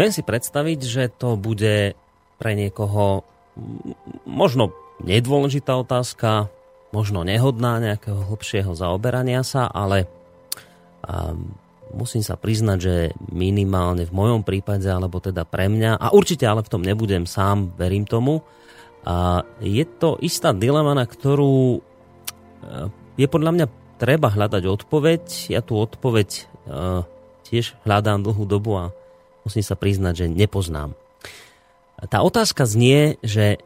Viem si predstaviť, že to bude pre niekoho možno nedôležitá otázka, možno nehodná nejakého hlbšieho zaoberania sa, ale a, musím sa priznať, že minimálne v mojom prípade, alebo teda pre mňa, a určite ale v tom nebudem sám, verím tomu, a je to istá dilema, na ktorú je podľa mňa treba hľadať odpoveď. Ja tú odpoveď tiež hľadám dlhú dobu a musím sa priznať, že nepoznám. Tá otázka znie, že,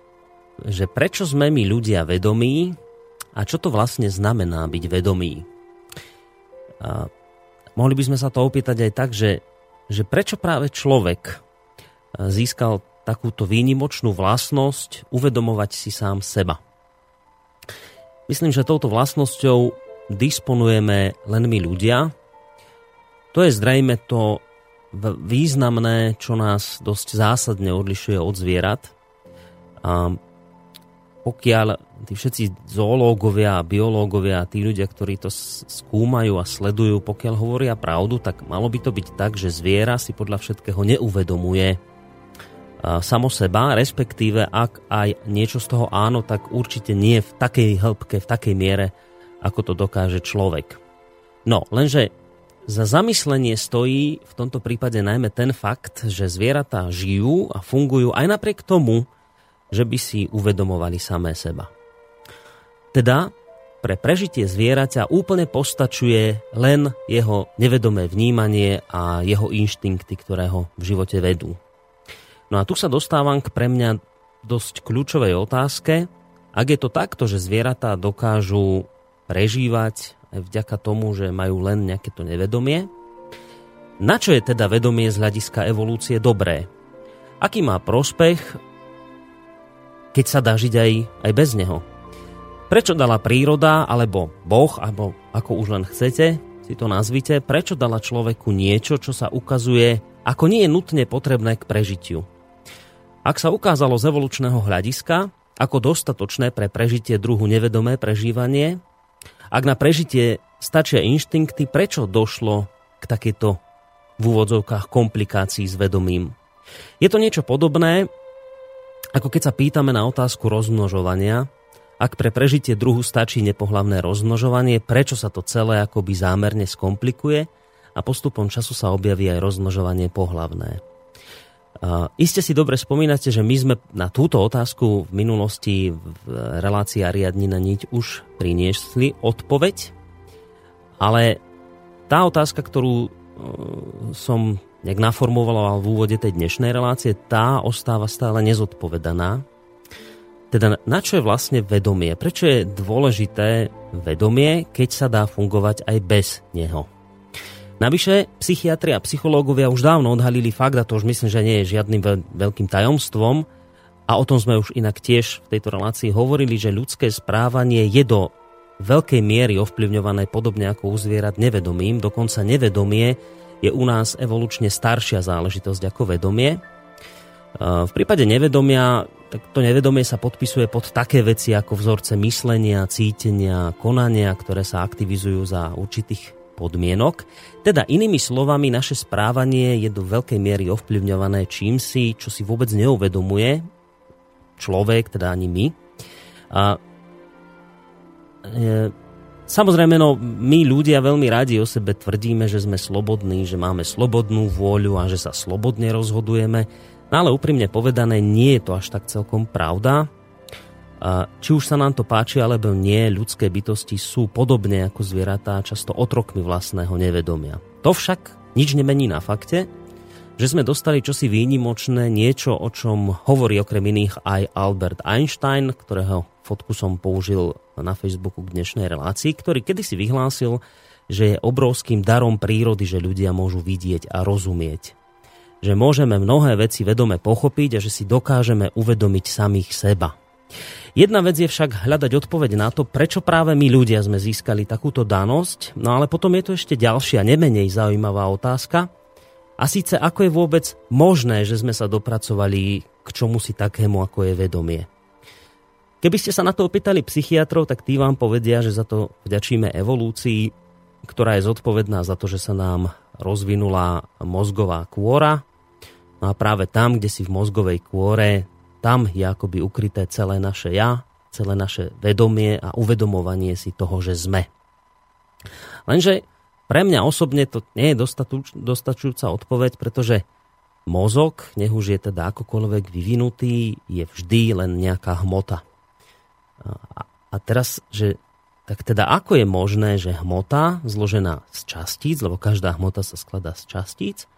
že prečo sme my ľudia vedomí a čo to vlastne znamená byť vedomí. A mohli by sme sa to opýtať aj tak, že, že prečo práve človek získal takúto výnimočnú vlastnosť uvedomovať si sám seba. Myslím, že touto vlastnosťou disponujeme len my ľudia. To je zrejme to významné, čo nás dosť zásadne odlišuje od zvierat. A pokiaľ tí všetci zoológovia a biológovia tí ľudia, ktorí to skúmajú a sledujú, pokiaľ hovoria pravdu, tak malo by to byť tak, že zviera si podľa všetkého neuvedomuje samo seba, respektíve ak aj niečo z toho áno, tak určite nie v takej hĺbke, v takej miere, ako to dokáže človek. No, lenže za zamyslenie stojí v tomto prípade najmä ten fakt, že zvieratá žijú a fungujú aj napriek tomu, že by si uvedomovali samé seba. Teda pre prežitie zvieraťa úplne postačuje len jeho nevedomé vnímanie a jeho inštinkty, ktoré ho v živote vedú. No a tu sa dostávam k pre mňa dosť kľúčovej otázke. Ak je to takto, že zvieratá dokážu prežívať vďaka tomu, že majú len nejaké to nevedomie. Na čo je teda vedomie z hľadiska evolúcie dobré? Aký má prospech, keď sa dá žiť aj, aj bez neho? Prečo dala príroda, alebo Boh, alebo ako už len chcete, si to nazvite, prečo dala človeku niečo, čo sa ukazuje ako nie je nutne potrebné k prežitiu? Ak sa ukázalo z evolučného hľadiska ako dostatočné pre prežitie druhu nevedomé prežívanie, ak na prežitie stačia inštinkty, prečo došlo k takéto v úvodzovkách komplikácií s vedomím? Je to niečo podobné, ako keď sa pýtame na otázku rozmnožovania, ak pre prežitie druhu stačí nepohlavné rozmnožovanie, prečo sa to celé akoby zámerne skomplikuje a postupom času sa objaví aj rozmnožovanie pohlavné. Uh, iste si dobre spomínate, že my sme na túto otázku v minulosti v relácii Ariadnina niť už priniesli odpoveď, ale tá otázka, ktorú uh, som nejak naformuloval v úvode tej dnešnej relácie, tá ostáva stále nezodpovedaná. Teda na čo je vlastne vedomie? Prečo je dôležité vedomie, keď sa dá fungovať aj bez neho? Navyše, psychiatri a psychológovia už dávno odhalili fakt, a to už myslím, že nie je žiadnym veľkým tajomstvom, a o tom sme už inak tiež v tejto relácii hovorili, že ľudské správanie je do veľkej miery ovplyvňované podobne ako u zvierat nevedomím, dokonca nevedomie je u nás evolučne staršia záležitosť ako vedomie. V prípade nevedomia, tak to nevedomie sa podpisuje pod také veci ako vzorce myslenia, cítenia, konania, ktoré sa aktivizujú za určitých podmienok. Teda inými slovami, naše správanie je do veľkej miery ovplyvňované čím si, čo si vôbec neuvedomuje človek, teda ani my. A e, Samozrejme, no, my ľudia veľmi radi o sebe tvrdíme, že sme slobodní, že máme slobodnú vôľu a že sa slobodne rozhodujeme. No ale úprimne povedané, nie je to až tak celkom pravda. Či už sa nám to páči alebo nie, ľudské bytosti sú podobne ako zvieratá často otrokmi vlastného nevedomia. To však nič nemení na fakte, že sme dostali čosi výnimočné, niečo, o čom hovorí okrem iných aj Albert Einstein, ktorého fotku som použil na Facebooku k dnešnej relácii, ktorý kedysi vyhlásil, že je obrovským darom prírody, že ľudia môžu vidieť a rozumieť. Že môžeme mnohé veci vedome pochopiť a že si dokážeme uvedomiť samých seba. Jedna vec je však hľadať odpoveď na to, prečo práve my ľudia sme získali takúto danosť, no ale potom je tu ešte ďalšia, nemenej zaujímavá otázka. A síce, ako je vôbec možné, že sme sa dopracovali k čomu si takému, ako je vedomie. Keby ste sa na to opýtali psychiatrov, tak tí vám povedia, že za to vďačíme evolúcii, ktorá je zodpovedná za to, že sa nám rozvinula mozgová kôra. No a práve tam, kde si v mozgovej kôre tam je akoby ukryté celé naše ja, celé naše vedomie a uvedomovanie si toho, že sme. Lenže pre mňa osobne to nie je dostačujúca odpoveď, pretože mozog, nech už je teda akokoľvek vyvinutý, je vždy len nejaká hmota. A, teraz, že tak teda ako je možné, že hmota zložená z častíc, lebo každá hmota sa skladá z častíc,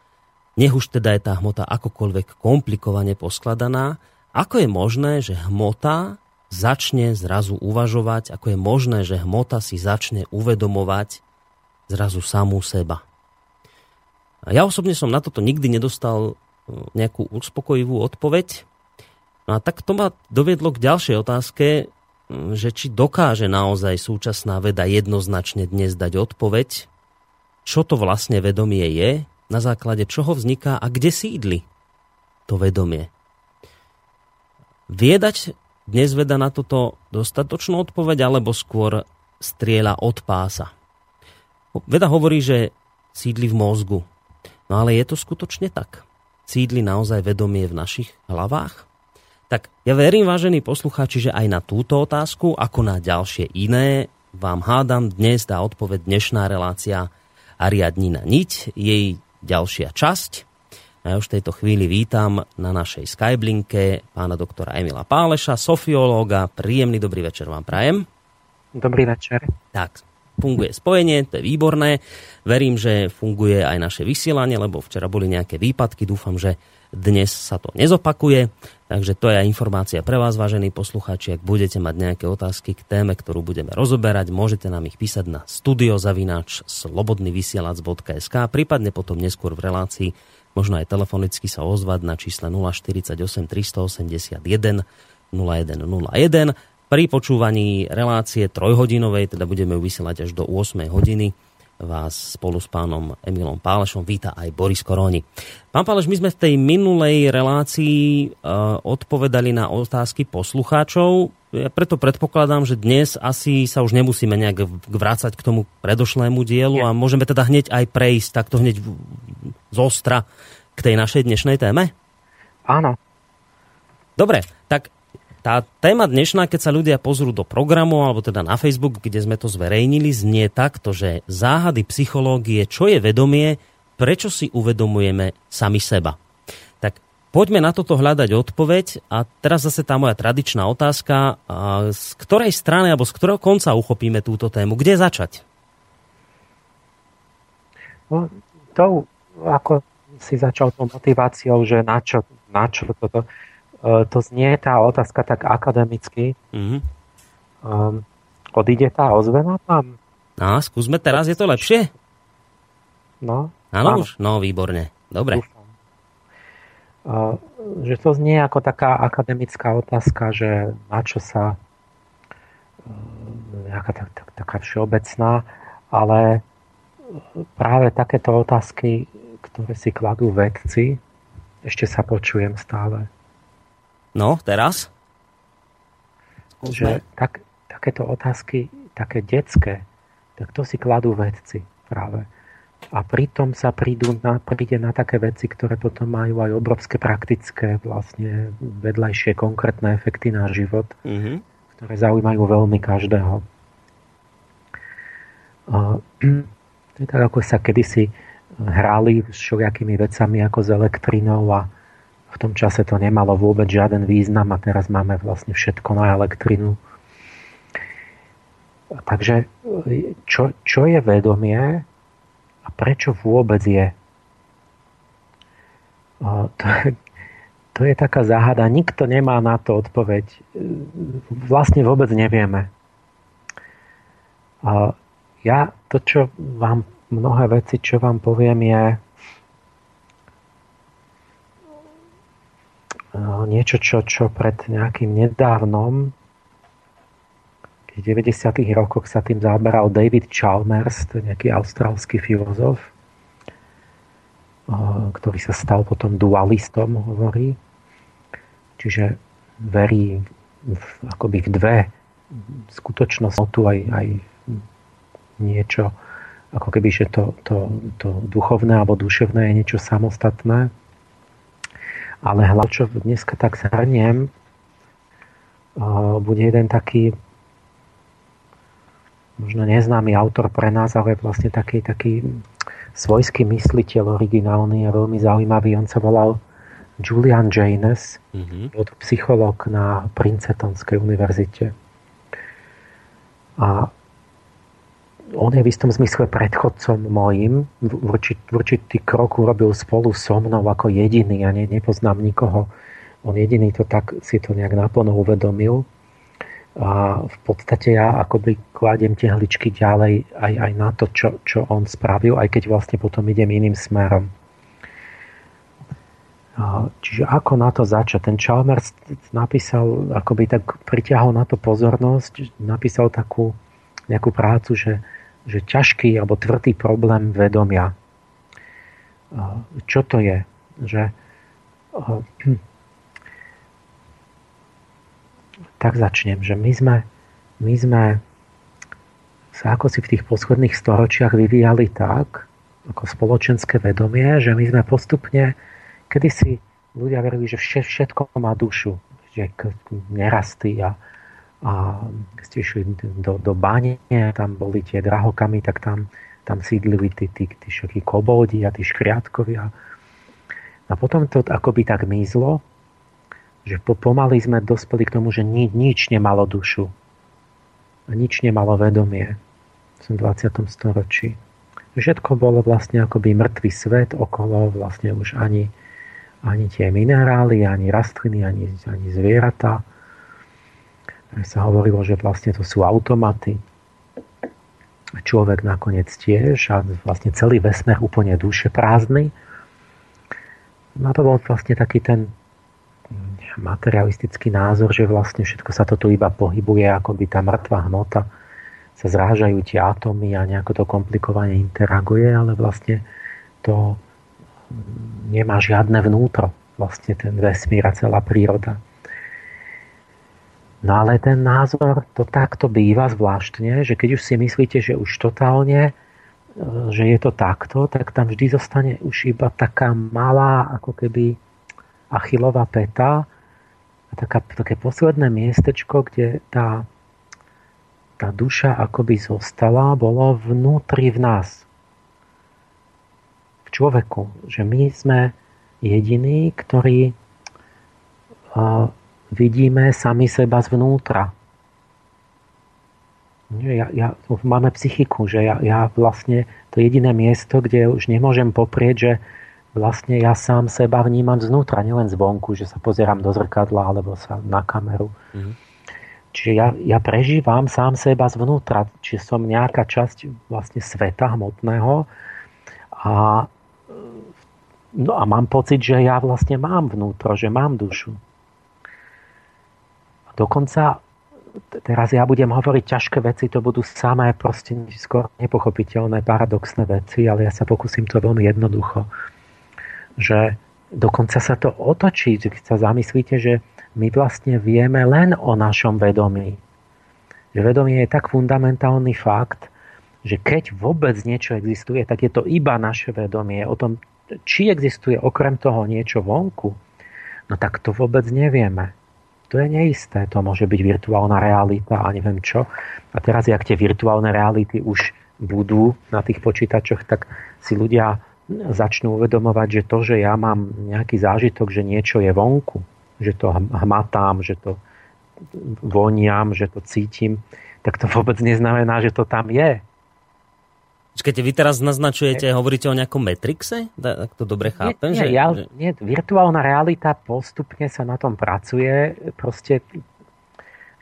nech už teda je tá hmota akokoľvek komplikovane poskladaná, ako je možné, že hmota začne zrazu uvažovať, ako je možné, že hmota si začne uvedomovať zrazu samú seba. A ja osobne som na toto nikdy nedostal e, nejakú uspokojivú odpoveď. No a tak to ma doviedlo k ďalšej otázke, že či dokáže naozaj súčasná veda jednoznačne dnes dať odpoveď, čo to vlastne vedomie je, na základe čoho vzniká a kde sídli to vedomie. Viedať dnes veda na toto dostatočnú odpoveď, alebo skôr strieľa od pása? Veda hovorí, že sídli v mozgu. No ale je to skutočne tak? Sídli naozaj vedomie v našich hlavách? Tak ja verím, vážení poslucháči, že aj na túto otázku, ako na ďalšie iné, vám hádam dnes dá odpoveď dnešná relácia Ariadnina niť, jej ďalšia časť. A ja už v tejto chvíli vítam na našej Skyblinke pána doktora Emila Páleša, sofiológa. Príjemný dobrý večer vám prajem. Dobrý večer. Tak, funguje spojenie, to je výborné. Verím, že funguje aj naše vysielanie, lebo včera boli nejaké výpadky. Dúfam, že dnes sa to nezopakuje. Takže to je informácia pre vás, vážení poslucháči. Ak budete mať nejaké otázky k téme, ktorú budeme rozoberať, môžete nám ich písať na studiozavináč slobodnyvysielac.sk prípadne potom neskôr v relácii možno aj telefonicky sa ozvať na čísle 048 381 0101. Pri počúvaní relácie trojhodinovej, teda budeme ju vysielať až do 8 hodiny, vás spolu s pánom Emilom Pálešom víta aj Boris Koroni. Pán Páleš, my sme v tej minulej relácii uh, odpovedali na otázky poslucháčov. Ja preto predpokladám, že dnes asi sa už nemusíme nejak vrácať k tomu predošlému dielu a môžeme teda hneď aj prejsť takto hneď z ostra k tej našej dnešnej téme? Áno. Dobre, tak tá téma dnešná, keď sa ľudia pozrú do programu, alebo teda na Facebook, kde sme to zverejnili, znie takto, že záhady psychológie, čo je vedomie, prečo si uvedomujeme sami seba. Tak poďme na toto hľadať odpoveď a teraz zase tá moja tradičná otázka, z ktorej strany alebo z ktorého konca uchopíme túto tému? Kde začať? No, to, ako si začal tou motiváciou, že na čo, na čo toto, e, to znie tá otázka tak akademicky. Mm-hmm. Um, odíde tá ozvena tam? No, skúsme teraz, je to lepšie? No. Áno, už? No, výborne. Dobre. Uh, že to znie ako taká akademická otázka, že na čo sa uh, nejaká tak, tak, taká všeobecná, ale práve takéto otázky, ktoré si kladú vedci, ešte sa počujem stále. No, teraz? Že tak, takéto otázky, také detské, tak to si kladú vedci práve a pritom sa prídu na, príde na také veci, ktoré potom majú aj obrovské praktické vlastne vedľajšie konkrétne efekty na život, mm-hmm. ktoré zaujímajú veľmi každého. A, to je tak, ako sa kedysi hrali s všelijakými vecami ako s elektrinou a v tom čase to nemalo vôbec žiaden význam a teraz máme vlastne všetko na elektrinu. Takže čo, čo je vedomie, a prečo vôbec je? To to je taká záhada. Nikto nemá na to odpoveď. Vlastne vôbec nevieme. Ja to, čo vám, mnohé veci, čo vám poviem, je niečo, čo, čo pred nejakým nedávnom v 90. rokoch sa tým zaoberal David Chalmers, to je nejaký austrálsky filozof, ktorý sa stal potom dualistom, hovorí. Čiže verí v, akoby v dve skutočnosti, tu aj, aj niečo, ako keby, že to, to, to duchovné alebo duševné je niečo samostatné. Ale hlavne, čo dneska tak zhrniem, bude jeden taký možno neznámy autor pre nás, ale vlastne taký, taký svojský mysliteľ originálny a veľmi zaujímavý. On sa volal Julian Jaynes, mm-hmm. bol to psychológ na Princetonskej univerzite. A on je v istom zmysle predchodcom mojim. Určit, určitý krok urobil spolu so mnou ako jediný. Ja ne, nepoznám nikoho. On jediný to tak si to nejak naplno uvedomil. A v podstate ja akoby kladiem tie hličky ďalej aj, aj na to, čo, čo on spravil, aj keď vlastne potom idem iným smerom. Čiže ako na to začať? Ten Chalmers napísal, akoby tak priťahol na to pozornosť, napísal takú nejakú prácu, že, že ťažký alebo tvrdý problém vedomia. Čo to je? Že tak začnem, že my sme, my sme sa ako si v tých posledných storočiach vyvíjali tak, ako spoločenské vedomie, že my sme postupne, kedysi ľudia verili, že všetko má dušu, že nerasty a, a ste išli do, do bane, tam boli tie drahokamy, tak tam, tam sídlili tí, tí, tí všetky koboldi a tí škriatkovia. A potom to akoby tak mizlo že pomaly sme dospeli k tomu, že ni, nič nemalo dušu a nič nemalo vedomie v 20. storočí. Všetko bolo vlastne akoby mŕtvý svet okolo, vlastne už ani, ani tie minerály, ani rastliny, ani, ani zvieratá. Sa hovorilo, že vlastne to sú automaty. Človek nakoniec tiež a vlastne celý vesmer úplne duše prázdny. No to bol vlastne taký ten materialistický názor, že vlastne všetko sa toto iba pohybuje, ako by tá mŕtva hmota sa zrážajú tie atómy a nejako to komplikovane interaguje, ale vlastne to nemá žiadne vnútro, vlastne ten vesmír a celá príroda. No ale ten názor, to takto býva zvláštne, že keď už si myslíte, že už totálne, e, že je to takto, tak tam vždy zostane už iba taká malá, ako keby achilová peta, taká, také posledné miestečko, kde tá, tá duša akoby zostala, bolo vnútri v nás. V človeku. Že my sme jediní, ktorí vidíme sami seba zvnútra. Ja, ja, máme psychiku, že ja, ja vlastne to jediné miesto, kde už nemôžem poprieť, že vlastne ja sám seba vnímam znútra, nielen zvonku, že sa pozerám do zrkadla alebo sa na kameru. Mm-hmm. Čiže ja, ja prežívam sám seba zvnútra, čiže som nejaká časť vlastne sveta hmotného a, no a mám pocit, že ja vlastne mám vnútro, že mám dušu. Dokonca teraz ja budem hovoriť ťažké veci, to budú samé proste skôr nepochopiteľné, paradoxné veci, ale ja sa pokúsim to veľmi jednoducho. Že dokonca sa to otočí, keď sa zamyslíte, že my vlastne vieme len o našom vedomí. Že vedomie je tak fundamentálny fakt, že keď vôbec niečo existuje, tak je to iba naše vedomie. O tom, či existuje okrem toho niečo vonku, no tak to vôbec nevieme. To je neisté, to môže byť virtuálna realita a neviem čo. A teraz, ak tie virtuálne reality už budú na tých počítačoch, tak si ľudia začnú uvedomovať, že to, že ja mám nejaký zážitok, že niečo je vonku, že to hmatám, že to voniam, že to cítim, tak to vôbec neznamená, že to tam je. Počkajte, vy teraz naznačujete, hovoríte o nejakom Matrixe? Tak to dobre chápem? Nie, nie, že, ja, nie, virtuálna realita postupne sa na tom pracuje. Proste,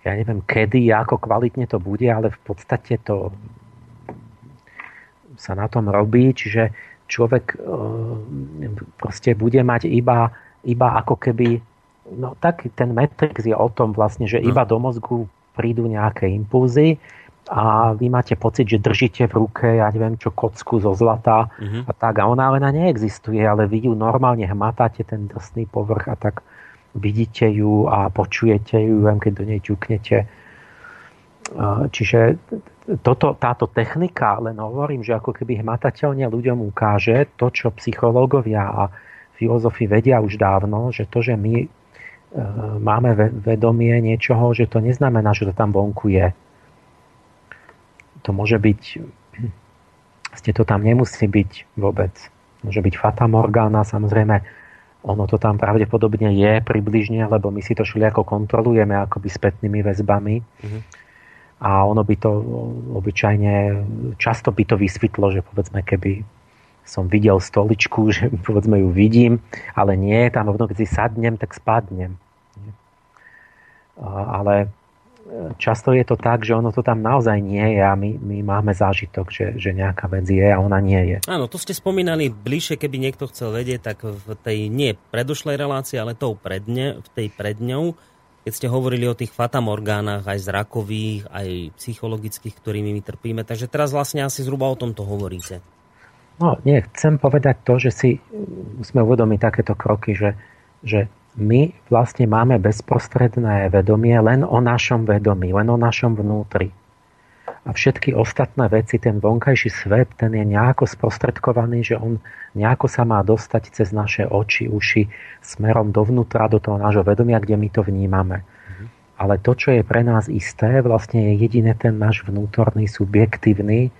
ja neviem kedy, ako kvalitne to bude, ale v podstate to sa na tom robí, čiže človek e, proste bude mať iba, iba ako keby, no tak ten Matrix je o tom vlastne, že iba do mozgu prídu nejaké impulzy, a vy máte pocit, že držíte v ruke, ja neviem čo, kocku zo zlata uh-huh. a tak. A ona ale neexistuje, ale vy ju normálne hmatáte, ten drsný povrch a tak vidíte ju a počujete ju, keď do nej ťuknete. Čiže toto, táto technika, len hovorím, že ako keby hmatateľne ľuďom ukáže to, čo psychológovia a filozofi vedia už dávno, že to, že my e, máme vedomie niečoho, že to neznamená, že to tam vonku je to môže byť, ste to tam nemusí byť vôbec. Môže byť Fata Morgana, samozrejme, ono to tam pravdepodobne je približne, lebo my si to ako kontrolujeme akoby spätnými väzbami. Mm-hmm. A ono by to obyčajne, často by to vysvetlo, že povedzme, keby som videl stoličku, že povedzme ju vidím, ale nie, tam rovno keď si sadnem, tak spadnem. Ale často je to tak, že ono to tam naozaj nie je a my, my máme zážitok, že, že nejaká vec je a ona nie je. Áno, to ste spomínali bližšie, keby niekto chcel vedieť, tak v tej nie predošlej relácii, ale tou predne, v tej predňou, keď ste hovorili o tých fatamorgánach, aj zrakových, aj psychologických, ktorými my trpíme. Takže teraz vlastne asi zhruba o tomto hovoríte. No, nie, chcem povedať to, že si musíme uvedomiť takéto kroky, že, že my vlastne máme bezprostredné vedomie len o našom vedomí, len o našom vnútri. A všetky ostatné veci, ten vonkajší svet, ten je nejako sprostredkovaný, že on nejako sa má dostať cez naše oči, uši, smerom dovnútra, do toho nášho vedomia, kde my to vnímame. Mhm. Ale to, čo je pre nás isté, vlastne je jediné ten náš vnútorný, subjektívny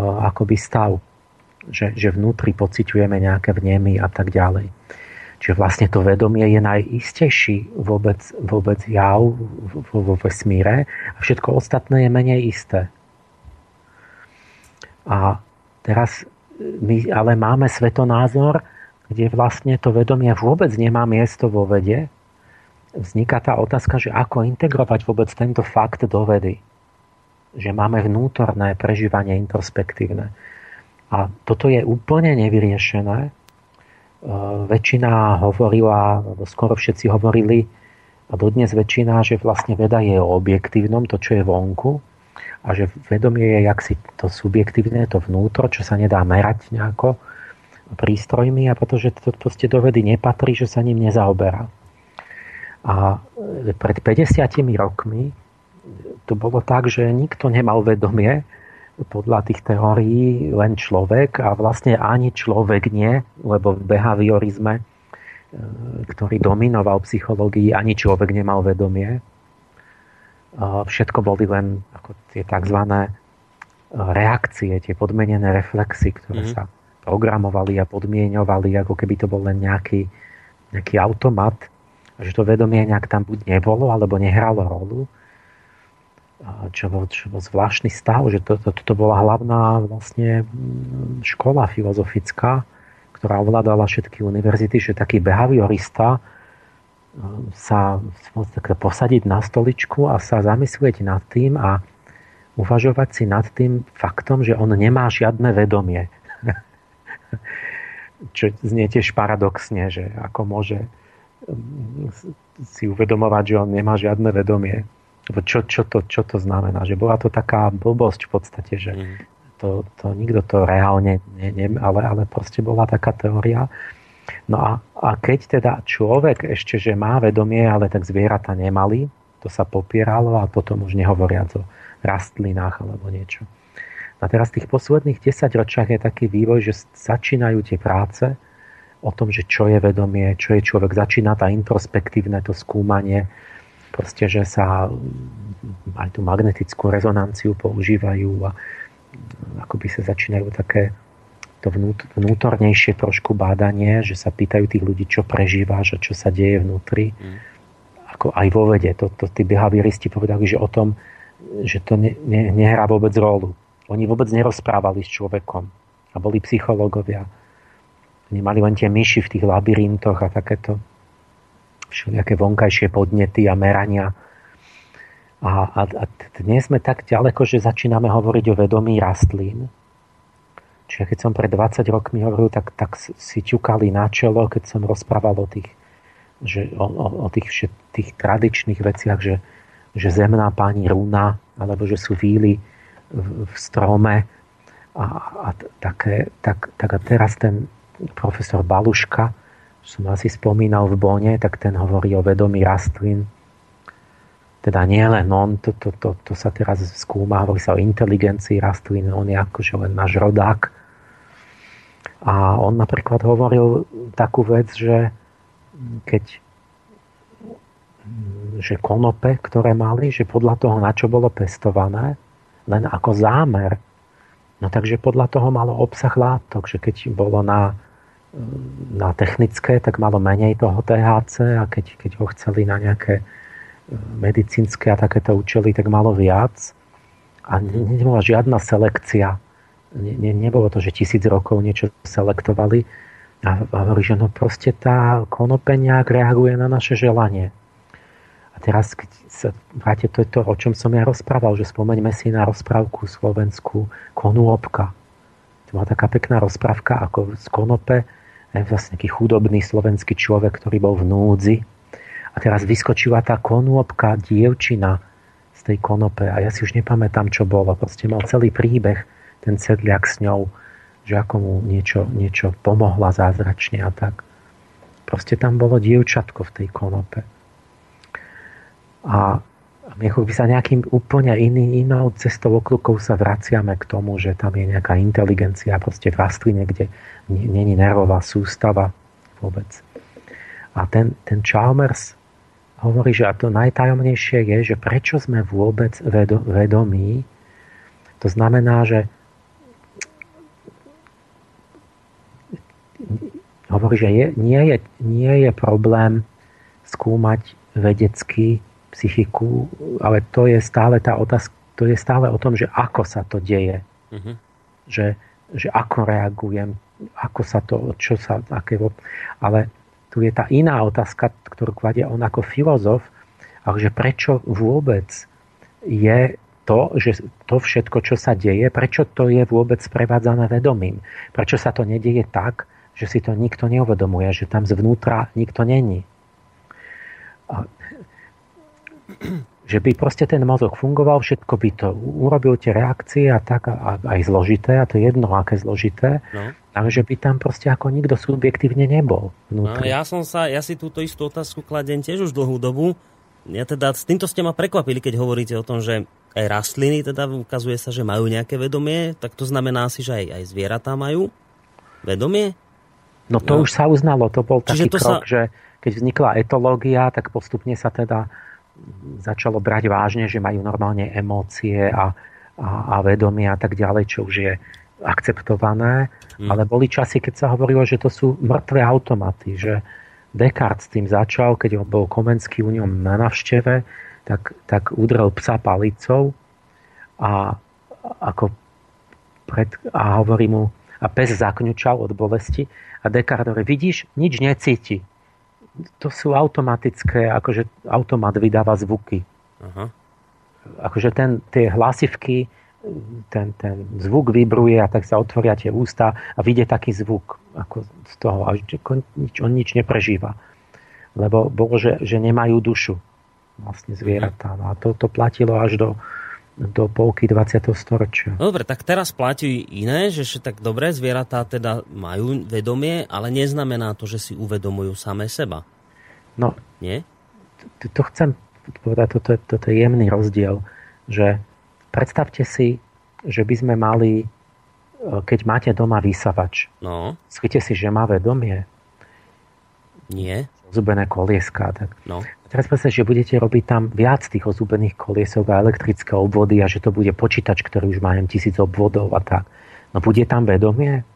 akoby stav. Že, že vnútri pociťujeme nejaké vnemy a tak ďalej. Čiže vlastne to vedomie je najistejší vôbec, vôbec jav vo vesmíre a všetko ostatné je menej isté. A teraz my ale máme svetonázor, kde vlastne to vedomie vôbec nemá miesto vo vede. Vzniká tá otázka, že ako integrovať vôbec tento fakt do vedy. Že máme vnútorné prežívanie introspektívne. A toto je úplne nevyriešené väčšina hovorila, skoro všetci hovorili, a dodnes väčšina, že vlastne veda je o objektívnom, to, čo je vonku, a že vedomie je jaksi to subjektívne, to vnútro, čo sa nedá merať nejako prístrojmi a pretože to proste do vedy nepatrí, že sa ním nezaoberá. A eh, pred 50 rokmi to bolo tak, že nikto nemal vedomie, podľa tých teórií len človek a vlastne ani človek nie, lebo v behaviorizme, e, ktorý dominoval psychológii, ani človek nemal vedomie. Všetko boli len ako tie tzv. E, reakcie, tie podmenené reflexy, ktoré mm-hmm. sa programovali a podmienovali, ako keby to bol len nejaký, nejaký automat, že to vedomie nejak tam buď nebolo, alebo nehralo rolu. Čo bol, čo bol zvláštny stav, že to, to, to bola hlavná vlastne mm, škola filozofická, ktorá ovládala všetky univerzity, že taký behaviorista mm, sa posadiť na stoličku a sa zamyslieť nad tým a uvažovať si nad tým faktom, že on nemá žiadne vedomie. Čo znie tiež paradoxne, že ako môže mm, si uvedomovať, že on nemá žiadne vedomie. Čo, čo, to, čo to znamená? Že bola to taká blbosť v podstate, že mm. to, to nikto to reálne, ne, ne, ale, ale proste bola taká teória. No a, a keď teda človek ešte, že má vedomie, ale tak zvieratá nemali, to sa popieralo a potom už nehovoriac o rastlinách alebo niečo. A teraz v tých posledných 10 ročiach je taký vývoj, že začínajú tie práce o tom, že čo je vedomie, čo je človek. Začína tá introspektívne to skúmanie, proste, že sa aj tú magnetickú rezonanciu používajú a akoby sa začínajú také to vnútornejšie trošku bádanie, že sa pýtajú tých ľudí, čo prežíváš a čo sa deje vnútri. Mm. Ako aj vo vede. To, to tí behavioristi povedali, že o tom, že to ne, ne, nehrá vôbec rolu oni vôbec nerozprávali s človekom a boli psychológovia. Oni mali len tie myši v tých labyrintoch a takéto všelijaké vonkajšie podnety a merania. A, a, a dnes sme tak ďaleko, že začíname hovoriť o vedomí rastlín. Čiže keď som pred 20 rokmi hovoril, tak, tak si ťukali na čelo, keď som rozprával o tých, že, o, o, o tých, tých tradičných veciach, že, že zemná pani rúna, alebo že sú víly v strome a, a také, tak, tak a teraz ten profesor Baluška, som asi spomínal v Bone, tak ten hovorí o vedomí rastlín. Teda nie len on, to, to, to, to sa teraz skúma, hovorí sa o inteligencii rastlín, on je akože len náš rodák. A on napríklad hovoril takú vec, že keď že konope, ktoré mali, že podľa toho, na čo bolo pestované, len ako zámer. No takže podľa toho malo obsah látok, že keď bolo na, na technické, tak malo menej toho THC a keď, keď ho chceli na nejaké e, medicínske a takéto účely, tak malo viac. A nebola žiadna selekcia. Ne, ne, nebolo to, že tisíc rokov niečo selektovali. A, a hovorí, že no proste tá konopenia reaguje na naše želanie teraz, keď sa vráte, to je to, o čom som ja rozprával, že spomeňme si na rozprávku slovenskú Konúopka. To bola taká pekná rozprávka, ako z Konope, vlastne taký chudobný slovenský človek, ktorý bol v núdzi. A teraz vyskočila tá konúopka, dievčina z tej konope a ja si už nepamätám, čo bolo. Proste mal celý príbeh, ten sedliak s ňou, že ako mu niečo, niečo pomohla zázračne a tak. Proste tam bolo dievčatko v tej konope. A my sa nejakým úplne iný, inou cestou okľukov sa vraciame k tomu, že tam je nejaká inteligencia proste v rastline, kde není nervová sústava vôbec. A ten, ten Chalmers hovorí, že a to najtajomnejšie je, že prečo sme vôbec vedo, vedomí. To znamená, že hovorí, že je, nie, je, nie je problém skúmať vedecky psychiku, ale to je stále tá otázka, to je stále o tom, že ako sa to deje. Uh-huh. Že, že ako reagujem, ako sa to, čo sa, aké... Ale tu je tá iná otázka, ktorú kladie on ako filozof, ale že prečo vôbec je to, že to všetko, čo sa deje, prečo to je vôbec sprevádzané vedomím? Prečo sa to nedieje tak, že si to nikto neuvedomuje, že tam zvnútra nikto není? Že by proste ten mozog fungoval, všetko by to urobil tie reakcie a tak a, aj zložité, a to je jedno, aké zložité, no. ale že by tam proste ako nikto subjektívne nebol. Vnútri. No, ja som sa, ja si túto istú otázku kladem tiež už dlhú dobu. Ja teda s týmto ste ma prekvapili, keď hovoríte o tom, že aj rastliny, teda ukazuje sa, že majú nejaké vedomie, tak to znamená asi, že aj, aj zvieratá majú vedomie? No to no. už sa uznalo, to bol taký krok, sa... že keď vznikla etológia, tak postupne sa teda začalo brať vážne, že majú normálne emócie a, a, a vedomie a tak ďalej, čo už je akceptované, mm. ale boli časy, keď sa hovorilo, že to sú mŕtve automaty, že Descartes s tým začal, keď bol Komenský u ňom na navšteve, tak, tak udrel psa palicou a, ako pred, a hovorí mu, a pes zakňučal od bolesti a Descartes hovorí, vidíš, nič necíti. To sú automatické, akože automat vydáva zvuky. Aha. Akože ten, tie hlasivky, ten, ten zvuk vybruje a tak sa otvoria tie ústa a vyjde taký zvuk ako z toho. A nič, on nič neprežíva. Lebo bolo, že, že nemajú dušu vlastne zvieratá. No a to, to platilo až do, do polky 20. storočia. No dobre, tak teraz platí iné, že tak dobré zvieratá teda majú vedomie, ale neznamená to, že si uvedomujú samé seba. No, Nie? To, chcem povedať, toto, toto je jemný rozdiel, že Predstavte si, že by sme mali, e, keď máte doma vysavač, no. si, že má vedomie. Nie. Ozubené kolieska. Tak. No. Teraz predstavte, že budete robiť tam viac tých ozubených koliesok a elektrické obvody a že to bude počítač, ktorý už má tisíc obvodov a tak. No bude tam vedomie?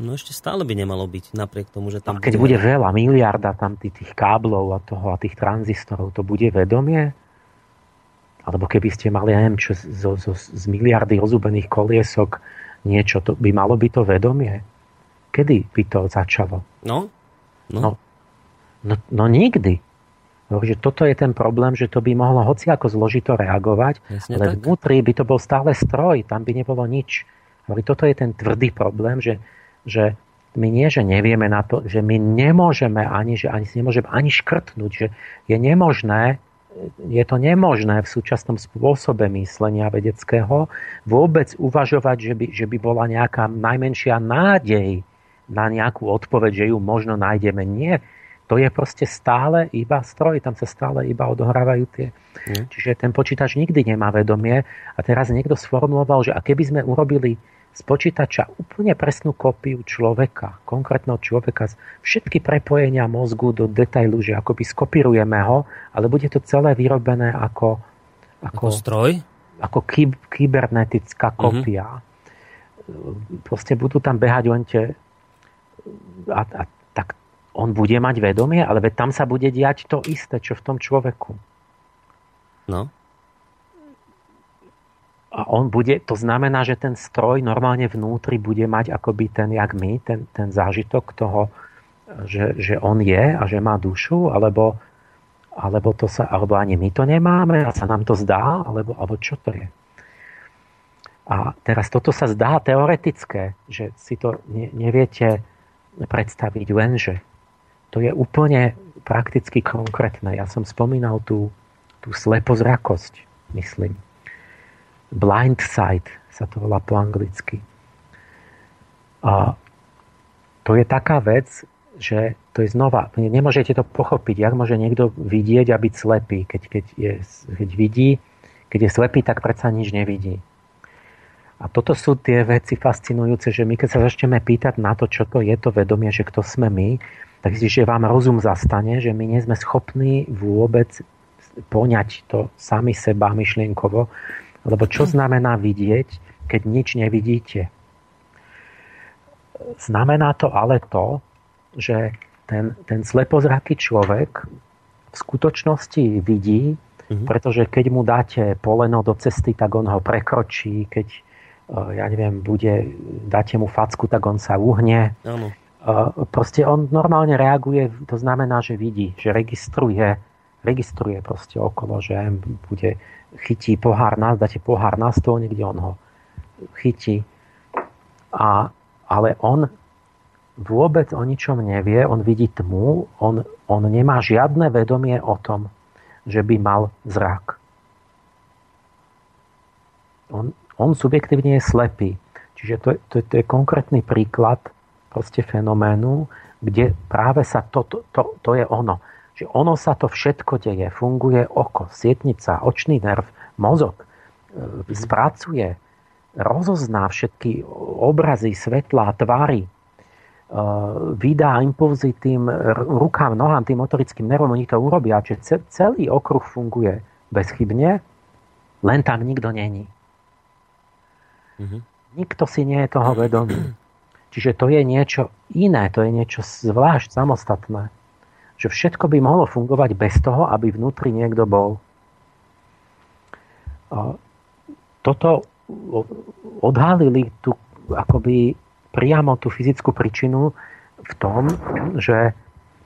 No ešte stále by nemalo byť, napriek tomu, že tam... A keď bude, bude veľa, miliarda tam tých, tých káblov a toho a tých tranzistorov, to bude vedomie? alebo keby ste mali, neviem, čo, zo, zo, z miliardy rozúbených koliesok niečo, to by malo byť to vedomie. Kedy by to začalo? No, no. no, no, no nikdy. Takže toto je ten problém, že to by mohlo hoci ako zložito reagovať, Jasne ale tak. vnútri by to bol stále stroj, tam by nebolo nič. Ale toto je ten tvrdý problém, že, že my nie, že nevieme na to, že my nemôžeme ani, že ani nemôžeme ani škrtnúť, že je nemožné je to nemožné v súčasnom spôsobe myslenia vedeckého vôbec uvažovať, že by, že by bola nejaká najmenšia nádej na nejakú odpoveď, že ju možno nájdeme. Nie. To je proste stále iba stroj, tam sa stále iba odohrávajú tie. Mm. Čiže ten počítač nikdy nemá vedomie a teraz niekto sformuloval, že a keby sme urobili z počítača úplne presnú kópiu človeka, konkrétneho človeka, všetky prepojenia mozgu do detailu, že akoby skopírujeme ho, ale bude to celé vyrobené ako, ako, ako stroj? Ako ky, kybernetická kópia. Mm-hmm. Proste budú tam behať len tie a, a on bude mať vedomie, ale veď tam sa bude diať to isté, čo v tom človeku. No a on bude, to znamená, že ten stroj normálne vnútri bude mať akoby ten, jak my, ten, ten zážitok toho, že, že on je a že má dušu, alebo, alebo, to sa, alebo ani my to nemáme a sa nám to zdá, alebo, alebo čo to je. A teraz toto sa zdá teoretické, že si to ne, neviete predstaviť, lenže to je úplne prakticky konkrétne. Ja som spomínal tú, tú slepozrakosť, myslím blind sight sa to volá po anglicky. A to je taká vec, že to je znova, nemôžete to pochopiť, jak môže niekto vidieť a byť slepý, keď, keď, je, keď vidí, keď je slepý, tak predsa nič nevidí. A toto sú tie veci fascinujúce, že my keď sa začneme pýtať na to, čo to je to vedomie, že kto sme my, tak si, že vám rozum zastane, že my nie sme schopní vôbec poňať to sami seba myšlienkovo, lebo čo znamená vidieť, keď nič nevidíte? Znamená to ale to, že ten, ten slepozraký človek v skutočnosti vidí, mm-hmm. pretože keď mu dáte poleno do cesty, tak on ho prekročí, keď e, ja neviem, bude, dáte mu facku, tak on sa uhne. Ano. Proste on normálne reaguje, to znamená, že vidí, že registruje, registruje proste okolo, že bude chytí pohár, dáte pohár na stôl, niekde on ho chytí. A, ale on vôbec o ničom nevie, on vidí tmu, on, on nemá žiadne vedomie o tom, že by mal zrak. On, on subjektívne je slepý. Čiže to, to, to je konkrétny príklad proste fenoménu, kde práve sa to, to, to, to je ono že ono sa to všetko deje. Funguje oko, sietnica, očný nerv, mozog. E, spracuje, rozozná všetky obrazy, svetlá, tvary, e, vydá impulzy tým rukám, nohám, tým motorickým nervom, oni to urobia, že celý okruh funguje bezchybne, len tam nikto není. Mm-hmm. nikto si nie je toho vedomý. Čiže to je niečo iné, to je niečo zvlášť samostatné. Že všetko by mohlo fungovať bez toho, aby vnútri niekto bol. Toto odhalili tu akoby priamo tú fyzickú príčinu v tom, že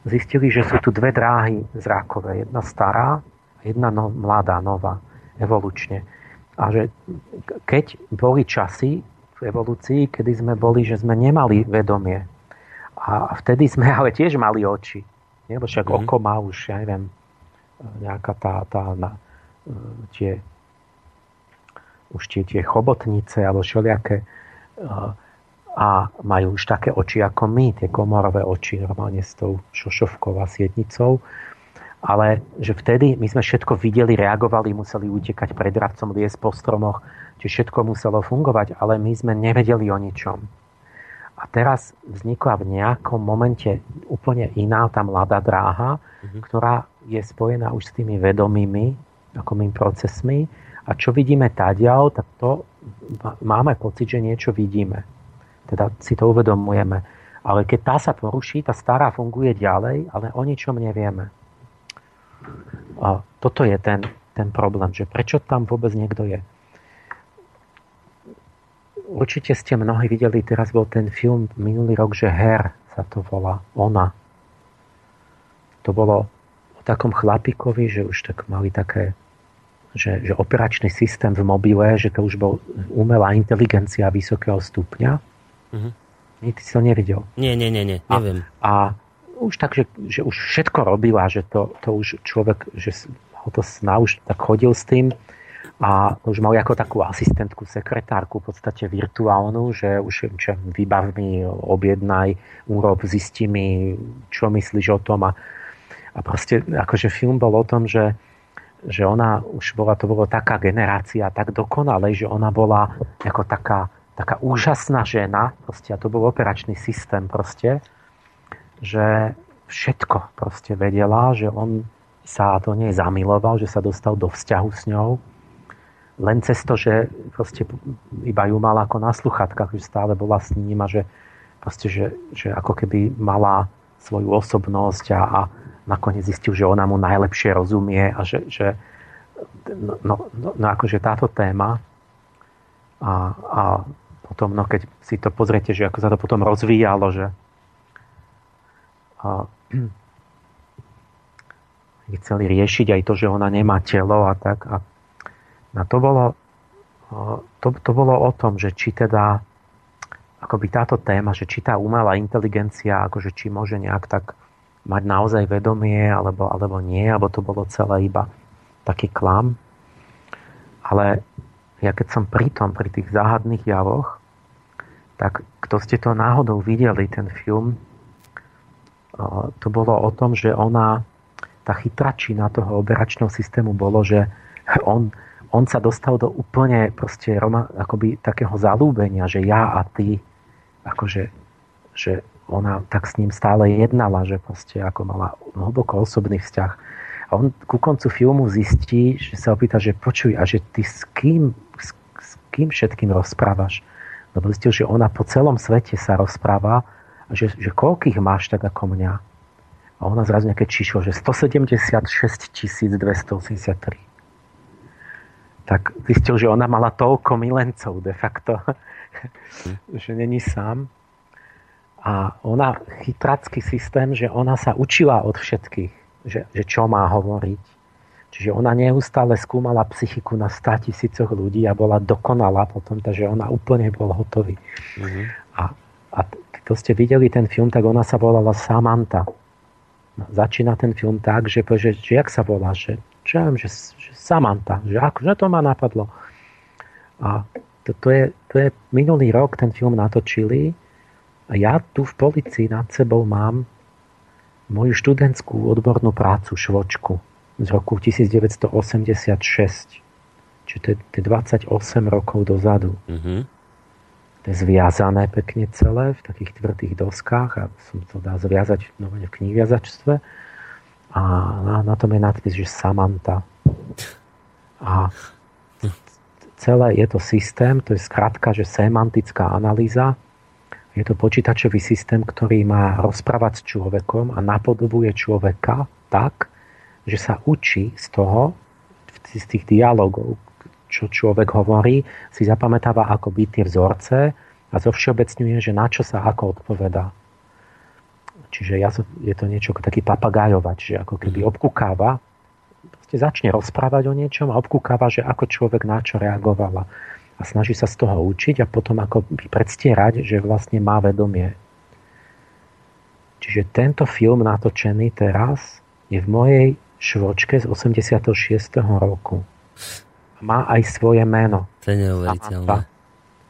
zistili, že sú tu dve dráhy zrákové. Jedna stará jedna no, mladá, nová, evolučne. A že keď boli časy, v evolúcii, kedy sme boli, že sme nemali vedomie. A vtedy sme ale tiež mali oči. Nie? Lebo však mm. oko má už, ja neviem, nejaká tá, tá na, tie už tie, tie chobotnice alebo všelijaké a majú už také oči ako my, tie komorové oči normálne s tou šošovkou a sietnicou ale že vtedy my sme všetko videli, reagovali, museli utekať pred dravcom, liesť po stromoch, čiže všetko muselo fungovať, ale my sme nevedeli o ničom. A teraz vznikla v nejakom momente úplne iná tá mladá dráha, mm-hmm. ktorá je spojená už s tými vedomými akomým procesmi. A čo vidíme tadiaľ, tak to máme pocit, že niečo vidíme. Teda si to uvedomujeme. Ale keď tá sa poruší, tá stará funguje ďalej, ale o ničom nevieme. A toto je ten, ten problém, že prečo tam vôbec niekto je. Určite ste mnohí videli, teraz bol ten film minulý rok, že Her sa to volá, ona. To bolo o takom chlapikovi, že už tak mali také, že, že operačný systém v mobile, že to už bol umelá inteligencia vysokého stupňa. Mm-hmm. Nie, ty si to nevidel. Nie, nie, nie, nie neviem. A, a už tak, že, že už všetko robila, že to, to už človek, že ho to sna už tak chodil s tým a už mal ako takú asistentku, sekretárku, v podstate virtuálnu, že už čo, vybav mi, objednaj, urob, zisti mi, čo myslíš o tom a, a proste akože film bol o tom, že, že ona už bola, to bolo taká generácia, tak dokonalej, že ona bola ako taká, taká úžasná žena, proste, a to bol operačný systém proste, že všetko proste vedela, že on sa do nej zamiloval, že sa dostal do vzťahu s ňou. Len cez to, že proste iba ju mala ako na sluchatkách, že stále bola s ním a že, proste, že, že ako keby mala svoju osobnosť a, a nakoniec zistil, že ona mu najlepšie rozumie a že, že no, no, no, no akože táto téma a, a potom, no keď si to pozriete, že ako sa to potom rozvíjalo, že a chceli riešiť aj to, že ona nemá telo a tak. A, a to, bolo, to, to bolo o tom, že či teda akoby táto téma, že či tá umelá inteligencia, akože či môže nejak tak mať naozaj vedomie, alebo, alebo nie, alebo to bolo celé iba taký klam. Ale ja keď som pri tom, pri tých záhadných javoch, tak kto ste to náhodou videli, ten film, to bolo o tom, že ona, tá chytračina toho operačného systému bolo, že on, on sa dostal do úplne proste roma, akoby takého zalúbenia, že ja a ty, akože, že ona tak s ním stále jednala, že proste ako mala hlboko osobný vzťah. A on ku koncu filmu zistí, že sa opýta, že počuj, a že ty s kým, s, s kým všetkým rozprávaš? Lebo zistil, že ona po celom svete sa rozpráva že, že koľkých máš tak ako mňa? A ona zrazu nejaké číslo, že 176 283. Tak zistil, že ona mala toľko milencov de facto, že není sám. A ona, chytracký systém, že ona sa učila od všetkých, že, že čo má hovoriť. Čiže ona neustále skúmala psychiku na 100 tisícoch ľudí a bola dokonalá potom, takže ona úplne bol hotový. Mm-hmm. A, a to ste videli ten film, tak ona sa volala Samantha. Začína ten film tak, že, že, že jak sa volá, že, že, že, že Samantha, že, ako, že to ma napadlo. A to, to, je, to je minulý rok, ten film natočili a ja tu v policii nad sebou mám moju študentskú odbornú prácu Švočku z roku 1986. Čiže to je, to je 28 rokov dozadu. Mm-hmm zviazané pekne celé v takých tvrdých doskách a som to dá zviazať no, v knihviazačstve a na, na tom je nadpis, že Samantha. A celé, je to systém, to je skratka, že semantická analýza, je to počítačový systém, ktorý má rozprávať s človekom a napodobuje človeka tak, že sa učí z toho, z tých dialogov, čo človek hovorí, si zapamätáva ako byť tie vzorce a zovšeobecňuje, že na čo sa ako odpovedá. Čiže ja, je to niečo taký papagájovač, že ako keby mhm. obkúkáva, začne rozprávať o niečom a obkúkáva, že ako človek na čo reagovala a snaží sa z toho učiť a potom ako predstierať, že vlastne má vedomie. Čiže tento film natočený teraz je v mojej švočke z 86. roku. Má aj svoje meno. To je neuveriteľné.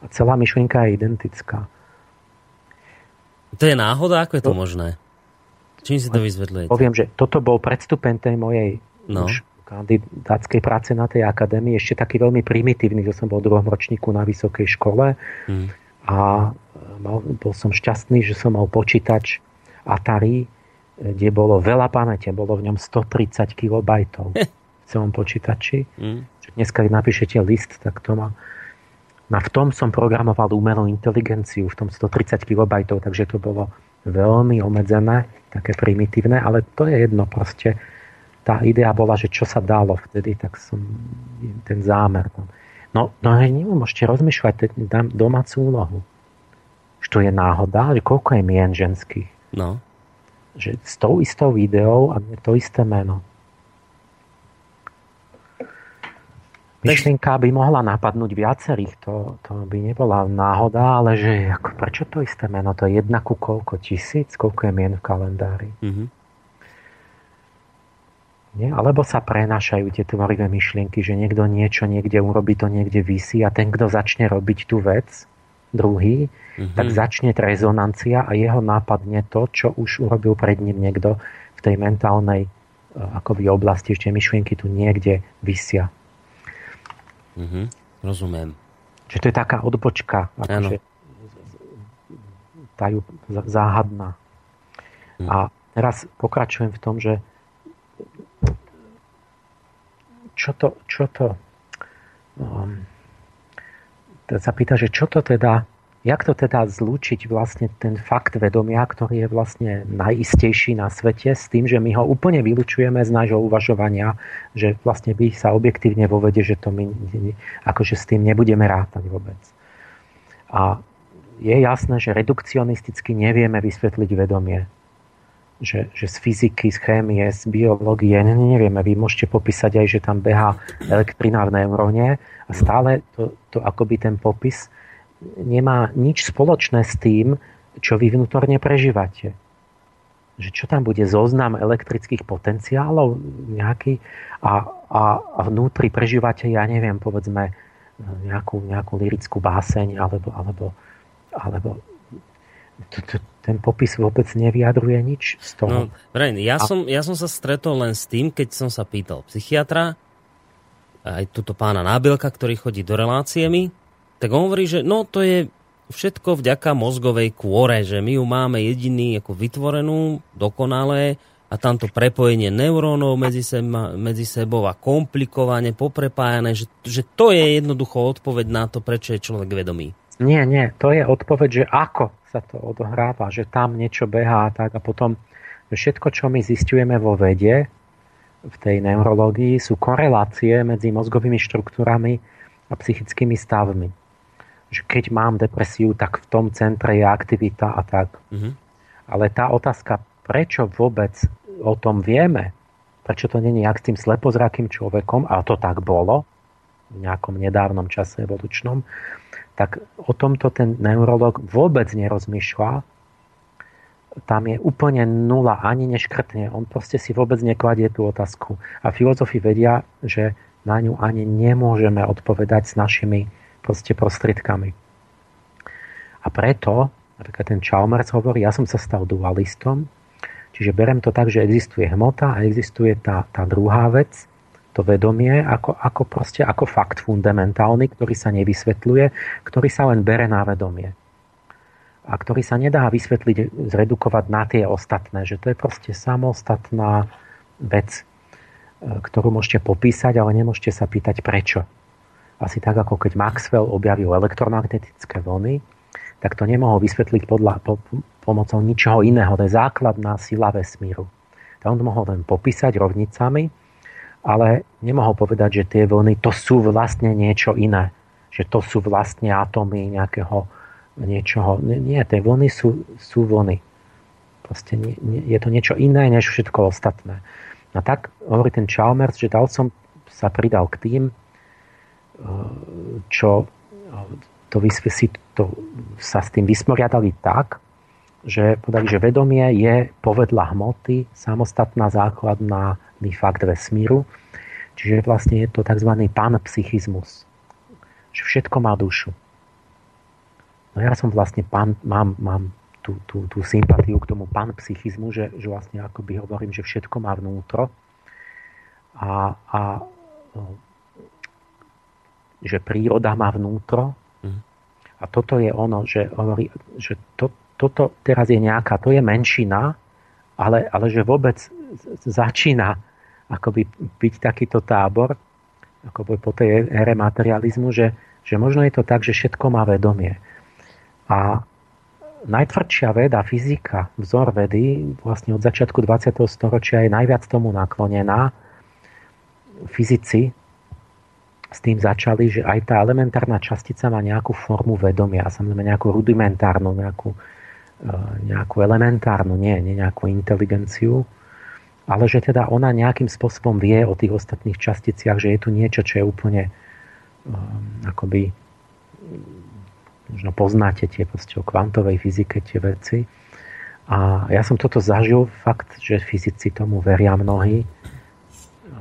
A celá myšlienka je identická. To je náhoda? Ako je to, to možné? Čím si to vysvetľujete? Poviem, že toto bol predstupen tej mojej no. už kandidátskej práce na tej akadémii, ešte taký veľmi primitívny, že som bol v druhom ročníku na vysokej škole hmm. a e, mal, bol som šťastný, že som mal počítač Atari, e, kde bolo veľa pamäte, bolo v ňom 130 KB v celom počítači. Hmm. Dneska, keď napíšete list, tak to má... Na v tom som programoval umelú inteligenciu, v tom 130 KB, takže to bolo veľmi obmedzené, také primitívne, ale to je jedno proste tá idea bola, že čo sa dalo vtedy, tak som ten zámer tam. No, no môžete rozmýšľať domácu úlohu. Že to je náhoda, že koľko je mien ženských. No. Že s tou istou videou a to isté meno. Myšlienka by mohla napadnúť viacerých, to, to by nebola náhoda, ale že ako, prečo to isté meno? To je jedna ku koľko tisíc? Koľko je mien v kalendári? Mm-hmm. Nie? Alebo sa prenášajú tie tvorivé myšlienky, že niekto niečo niekde urobí, to niekde vysí a ten, kto začne robiť tú vec, druhý, mm-hmm. tak začne rezonancia a jeho nápadne to, čo už urobil pred ním niekto v tej mentálnej e, akoby oblasti, ešte myšlienky tu niekde vysia. Mm-hmm. Rozumiem. Čiže to je taká odbočka, akože tajú záhadná. Mm. A teraz pokračujem v tom, že čo to, čo to um, sa pýta, že čo to teda, jak to teda zlúčiť vlastne ten fakt vedomia, ktorý je vlastne najistejší na svete s tým, že my ho úplne vylučujeme z nášho uvažovania, že vlastne by sa objektívne vo vede, že to my akože s tým nebudeme rátať vôbec. A je jasné, že redukcionisticky nevieme vysvetliť vedomie že, že z fyziky, z chémie, z biológie, ne, nevieme, vy môžete popísať aj, že tam beha elektrina v neuróne a stále to, to akoby ten popis nemá nič spoločné s tým, čo vy vnútorne prežívate. Že čo tam bude zoznam elektrických potenciálov nejaký a, a, a vnútri prežívate, ja neviem, povedzme nejakú, nejakú lirickú báseň alebo, alebo, alebo to, to, ten popis vôbec nevyjadruje nič z toho. No, Brian, ja, a... som, ja som sa stretol len s tým, keď som sa pýtal psychiatra, aj túto pána Nábilka, ktorý chodí do reláciemi, tak on hovorí, že no to je všetko vďaka mozgovej kôre, že my ju máme jediný ako vytvorenú, dokonalé a tamto prepojenie neurónov medzi, seba, medzi sebou a komplikovane, poprepájané, že, že to je jednoducho odpoveď na to, prečo je človek vedomý. Nie, nie, to je odpoveď, že ako sa to odohráva, že tam niečo behá tak a potom všetko, čo my zistujeme vo vede, v tej neurológii, sú korelácie medzi mozgovými štruktúrami a psychickými stavmi. Že keď mám depresiu, tak v tom centre je aktivita a tak. Mm-hmm. Ale tá otázka, prečo vôbec o tom vieme, prečo to není jak s tým slepozrakým človekom, a to tak bolo v nejakom nedávnom čase evolučnom, tak o tomto ten neurolog vôbec nerozmýšľa. Tam je úplne nula, ani neškrtne. On proste si vôbec nekladie tú otázku. A filozofi vedia, že na ňu ani nemôžeme odpovedať s našimi proste prostriedkami. A preto, napríklad ten Chalmers hovorí, ja som sa stal dualistom, čiže berem to tak, že existuje hmota a existuje tá, tá druhá vec, to vedomie ako, ako, proste, ako fakt fundamentálny, ktorý sa nevysvetľuje, ktorý sa len bere na vedomie. A ktorý sa nedá vysvetliť, zredukovať na tie ostatné. Že to je proste samostatná vec, e, ktorú môžete popísať, ale nemôžete sa pýtať prečo. Asi tak, ako keď Maxwell objavil elektromagnetické vlny, tak to nemohol vysvetliť podľa, po, pomocou ničoho iného. To je základná sila vesmíru. Tak on mohol len popísať rovnicami, ale nemohol povedať, že tie vlny to sú vlastne niečo iné. Že to sú vlastne atómy nejakého niečoho. Nie, tie vlny sú, sú vlny. Proste nie, nie, je to niečo iné, než všetko ostatné. A tak hovorí ten Chalmers, že dal som sa pridal k tým, čo to, si to sa s tým vysmoriadali tak, že povedali, že vedomie je povedla hmoty samostatná základná fakt vesmíru. Čiže vlastne je to tzv. panpsychizmus. Že všetko má dušu. No ja som vlastne pan, mám, mám tú, tú, tú sympatiu k tomu panpsychizmu, že, že vlastne akoby hovorím, že všetko má vnútro a, a že príroda má vnútro mhm. a toto je ono, že hovorí, že to, toto teraz je nejaká, to je menšina, ale, ale že vôbec začína akoby byť takýto tábor, ako po tej ére materializmu, že, že možno je to tak, že všetko má vedomie. A najtvrdšia veda, fyzika, vzor vedy, vlastne od začiatku 20. storočia je najviac tomu naklonená. Fyzici s tým začali, že aj tá elementárna častica má nejakú formu vedomia, samozrejme nejakú rudimentárnu, nejakú, e, nejakú elementárnu, nie, nie nejakú inteligenciu, ale že teda ona nejakým spôsobom vie o tých ostatných časticiach, že je tu niečo, čo je úplne um, akoby možno poznáte tie proste o kvantovej fyzike tie veci. A ja som toto zažil, fakt, že fyzici tomu veria mnohí.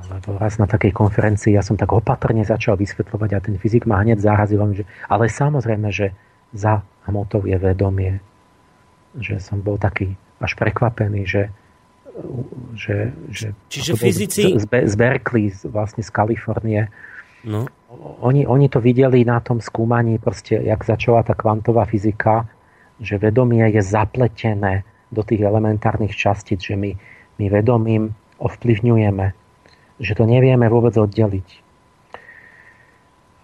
Lebo raz na takej konferencii ja som tak opatrne začal vysvetľovať a ten fyzik ma hneď zarazil. Že, ale samozrejme, že za hmotou je vedomie. Že som bol taký až prekvapený, že že, že Čiže fyzici... Z, z Berkeley, vlastne z Kalifornie, no oni, oni to videli na tom skúmaní, proste, jak začala tá kvantová fyzika, že vedomie je zapletené do tých elementárnych častíc, že my, my vedomím ovplyvňujeme, že to nevieme vôbec oddeliť.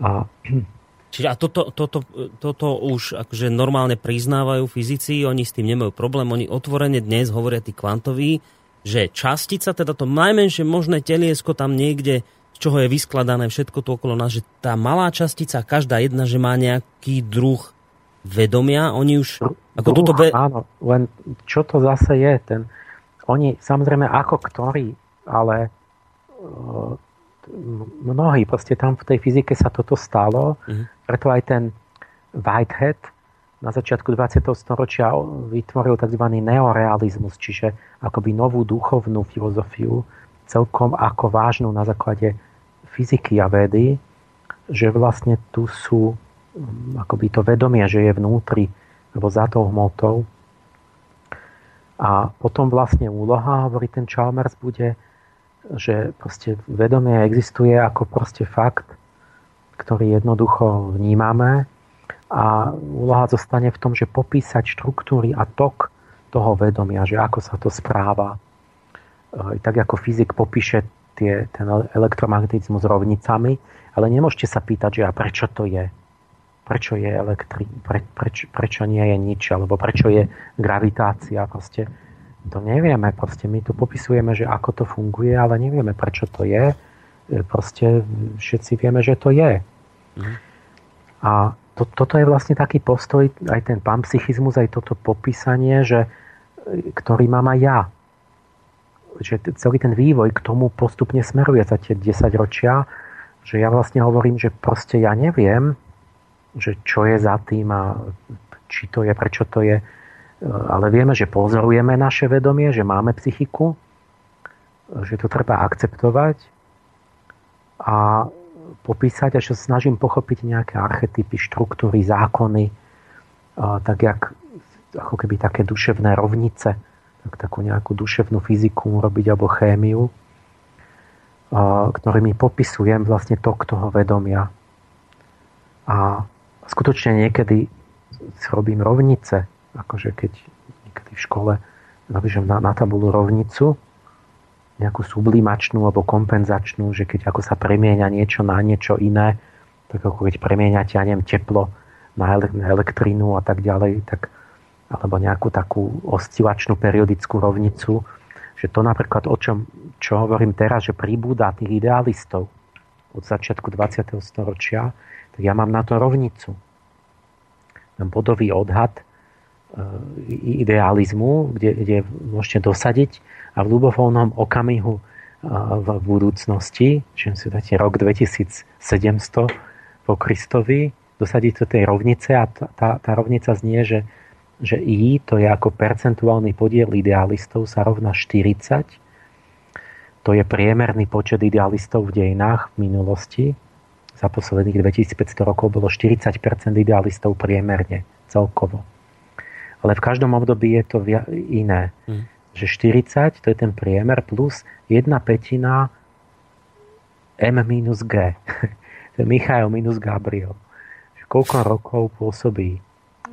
A... Čiže a toto, toto, toto už akože normálne priznávajú fyzici, oni s tým nemajú problém, oni otvorene dnes hovoria tí kvantoví, že častica, teda to najmenšie možné teliesko tam niekde čoho je vyskladané všetko to okolo nás, že tá malá častica, každá jedna, že má nejaký druh vedomia, oni už... Ako druh, toto be... Áno, len čo to zase je, ten... Oni, samozrejme, ako ktorí, ale mnohí, proste tam v tej fyzike sa toto stalo, uh-huh. preto aj ten Whitehead na začiatku 20. storočia vytvoril tzv. neorealizmus, čiže akoby novú duchovnú filozofiu, celkom ako vážnu na základe fyziky a vedy, že vlastne tu sú mm, akoby to vedomie, že je vnútri alebo za tou hmotou. A potom vlastne úloha, hovorí ten Chalmers, bude, že proste vedomie existuje ako proste fakt, ktorý jednoducho vnímame a úloha zostane v tom, že popísať štruktúry a tok toho vedomia, že ako sa to správa. E, tak ako fyzik popíše tie, ten elektromagnetizmus rovnicami, ale nemôžete sa pýtať, že a prečo to je? Prečo je elektri, pre, preč, prečo nie je nič, alebo prečo je gravitácia, proste to nevieme, proste my tu popisujeme, že ako to funguje, ale nevieme, prečo to je. E, proste všetci vieme, že to je. Mm. A to, toto je vlastne taký postoj, aj ten panpsychizmus, aj toto popísanie, že, e, ktorý mám aj ja že celý ten vývoj k tomu postupne smeruje za tie 10 ročia, že ja vlastne hovorím, že proste ja neviem, že čo je za tým a či to je, prečo to je, ale vieme, že pozorujeme naše vedomie, že máme psychiku, že to treba akceptovať a popísať a sa snažím pochopiť nejaké archetypy, štruktúry, zákony, tak jak ako keby také duševné rovnice, tak takú nejakú duševnú fyziku robiť alebo chémiu, ktorými popisujem vlastne tok toho vedomia. A skutočne niekedy robím rovnice, akože keď niekedy v škole napíšem na, na tabulu rovnicu, nejakú sublimačnú alebo kompenzačnú, že keď ako sa premieňa niečo na niečo iné, tak ako keď premieňate, ja neviem, teplo na elektrínu a tak ďalej, tak, alebo nejakú takú oscilačnú periodickú rovnicu, že to napríklad o čom, čo hovorím teraz, že pribúda tých idealistov od začiatku 20. storočia, tak ja mám na to rovnicu. Mám bodový odhad idealizmu, kde, kde môžete dosadiť a v ľubovolnom okamihu v budúcnosti, čiže si dáte rok 2700 po Kristovi, dosadiť to tej rovnice a tá, tá rovnica znie, že, že I, to je ako percentuálny podiel idealistov, sa rovná 40. To je priemerný počet idealistov v dejinách v minulosti. Za posledných 2500 rokov bolo 40% idealistov priemerne celkovo. Ale v každom období je to iné. Mm že 40 to je ten priemer plus 1 petina M minus G. to je Michael minus Gabriel. Že koľko rokov pôsobí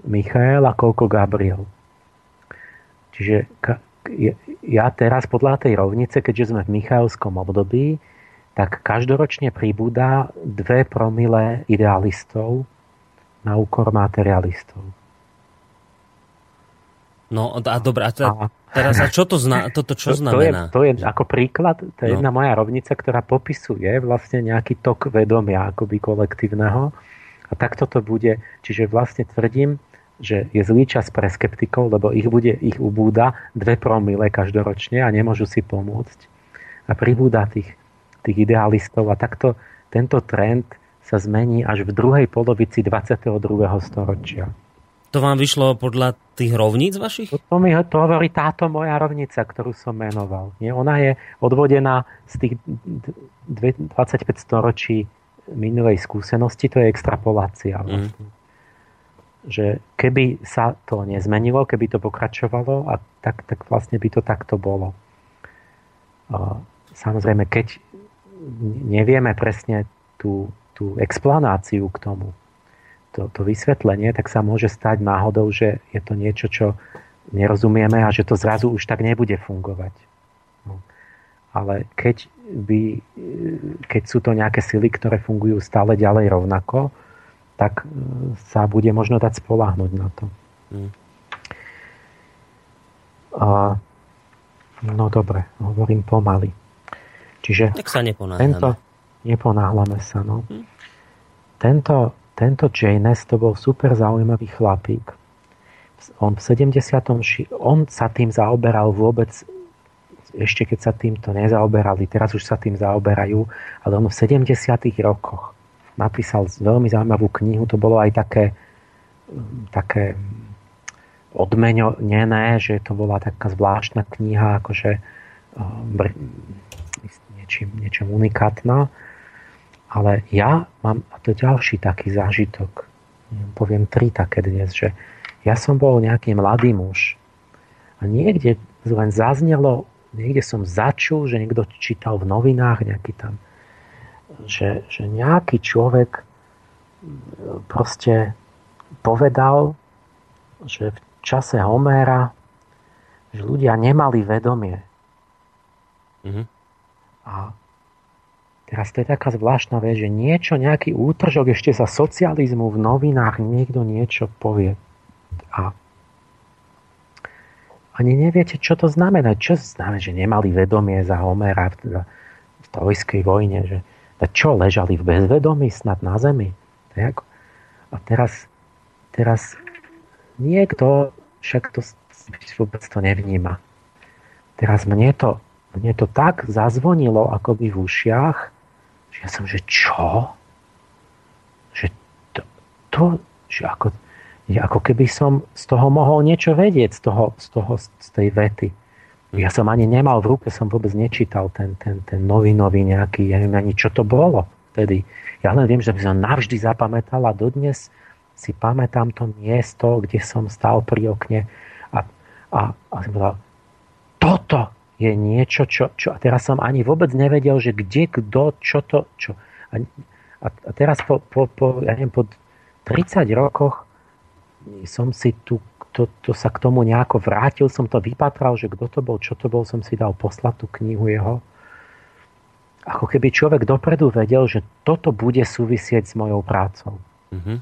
Michael a koľko Gabriel. Čiže ja teraz podľa tej rovnice, keďže sme v Michaelskom období, tak každoročne pribúda 2 promile idealistov na úkor materialistov. No a dobré, a, teda, teraz a čo to zna, toto čo to, znamená? To je, to je ako príklad, to je no. jedna moja rovnica, ktorá popisuje vlastne nejaký tok vedomia akoby kolektívneho a takto to bude, čiže vlastne tvrdím, že je zlý čas pre skeptikov, lebo ich bude, ich ubúda dve promile každoročne a nemôžu si pomôcť. A pribúda tých, tých idealistov a takto tento trend sa zmení až v druhej polovici 22. storočia. To vám vyšlo podľa tých rovníc vašich? To, mi to hovorí táto moja rovnica, ktorú som menoval. Nie? Ona je odvodená z tých 25 storočí minulej skúsenosti, to je extrapolácia. Vlastne. Mm. Že keby sa to nezmenilo, keby to pokračovalo, a tak, tak vlastne by to takto bolo. Samozrejme, keď nevieme presne tú, tú explanáciu k tomu, to, to vysvetlenie, tak sa môže stať náhodou, že je to niečo, čo nerozumieme a že to zrazu už tak nebude fungovať. No. Ale keď, by, keď sú to nejaké sily, ktoré fungujú stále ďalej rovnako, tak e, sa bude možno dať spolahnuť na to. Hmm. A, no dobre, hovorím pomaly. Čiže tak sa neponáhľame. Tento, neponáhľame sa, no. Hmm. Tento tento Janes to bol super zaujímavý chlapík. On v 70. on sa tým zaoberal vôbec ešte keď sa týmto nezaoberali, teraz už sa tým zaoberajú, ale on v 70. rokoch napísal veľmi zaujímavú knihu, to bolo aj také, také odmenené, že to bola taká zvláštna kniha, akože eh, niečím, niečím unikátna. Ale ja mám, a to ďalší taký zážitok, poviem tri také dnes, že ja som bol nejaký mladý muž a niekde len zaznelo, niekde som začul, že niekto čítal v novinách nejaký tam, že, že nejaký človek proste povedal, že v čase Homéra, že ľudia nemali vedomie. Mm-hmm. A Teraz to je taká zvláštna vec, že niečo, nejaký útržok ešte za socializmu v novinách niekto niečo povie. A ani neviete, čo to znamená. Čo znamená, že nemali vedomie za Homera v, v trojskej vojne. Že, čo, ležali v bezvedomí snad na zemi? Tak? A teraz, teraz niekto však to vôbec to nevníma. Teraz mne to, mne to tak zazvonilo akoby v ušiach, ja som, že čo? Že to, to že ako, ako keby som z toho mohol niečo vedieť, z, toho, z, toho, z tej vety. Ja som ani nemal v ruke, som vôbec nečítal ten, ten, ten novinový nejaký, ja neviem ani čo to bolo vtedy. Ja len viem, že by som navždy zapamätal a dodnes si pamätám to miesto, kde som stal pri okne a, a, a som povedal, toto je niečo, čo, čo a teraz som ani vôbec nevedel, že kde, kto, čo to, čo. A, a teraz po, po, po, ja neviem, po 30 rokoch som si tu, to, to sa k tomu nejako vrátil, som to vypatral, že kto to bol, čo to bol, som si dal poslať tú knihu jeho. ako keby človek dopredu vedel, že toto bude súvisieť s mojou prácou. Mm-hmm.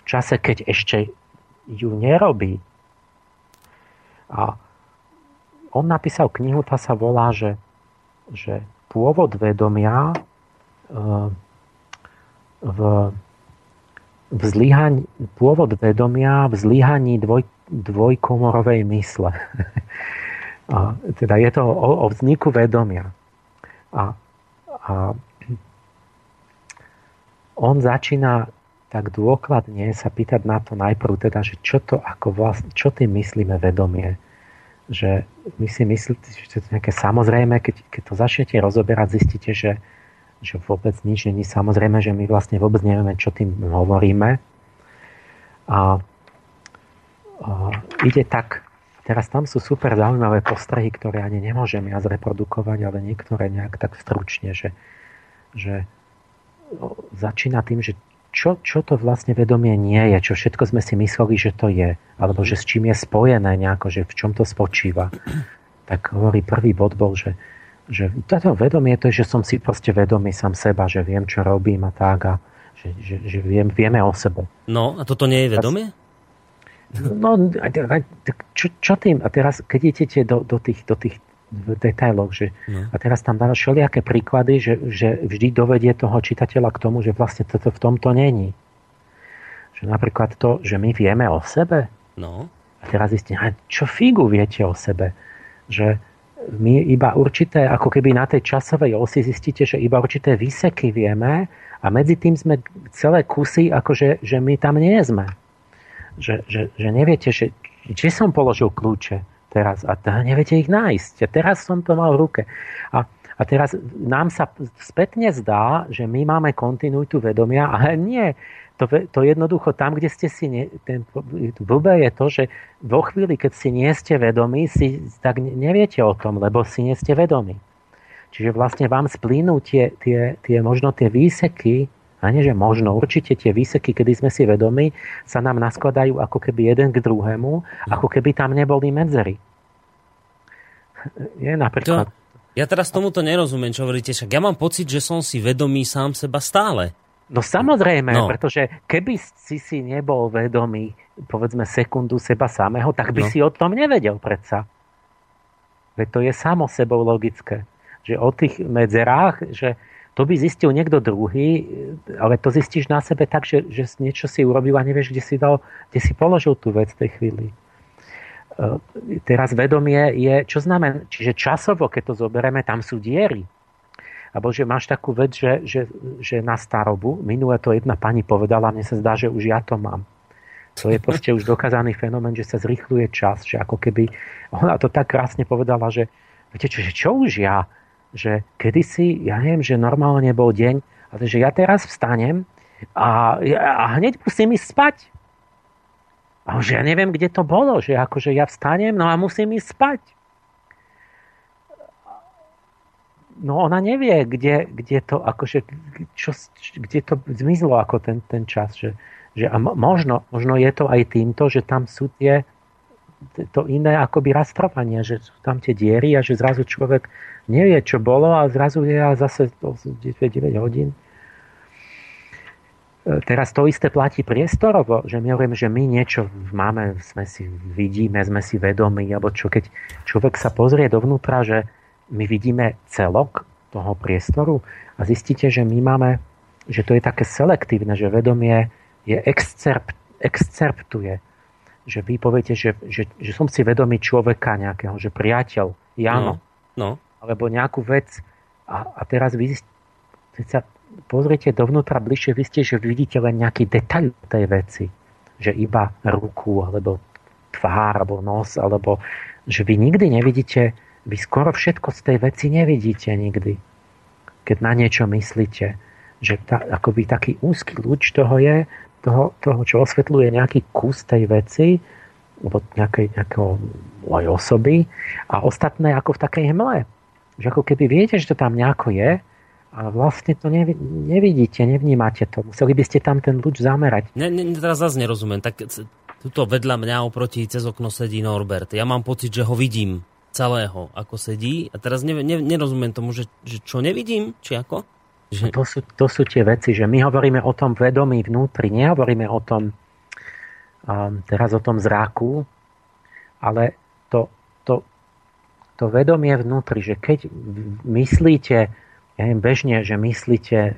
V čase, keď ešte ju nerobí. A on napísal knihu, tá sa volá, že, že pôvod vedomia uh, v, v zlyhaní, pôvod vedomia v zlyhaní dvoj, dvojkomorovej mysle. a, teda je to o, o vzniku vedomia. A, a on začína tak dôkladne sa pýtať na to najprv, teda, že čo to ako vlastne, čo tým myslíme vedomie. Že my si myslíte, že to je nejaké samozrejme, keď, keď to začnete rozoberať, zistíte, že, že vôbec nič není samozrejme, že my vlastne vôbec nevieme, čo tým hovoríme. A, a ide tak, teraz tam sú super zaujímavé postrehy, ktoré ani nemôžem ja zreprodukovať, ale niektoré nejak tak stručne, že, že začína tým, že čo, čo to vlastne vedomie nie je, čo všetko sme si mysleli, že to je, alebo že s čím je spojené nejako, že v čom to spočíva. Tak hovorí prvý bod bol, že, že toto vedomie to je, že som si proste vedomý sám seba, že viem, čo robím a tak a že, že, že viem, vieme o sebe. No a toto nie je vedomie? No, čo, čo tým? A teraz, keď idete do, do, tých, do tých v detailoch. Že, no. A teraz tam dáva všelijaké príklady, že, že vždy dovedie toho čitateľa k tomu, že vlastne toto v tomto není. Že napríklad to, že my vieme o sebe. No. A teraz zistíme, čo figu viete o sebe. Že my iba určité, ako keby na tej časovej osi zistíte, že iba určité výseky vieme a medzi tým sme celé kusy, akože že my tam nie sme. Že, že, že neviete, že, či som položil kľúče, teraz a neviete ich nájsť. A teraz som to mal v ruke. A, a teraz nám sa spätne zdá, že my máme kontinuitu vedomia, ale nie. To, to jednoducho tam, kde ste si... Ne, ten, blbé je to, že vo chvíli, keď si nie ste vedomí, si tak neviete o tom, lebo si nie ste vedomí. Čiže vlastne vám splínu tie, tie, tie možno tie výseky a nie, že možno, určite tie výseky, kedy sme si vedomi, sa nám naskladajú ako keby jeden k druhému, ako keby tam neboli medzery. Je napríklad... To, ja teraz tomuto nerozumiem, čo hovoríte, však ja mám pocit, že som si vedomý sám seba stále. No samozrejme, no. pretože keby si si nebol vedomý, povedzme sekundu seba samého, tak by no. si o tom nevedel predsa. Veď to je samo sebou logické. Že o tých medzerách, že to by zistil niekto druhý, ale to zistíš na sebe tak, že, že niečo si urobil a nevieš, kde si, dal, kde si položil tú vec v tej chvíli. E, teraz vedomie je, čo znamená, čiže časovo, keď to zoberieme, tam sú diery. Alebo že máš takú vec, že, že, že na starobu, minule to jedna pani povedala, mne sa zdá, že už ja to mám. To je proste už dokázaný fenomén, že sa zrýchluje čas, že ako keby, ona to tak krásne povedala, že viete čo, že čo už ja, že kedysi, ja neviem, že normálne bol deň, ale že ja teraz vstanem a, a hneď musím ísť spať. A že ja neviem, kde to bolo, že akože ja vstanem, no a musím ísť spať. No ona nevie, kde, kde to, akože, čo, kde to zmizlo ako ten, ten čas. Že, že a možno, možno je to aj týmto, že tam sú tie to iné akoby rastrovanie, že sú tam tie diery a že zrazu človek nevie, čo bolo a zrazu je a zase 9 hodín. E, teraz to isté platí priestorovo, že my hovoríme, že my niečo máme, sme si vidíme, sme si vedomí, alebo čo keď človek sa pozrie dovnútra, že my vidíme celok toho priestoru a zistíte, že my máme, že to je také selektívne, že vedomie je excerpt, excerptuje. Že vy poviete, že, že, že som si vedomý človeka nejakého, že priateľ, Jano. No, no alebo nejakú vec a, a teraz vy keď sa pozriete dovnútra bližšie, vy ste, že vidíte len nejaký detail tej veci. Že iba ruku, alebo tvár, alebo nos, alebo že vy nikdy nevidíte, vy skoro všetko z tej veci nevidíte nikdy. Keď na niečo myslíte. Že ta, akoby taký úzky lúč toho je, toho, toho, čo osvetľuje nejaký kus tej veci, alebo nejakej, nejakého osoby a ostatné ako v takej hmle že ako keby viete, že to tam nejako je, ale vlastne to nevidíte, nevnímate to. Museli by ste tam ten lúč zamerať. Ne, ne, teraz zase nerozumiem. Tak tuto vedľa mňa oproti cez okno sedí Norbert. Ja mám pocit, že ho vidím. celého, ako sedí. A teraz ne, ne, nerozumiem tomu, že, že čo nevidím, či ako? Že... To, sú, to sú tie veci, že my hovoríme o tom vedomí vnútri, nehovoríme o tom um, teraz o tom zráku, ale to, to, to vedomie vnútri, že keď myslíte, ja neviem, bežne, že myslíte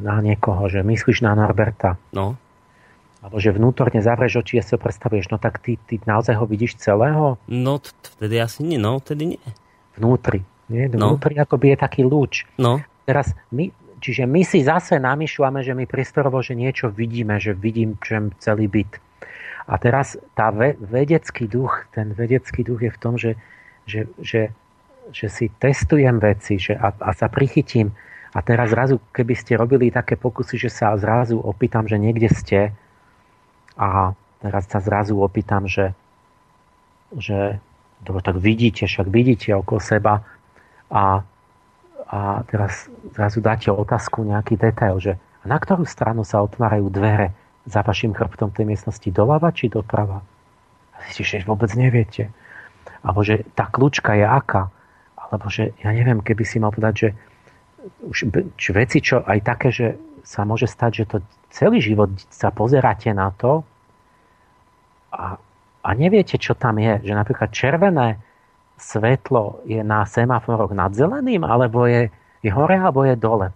na niekoho, že myslíš na Norberta, no. alebo že vnútorne zavrieš oči a si ho predstavuješ, no tak ty, ty naozaj ho vidíš celého? No, vtedy asi nie, no, vtedy nie. Vnútri. Nie? No. Vnútri akoby je taký lúč. No. Teraz my, čiže my si zase namýšľame, že my priestorovo, že niečo vidíme, že vidím čem celý byt. A teraz tá ve, vedecký duch, ten vedecký duch je v tom, že, že, že, že si testujem veci že, a, a sa prichytím. A teraz zrazu, keby ste robili také pokusy, že sa zrazu opýtam, že niekde ste a teraz sa zrazu opýtam, že, že dobro, tak vidíte, však vidíte okolo seba a a teraz zrazu dáte otázku, nejaký detail, že na ktorú stranu sa otvárajú dvere za vašim chrbtom tej miestnosti, doľava či doprava? A zistíte, že vôbec neviete. Alebo že tá kľúčka je aká. Alebo že, ja neviem, keby si mal povedať, že už či veci, čo aj také, že sa môže stať, že to celý život sa pozeráte na to a, a neviete, čo tam je. Že napríklad červené svetlo je na semaforoch nad zeleným, alebo je, je hore, alebo je dole.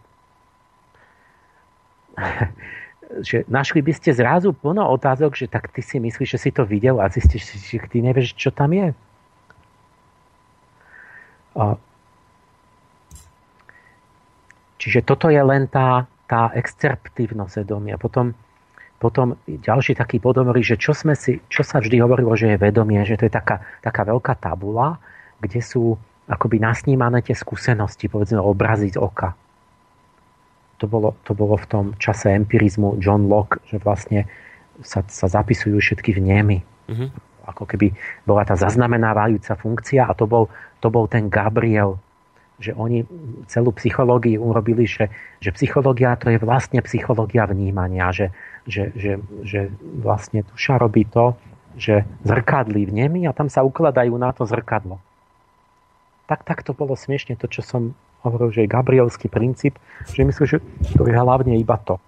že našli by ste zrazu plno otázok, že tak ty si myslíš, že si to videl a zistíš, že ty nevieš, čo tam je. Čiže toto je len tá, tá excerptívnosť vedomia. Potom, potom ďalší taký podomorí, že čo, sme si, čo sa vždy hovorilo, že je vedomie, že to je taká, taká veľká tabula, kde sú akoby nasnímané tie skúsenosti, povedzme obrazy z oka. To bolo, to bolo v tom čase empirizmu John Locke, že vlastne sa, sa zapisujú všetky vnemy. Mm-hmm. Ako keby bola tá zaznamenávajúca funkcia a to bol, to bol ten Gabriel, že oni celú psychológiu urobili, že, že psychológia to je vlastne psychológia vnímania, že, že, že, že vlastne duša robí to, že zrkadlí vnemy a tam sa ukladajú na to zrkadlo tak, tak to bolo smiešne to, čo som hovoril, že je gabrielský princíp, že myslím, že to je hlavne iba to.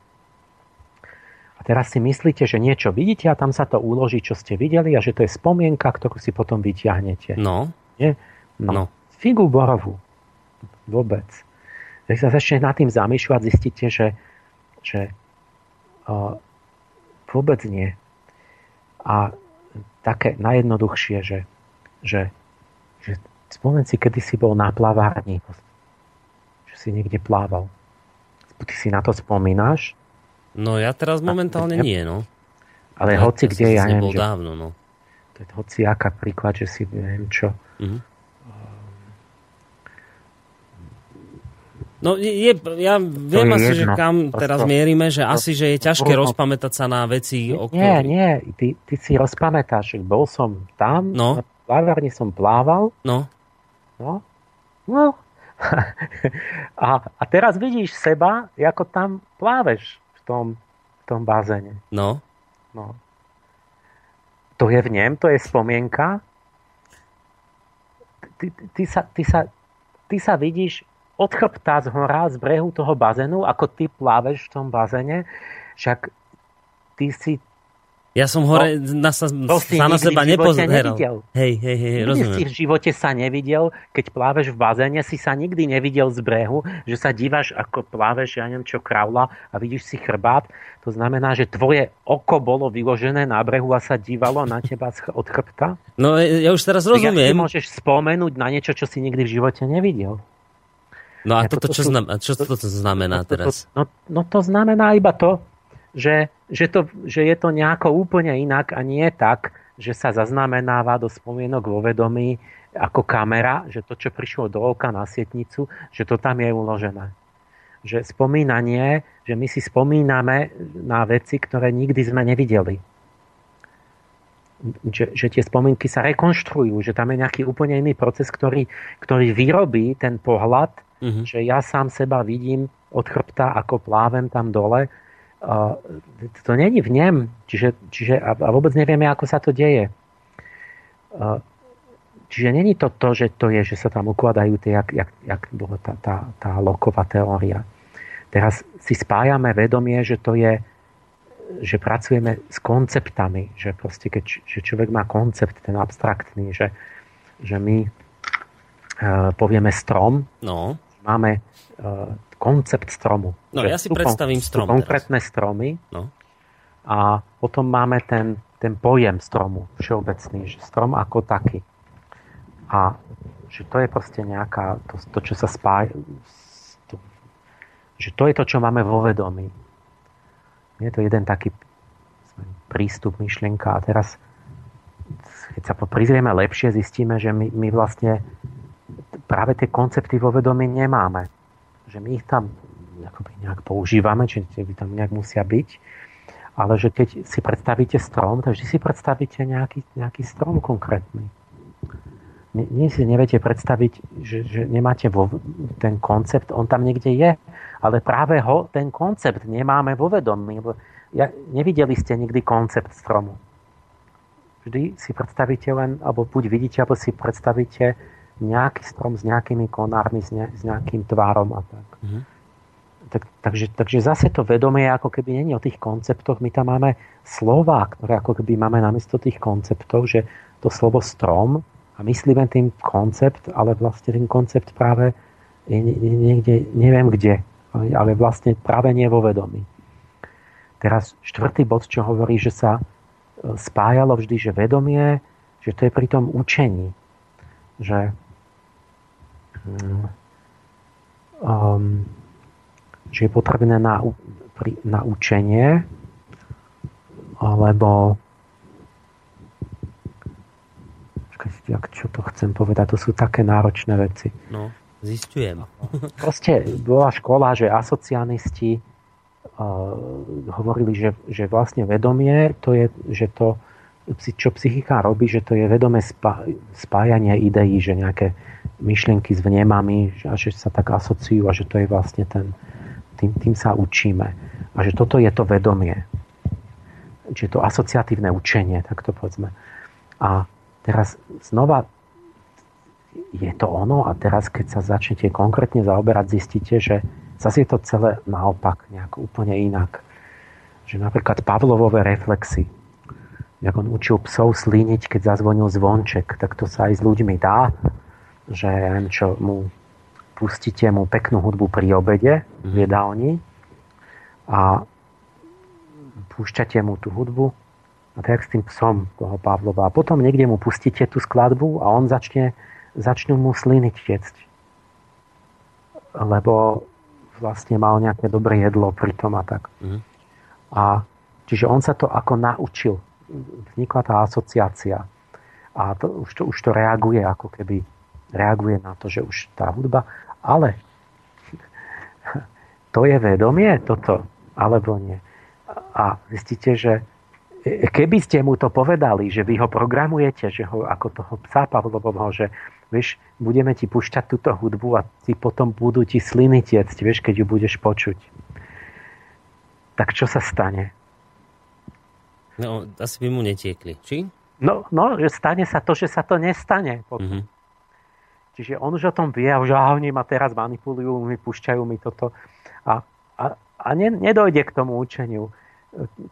A teraz si myslíte, že niečo vidíte a tam sa to uloží, čo ste videli a že to je spomienka, ktorú si potom vyťahnete. No. Nie? No. no. Figu borovú. Vôbec. Keď sa začne nad tým zamýšľať, zistíte, že, že uh, vôbec nie. A také najjednoduchšie, že, že, že Spomen si, kedy si bol na plavárni, že si niekde plával. Ty si na to spomínaš? No ja teraz momentálne nie, no. Ale ja hoci kde, ja neviem, že... dávno, no. To je hoci aká príklad, že si neviem čo. Uh-huh. No je, ja viem asi, jedno. že kam Prosto, teraz mierime, že asi, že je ťažké bol, rozpamätať sa na veci okolo. Nie, nie, ty, ty si rozpamätáš, bol som tam, no. na plávárni som plával. No. No, no. a, a teraz vidíš seba, ako tam pláveš v tom, v tom bazéne. No. no. To je v nem, to je spomienka. Ty, ty, ty, sa, ty, sa, ty sa vidíš od chrbta z hora, z brehu toho bazénu, ako ty pláveš v tom bazéne, však ty si ja som hore no, na, sa, sa na seba nepozeral. Hej, hej, hej, rozumiem. si v živote sa nevidel, keď pláveš v bazéne, si sa nikdy nevidel z brehu, že sa dívaš, ako pláveš, ja neviem čo, kraula a vidíš si chrbát. To znamená, že tvoje oko bolo vyložené na brehu a sa dívalo na teba od chrbta? No, ja už teraz rozumiem. Tak môžeš spomenúť na niečo, čo si nikdy v živote nevidel. No a ja toto, čo, sú, znamená, čo to, to znamená teraz? No, no to znamená iba to, že, že, to, že je to nejako úplne inak a nie tak, že sa zaznamenáva do spomienok vo vedomí ako kamera, že to, čo prišlo do oka na sietnicu, že to tam je uložené. Že spomínanie, že my si spomíname na veci, ktoré nikdy sme nevideli. Že, že tie spomienky sa rekonštruujú, že tam je nejaký úplne iný proces, ktorý, ktorý vyrobí ten pohľad, mm-hmm. že ja sám seba vidím od chrbta, ako plávem tam dole to není v nem, čiže, čiže a, a vôbec nevieme, ako sa to deje. čiže není to to, že to je, že sa tam ukladajú tie, jak, jak, jak bola tá, tá, tá loková teória. Teraz si spájame vedomie, že to je, že pracujeme s konceptami, že proste keď že človek má koncept, ten abstraktný, že, že my uh, povieme strom, no. máme uh, koncept stromu. No ja si predstavím strom. Konkrétne teraz. stromy no. a potom máme ten, ten pojem stromu všeobecný, že strom ako taký. A že to je proste nejaká, to, to čo sa spája, to, že to je to, čo máme vo vedomí. Je to jeden taký prístup, myšlienka a teraz keď sa prizrieme lepšie, zistíme, že my, my vlastne práve tie koncepty vo vedomí nemáme. Že my ich tam nejak používame, či tam nejak musia byť, ale že keď si predstavíte strom, tak vždy si predstavíte nejaký, nejaký strom konkrétny nie si neviete predstaviť, že, že nemáte vo, ten koncept, on tam niekde je, ale práve ho, ten koncept nemáme vo vedomí. Ja, nevideli ste nikdy koncept stromu. Vždy si predstavíte len, alebo buď vidíte, alebo si predstavíte nejaký strom s nejakými konármi, s, ne, s nejakým tvárom a tak. Mm-hmm. tak takže, takže zase to vedomie ako keby není o tých konceptoch. My tam máme slova, ktoré ako keby máme namiesto tých konceptov, že to slovo strom a myslíme tým koncept, ale vlastne ten koncept práve je niekde, neviem kde, ale vlastne práve nie vo vedomí. Teraz štvrtý bod, čo hovorí, že sa e, spájalo vždy, že vedomie, že to je pri tom učení. Že, um, že je potrebné na, pri, na učenie, alebo jak, čo to chcem povedať, to sú také náročné veci. No, zistujem. Proste bola škola, že asocianisti uh, hovorili, že, že vlastne vedomie, to je, že to, čo psychika robí, že to je vedomé spá, spájanie ideí, že nejaké myšlienky s vnemami a že sa tak asociujú a že to je vlastne ten, tým, tým sa učíme. A že toto je to vedomie. Čiže to asociatívne učenie, tak to povedzme. A Teraz znova je to ono a teraz, keď sa začnete konkrétne zaoberať, zistíte, že zase je to celé naopak, nejak úplne inak. Že napríklad Pavlovové reflexy, jak on učil psov slíniť, keď zazvonil zvonček, tak to sa aj s ľuďmi dá, že neviem čo, mu pustíte mu peknú hudbu pri obede v mhm. jedálni a púšťate mu tú hudbu a tak s tým psom toho Pavlova. A potom niekde mu pustíte tú skladbu a on začne, začnú mu sliny tiecť. Lebo vlastne mal nejaké dobré jedlo pri tom a tak. Mm. A čiže on sa to ako naučil. Vznikla tá asociácia. A to, už, to, už to reaguje, ako keby reaguje na to, že už tá hudba. Ale to je vedomie toto, alebo nie. A zistíte, že keby ste mu to povedali, že vy ho programujete, že ho ako toho psa Pavlovovho, že vieš, budeme ti pušťať túto hudbu a ty potom budú ti sliny tiecť, vieš, keď ju budeš počuť. Tak čo sa stane? No, asi by mu netiekli, či? No, no, že stane sa to, že sa to nestane. Potom. Mm-hmm. Čiže on už o tom vie a už oni ma teraz manipulujú, mi púšťajú mi toto. A, a, a ne, nedojde k tomu učeniu.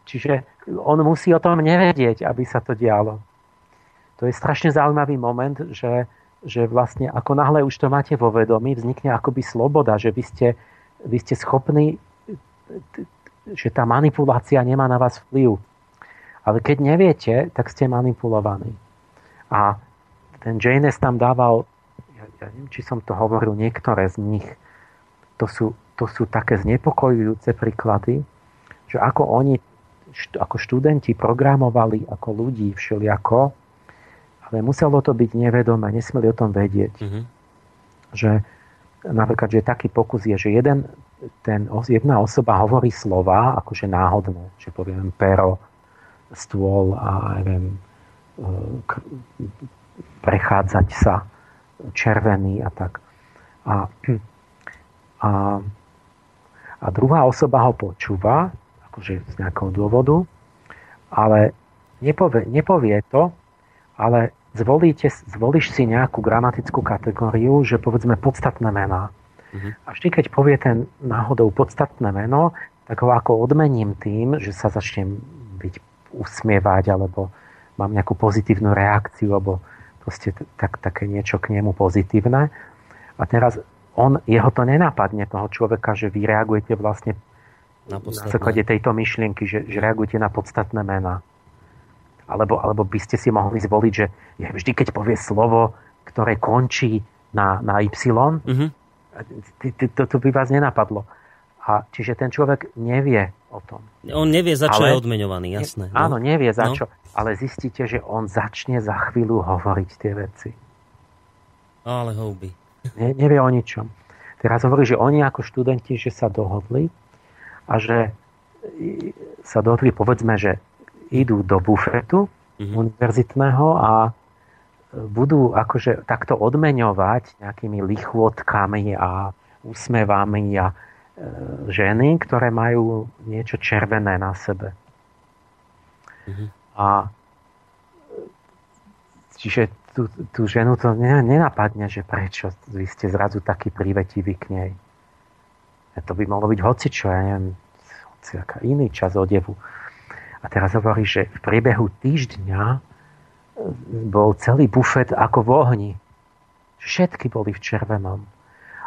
Čiže on musí o tom nevedieť, aby sa to dialo. To je strašne zaujímavý moment, že, že vlastne ako náhle už to máte vo vedomí, vznikne akoby sloboda, že vy ste, vy ste schopní, že tá manipulácia nemá na vás vplyv. Ale keď neviete, tak ste manipulovaní. A ten Janes tam dával, ja, neviem, či som to hovoril, niektoré z nich, to sú, to sú také znepokojujúce príklady, že ako oni ako študenti programovali ako ľudí všelijako, ale muselo to byť nevedomé, nesmeli o tom vedieť. Mm-hmm. Že napríklad, že taký pokus je, že jeden, ten, jedna osoba hovorí slova akože náhodné, že poviem pero, stôl a neviem, e, prechádzať sa, červený a tak. A, a, a druhá osoba ho počúva akože z nejakého dôvodu, ale nepovie, nepovie to, ale zvolíte, zvolíš si nejakú gramatickú kategóriu, že povedzme podstatné mená. Uh-huh. A vždy, keď povie ten náhodou podstatné meno, tak ho ako odmením tým, že sa začnem byť usmievať, alebo mám nejakú pozitívnu reakciu, alebo proste tak, také niečo k nemu pozitívne. A teraz on, jeho to nenapadne, toho človeka, že vy reagujete vlastne na, na základe tejto myšlienky, že, že reagujete na podstatné mená. Alebo, alebo by ste si mohli zvoliť, že vždy, keď povie slovo, ktoré končí na, na Y, mm-hmm. to, to by vás nenapadlo. A čiže ten človek nevie o tom. On nevie, za čo ale, je odmeňovaný, jasné. Ne, áno, nevie za no. čo. Ale zistíte, že on začne za chvíľu hovoriť tie veci. Ale houby. Ne, nevie o ničom. Teraz hovorí, že oni ako študenti, že sa dohodli a že sa dohodli, povedzme, že idú do bufetu mm-hmm. univerzitného a budú akože takto odmeňovať nejakými lichvotkami a úsmevami a ženy, ktoré majú niečo červené na sebe. Mm-hmm. A čiže tú, tú ženu to nenapadne, že prečo vy ste zrazu taký prívetivý k nej. A to by mohlo byť hocičo, ja neviem, hociaká iný čas odevu. A teraz hovorí, že v priebehu týždňa e, bol celý bufet ako v ohni. Všetky boli v červenom.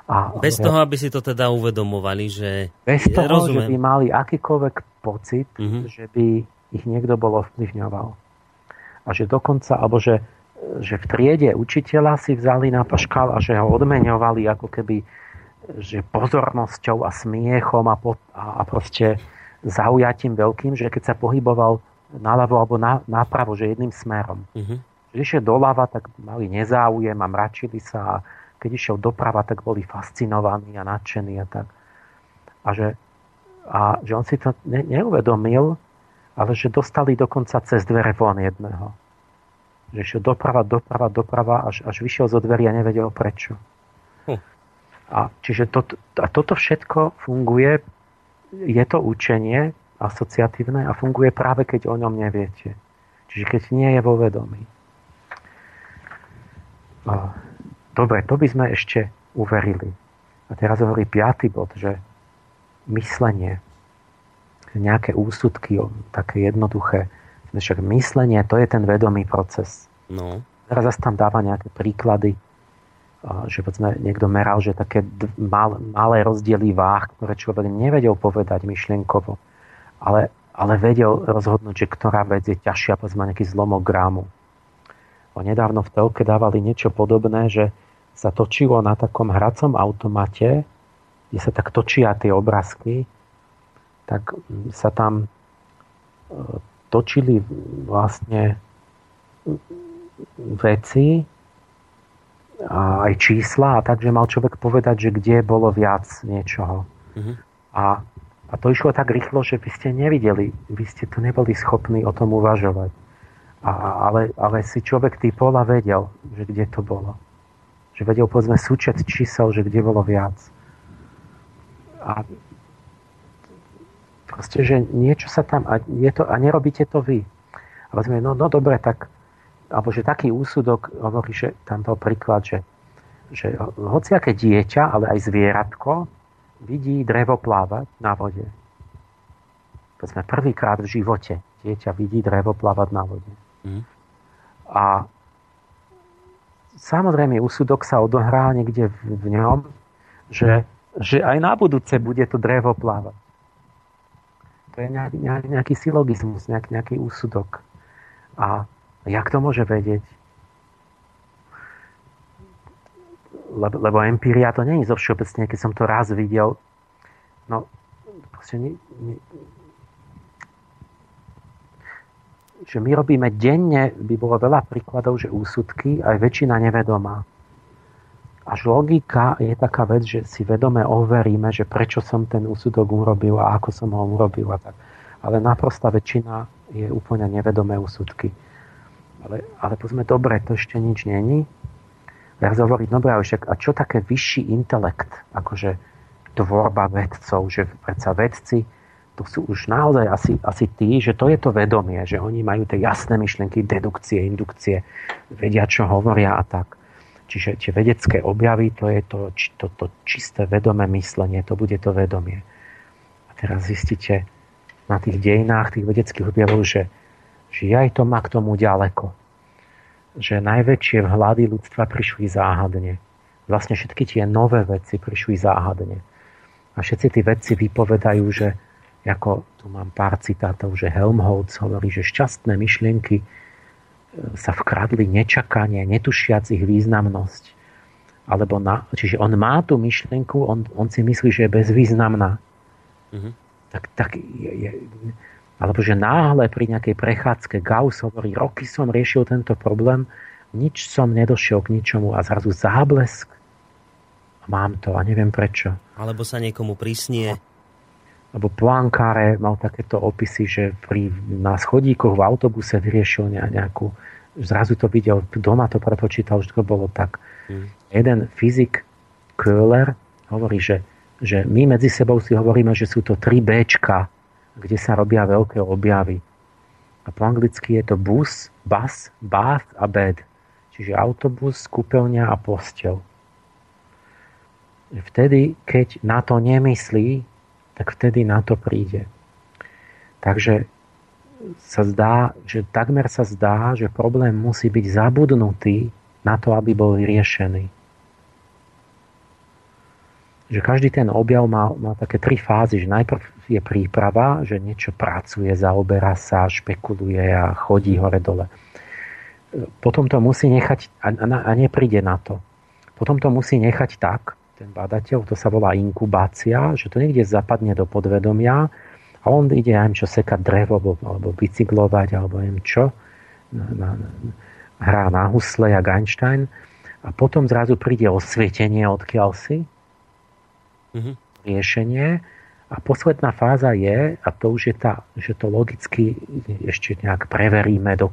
A, bez toho, aby si to teda uvedomovali, že... Bez toho, rozumiem. že by mali akýkoľvek pocit, uh-huh. že by ich niekto bol ovplyvňoval. A že dokonca, alebo že, že v triede učiteľa si vzali na paškal a že ho odmeňovali ako keby že pozornosťou a smiechom a, po, a, a proste zaujatím veľkým, že keď sa pohyboval naľavo alebo na, napravo, že jedným smerom. Uh-huh. Že išiel doľava, tak mali nezáujem a mračili sa a keď išiel doprava, tak boli fascinovaní a nadšení a tak. A že, a že on si to ne, neuvedomil, ale že dostali dokonca cez dvere von jedného. Že išiel doprava, doprava, doprava, až, až vyšiel zo dverí a nevedel prečo. Hm. A čiže to, a toto všetko funguje, je to učenie asociatívne a funguje práve keď o ňom neviete. Čiže keď nie je vo vedomí. Dobre, to by sme ešte uverili. A teraz hovorí piatý bod, že myslenie, nejaké úsudky, také jednoduché. Však myslenie, to je ten vedomý proces. No. Teraz zase tam dáva nejaké príklady, že povedzme, niekto meral, že také mal, malé rozdiely váh, ktoré človek nevedel povedať myšlienkovo, ale, ale vedel rozhodnúť, že ktorá vec je ťažšia, povedzme nejaký zlomok grámu. O nedávno v telke dávali niečo podobné, že sa točilo na takom hracom automate, kde sa tak točia tie obrázky, tak sa tam e, točili vlastne veci a aj čísla a takže mal človek povedať, že kde bolo viac niečoho. Mm-hmm. A, a to išlo tak rýchlo, že vy ste nevideli, vy ste to neboli schopní o tom uvažovať. A, ale, ale si človek typol a vedel, že kde to bolo že vedel povedzme súčet čísel, že kde bolo viac. A proste, že niečo sa tam, a, je to, a nerobíte to vy. A povedzme, no, no dobre, tak, alebo že taký úsudok hovorí, že tam bol príklad, že, že hociaké dieťa, ale aj zvieratko, vidí drevo plávať na vode. Povedzme, prvýkrát v živote dieťa vidí drevo plávať na vode. Mm. A samozrejme úsudok sa odohrá niekde v, ňom, že, že aj na budúce bude to drevo plávať. To je nejaký, nejaký, silogizmus, nejaký, nejaký úsudok. A jak to môže vedieť? Lebo, lebo empíria to je zo všeobecne, keď som to raz videl. No, proste nie, nie, že my robíme denne, by bolo veľa príkladov, že úsudky, aj väčšina nevedomá. Až logika je taká vec, že si vedome overíme, že prečo som ten úsudok urobil a ako som ho urobil a tak. Ale naprosta väčšina je úplne nevedomé úsudky. Ale, ale povedzme, dobre, to ešte nič není. Ja hovoriť, dobre, ale však, a čo také vyšší intelekt, akože tvorba vedcov, že predsa vedci to sú už naozaj asi, asi tí, že to je to vedomie, že oni majú tie jasné myšlienky, dedukcie, indukcie, vedia, čo hovoria a tak. Čiže tie vedecké objavy, to je to, to, to čisté vedomé myslenie, to bude to vedomie. A teraz zistíte na tých dejinách tých vedeckých objavov, že, že aj to má k tomu ďaleko. Že najväčšie vhľady ľudstva prišli záhadne. Vlastne všetky tie nové veci prišli záhadne. A všetci tí vedci vypovedajú, že ako tu mám pár citátov, že Helmholtz hovorí, že šťastné myšlienky e, sa vkradli nečakanie, netušiac ich významnosť. Alebo na, čiže on má tú myšlienku, on, on si myslí, že je bezvýznamná. Mm-hmm. Tak, tak je, je, alebo že náhle pri nejakej prechádzke Gauss hovorí, roky som riešil tento problém, nič som nedošiel k ničomu a zrazu záblesk mám to a neviem prečo. Alebo sa niekomu prísnie. Alebo Poincaré mal takéto opisy, že pri, na schodíkoch v autobuse vyriešil nejakú, zrazu to videl, doma to prepočítal, že to bolo tak. Hmm. Jeden fyzik, Köhler, hovorí, že, že my medzi sebou si hovoríme, že sú to tri Bčka, kde sa robia veľké objavy. A po anglicky je to bus, bus, bath a bed. Čiže autobus, kúpeľňa a postel vtedy, keď na to nemyslí, tak vtedy na to príde. Takže sa zdá, že takmer sa zdá, že problém musí byť zabudnutý na to, aby bol vyriešený. Že každý ten objav má, má také tri fázy, že najprv je príprava, že niečo pracuje, zaoberá sa, špekuluje a chodí hore-dole. Potom to musí nechať a, a, a nepríde na to. Potom to musí nechať tak, ten badateľ, to sa volá inkubácia, že to niekde zapadne do podvedomia a on ide, ja čo sekať drevo, alebo, alebo bicyklovať, alebo neviem čo, na, na, hrá na husle, jak Einstein a potom zrazu príde osvietenie, odkiaľ si, mm-hmm. riešenie a posledná fáza je, a to už je tá, že to logicky ešte nejak preveríme, do,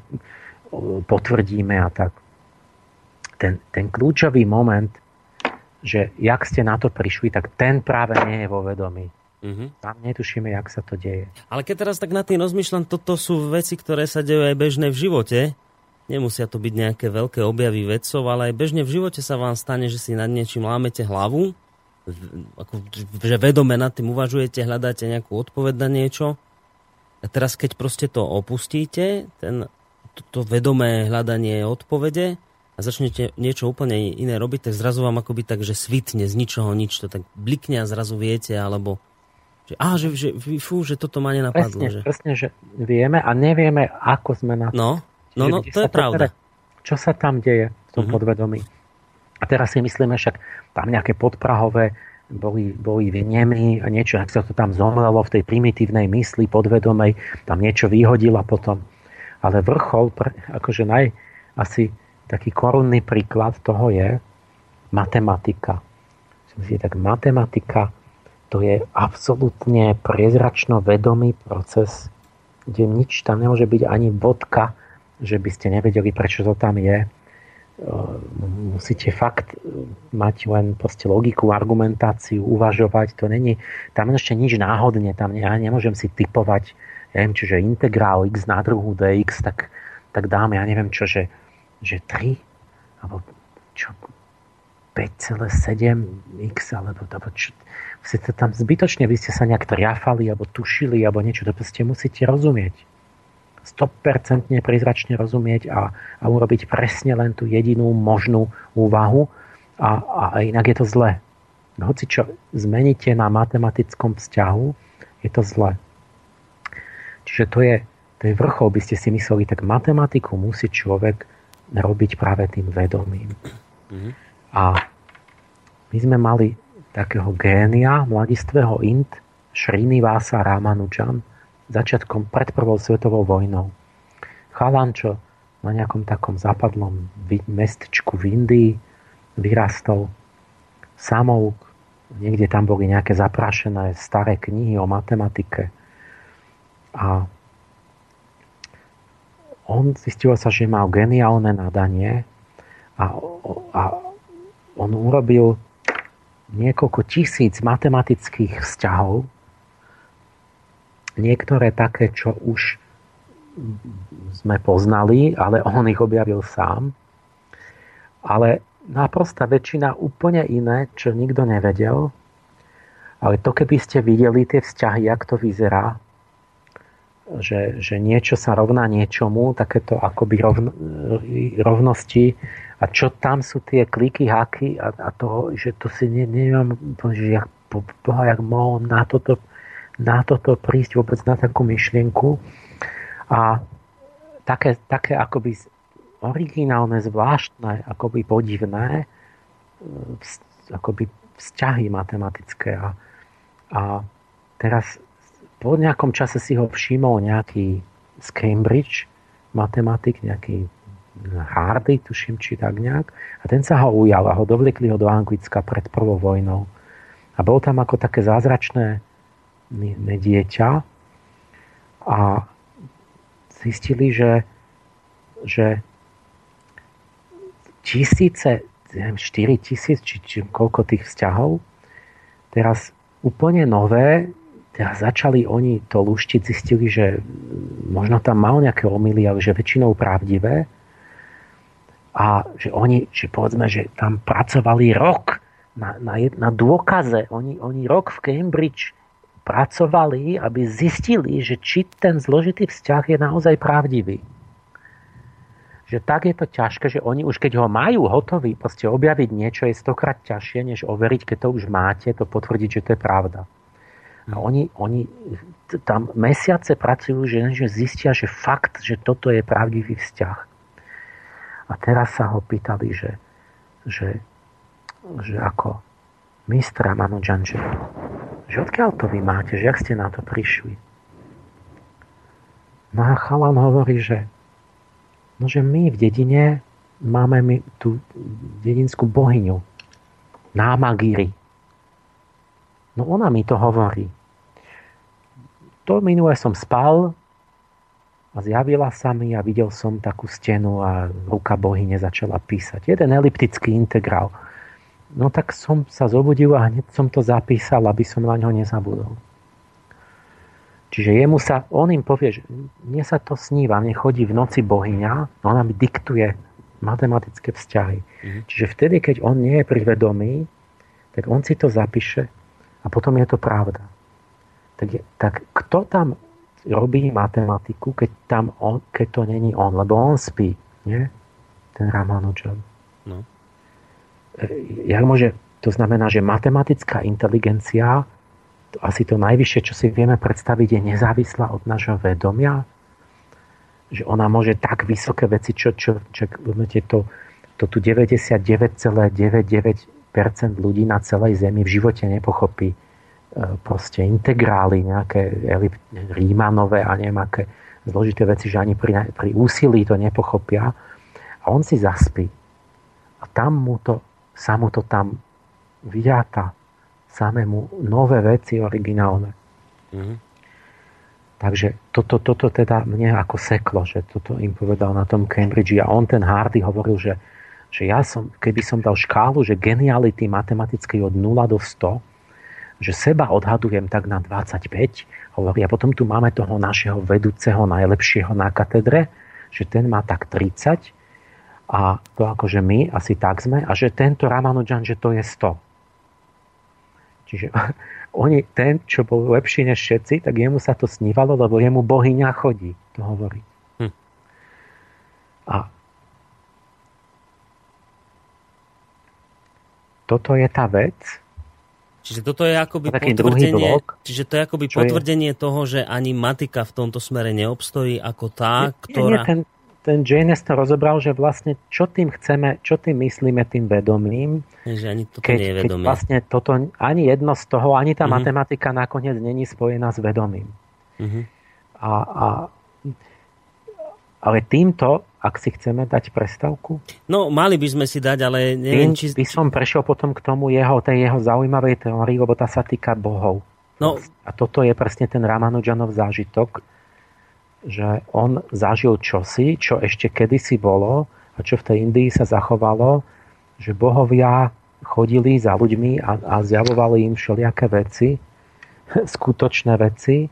potvrdíme a tak. Ten, ten kľúčový moment že jak ste na to prišli, tak ten práve nie je vo vedomí. Mm-hmm. Tam netušíme, jak sa to deje. Ale keď teraz tak na tým rozmýšľam, toto sú veci, ktoré sa dejú aj bežne v živote. Nemusia to byť nejaké veľké objavy vedcov, ale aj bežne v živote sa vám stane, že si nad niečím lámete hlavu, ako, že vedome nad tým uvažujete, hľadáte nejakú odpoveď na niečo. A teraz, keď proste to opustíte, ten, to, to vedomé hľadanie odpovede, a začnete niečo úplne iné robiť, tak zrazu vám akoby tak, že svitne z ničoho nič, to tak blikne a zrazu viete, alebo že, á, že, že, fú, že toto ma nenapadlo. Presne, že... presne, že vieme a nevieme, ako sme na to. No, no, no to je pravda. Teda, čo sa tam deje v tom mm-hmm. podvedomí. A teraz si myslíme však, tam nejaké podprahové boli, boli vnemy a niečo, ak sa to tam zomrelo v tej primitívnej mysli podvedomej, tam niečo vyhodila potom. Ale vrchol, akože naj, asi taký korunný príklad toho je matematika. Tak matematika to je absolútne priezračno vedomý proces, kde nič tam nemôže byť ani bodka, že by ste nevedeli, prečo to tam je. Musíte fakt mať len proste logiku, argumentáciu, uvažovať. To není, tam ešte nič náhodne, tam ja nemôžem si typovať, ja neviem, čiže integrál x na druhu dx, tak, tak dám, ja neviem čo, že že 3 alebo čo 5,7x alebo, alebo čo, ste tam zbytočne, vy ste sa nejak triafali alebo tušili alebo niečo, to proste musíte rozumieť. 100% prizračne rozumieť a, a urobiť presne len tú jedinú možnú úvahu a, a inak je to zle. No, hoci čo zmeníte na matematickom vzťahu, je to zle. Čiže to je, to je vrchol, by ste si mysleli, tak matematiku musí človek robiť práve tým vedomím. Mm-hmm. A my sme mali takého génia, mladistvého Int, Srinivasa Ramanujan, začiatkom pred prvou svetovou vojnou. Chalan, čo na nejakom takom západnom mestečku v Indii vyrastol samouk, niekde tam boli nejaké zaprašené staré knihy o matematike a on zistilo sa, že mal geniálne nadanie a, a on urobil niekoľko tisíc matematických vzťahov niektoré také, čo už sme poznali, ale on ich objavil sám. Ale naprosta väčšina úplne iné, čo nikto nevedel. Ale to, keby ste videli tie vzťahy, jak to vyzerá, že, že niečo sa rovná niečomu, takéto akoby rovno, rovnosti. A čo tam sú tie kliky, haky a, a to, že to si ne, neviem, že jak, boha, jak mohol na toto, na toto prísť vôbec na takú myšlienku. A také, také akoby originálne, zvláštne, akoby podivné akoby vzťahy matematické. A, a teraz po nejakom čase si ho všimol nejaký z Cambridge matematik, nejaký Hardy, tuším, či tak nejak. A ten sa ho ujal a ho dovliekli ho do Anglicka pred prvou vojnou. A bol tam ako také zázračné dieťa a zistili, že, že tisíce, neviem, 4 tisíc, či, či koľko tých vzťahov, teraz úplne nové Teraz začali oni to luštiť, zistili, že možno tam mal nejaké omily, ale že väčšinou pravdivé. A že oni, že povedzme, že tam pracovali rok na, na, na dôkaze. Oni, oni rok v Cambridge pracovali, aby zistili, že či ten zložitý vzťah je naozaj pravdivý. Že tak je to ťažké, že oni už keď ho majú hotový, proste objaviť niečo je stokrát ťažšie, než overiť, keď to už máte, to potvrdiť, že to je pravda. A oni, oni tam mesiace pracujú, že, že zistia, že fakt, že toto je pravdivý vzťah. A teraz sa ho pýtali, že, že, že ako mistra Manudžan, že, odkiaľ to vy máte, že jak ste na to prišli. No a chalan hovorí, že, no, že my v dedine máme my tú dedinskú bohyňu, Námagíry. No ona mi to hovorí. To minule som spal a zjavila sa mi a videl som takú stenu a ruka bohyne začala písať. Jeden eliptický integrál. No tak som sa zobudil a hneď som to zapísal, aby som na ňo nezabudol. Čiže jemu sa, on im povie, že mne sa to sníva, mne chodí v noci bohyňa, ona mi diktuje matematické vzťahy. Mm-hmm. Čiže vtedy, keď on nie je privedomý, tak on si to zapíše a potom je to pravda. Tak, je, tak kto tam robí matematiku, keď, tam on, keď to není on? Lebo on spí, nie? Ten Ramanujan. No. E, jak môže, to znamená, že matematická inteligencia, to asi to najvyššie, čo si vieme predstaviť, je nezávislá od nášho vedomia, že ona môže tak vysoké veci, čo, čo, čo to, to tu 99,99 ľudí na celej Zemi v živote nepochopí e, proste integrály, nejaké rímanové a neviem aké zložité veci, že ani pri, pri úsilí to nepochopia. A on si zaspí. A tam mu to, sa mu to tam vyjáta samému nové veci originálne. Mm-hmm. Takže toto, toto teda mne ako seklo, že toto im povedal na tom Cambridge a on ten Hardy hovoril, že že ja som, keby som dal škálu, že geniality matematickej od 0 do 100, že seba odhadujem tak na 25, hovorí, a potom tu máme toho našeho vedúceho najlepšieho na katedre, že ten má tak 30 a to akože my asi tak sme a že tento Ramanujan, že to je 100. Čiže oni, ten, čo bol lepší než všetci, tak jemu sa to snívalo, lebo jemu bohyňa chodí, to hovorí. Hm. A toto je tá vec. Čiže toto je akoby potvrdenie, čiže to je akoby potvrdenie je? toho, že ani matika v tomto smere neobstojí ako tá, nie, ktorá... Nie, ten, ten Janes to rozobral, že vlastne čo tým chceme, čo tým myslíme tým vedomím. Že ani toto keď, nie je vedomie. Keď vlastne toto, ani jedno z toho, ani tá mm-hmm. matematika nakoniec není spojená s vedomím. Mm-hmm. A, a, ale týmto ak si chceme dať prestavku? No, mali by sme si dať, ale neviem, či... by som prešiel potom k tomu jeho, tej jeho zaujímavej teórii, lebo tá sa týka bohov. No. A toto je presne ten Ramanujanov zážitok, že on zažil čosi, čo ešte kedysi bolo a čo v tej Indii sa zachovalo, že bohovia chodili za ľuďmi a, a zjavovali im všelijaké veci, skutočné veci,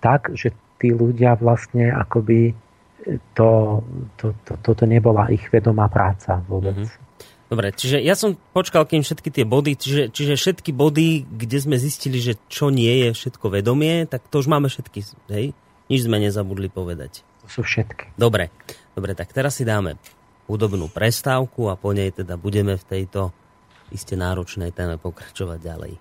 tak, že tí ľudia vlastne akoby to, to, to, toto nebola ich vedomá práca vôbec. Mm-hmm. Dobre, čiže ja som počkal, kým všetky tie body, čiže, čiže všetky body, kde sme zistili, že čo nie je všetko vedomie, tak to už máme všetky, hej? Nič sme nezabudli povedať. To sú všetky. Dobre, dobre, tak teraz si dáme hudobnú prestávku a po nej teda budeme v tejto iste náročnej téme pokračovať ďalej.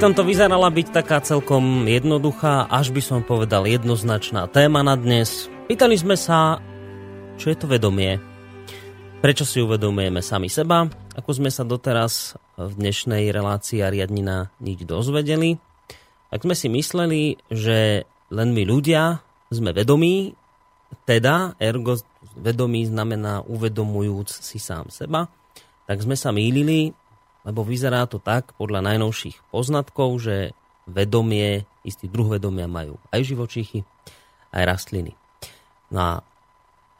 Pritom to vyzerala byť taká celkom jednoduchá, až by som povedal jednoznačná téma na dnes. Pýtali sme sa, čo je to vedomie, prečo si uvedomujeme sami seba, ako sme sa doteraz v dnešnej relácii a riadnina nič dozvedeli. Tak sme si mysleli, že len my ľudia sme vedomí, teda ergo vedomí znamená uvedomujúc si sám seba, tak sme sa mýlili, lebo vyzerá to tak podľa najnovších poznatkov, že vedomie, istý druh vedomia majú aj živočíchy, aj rastliny. No a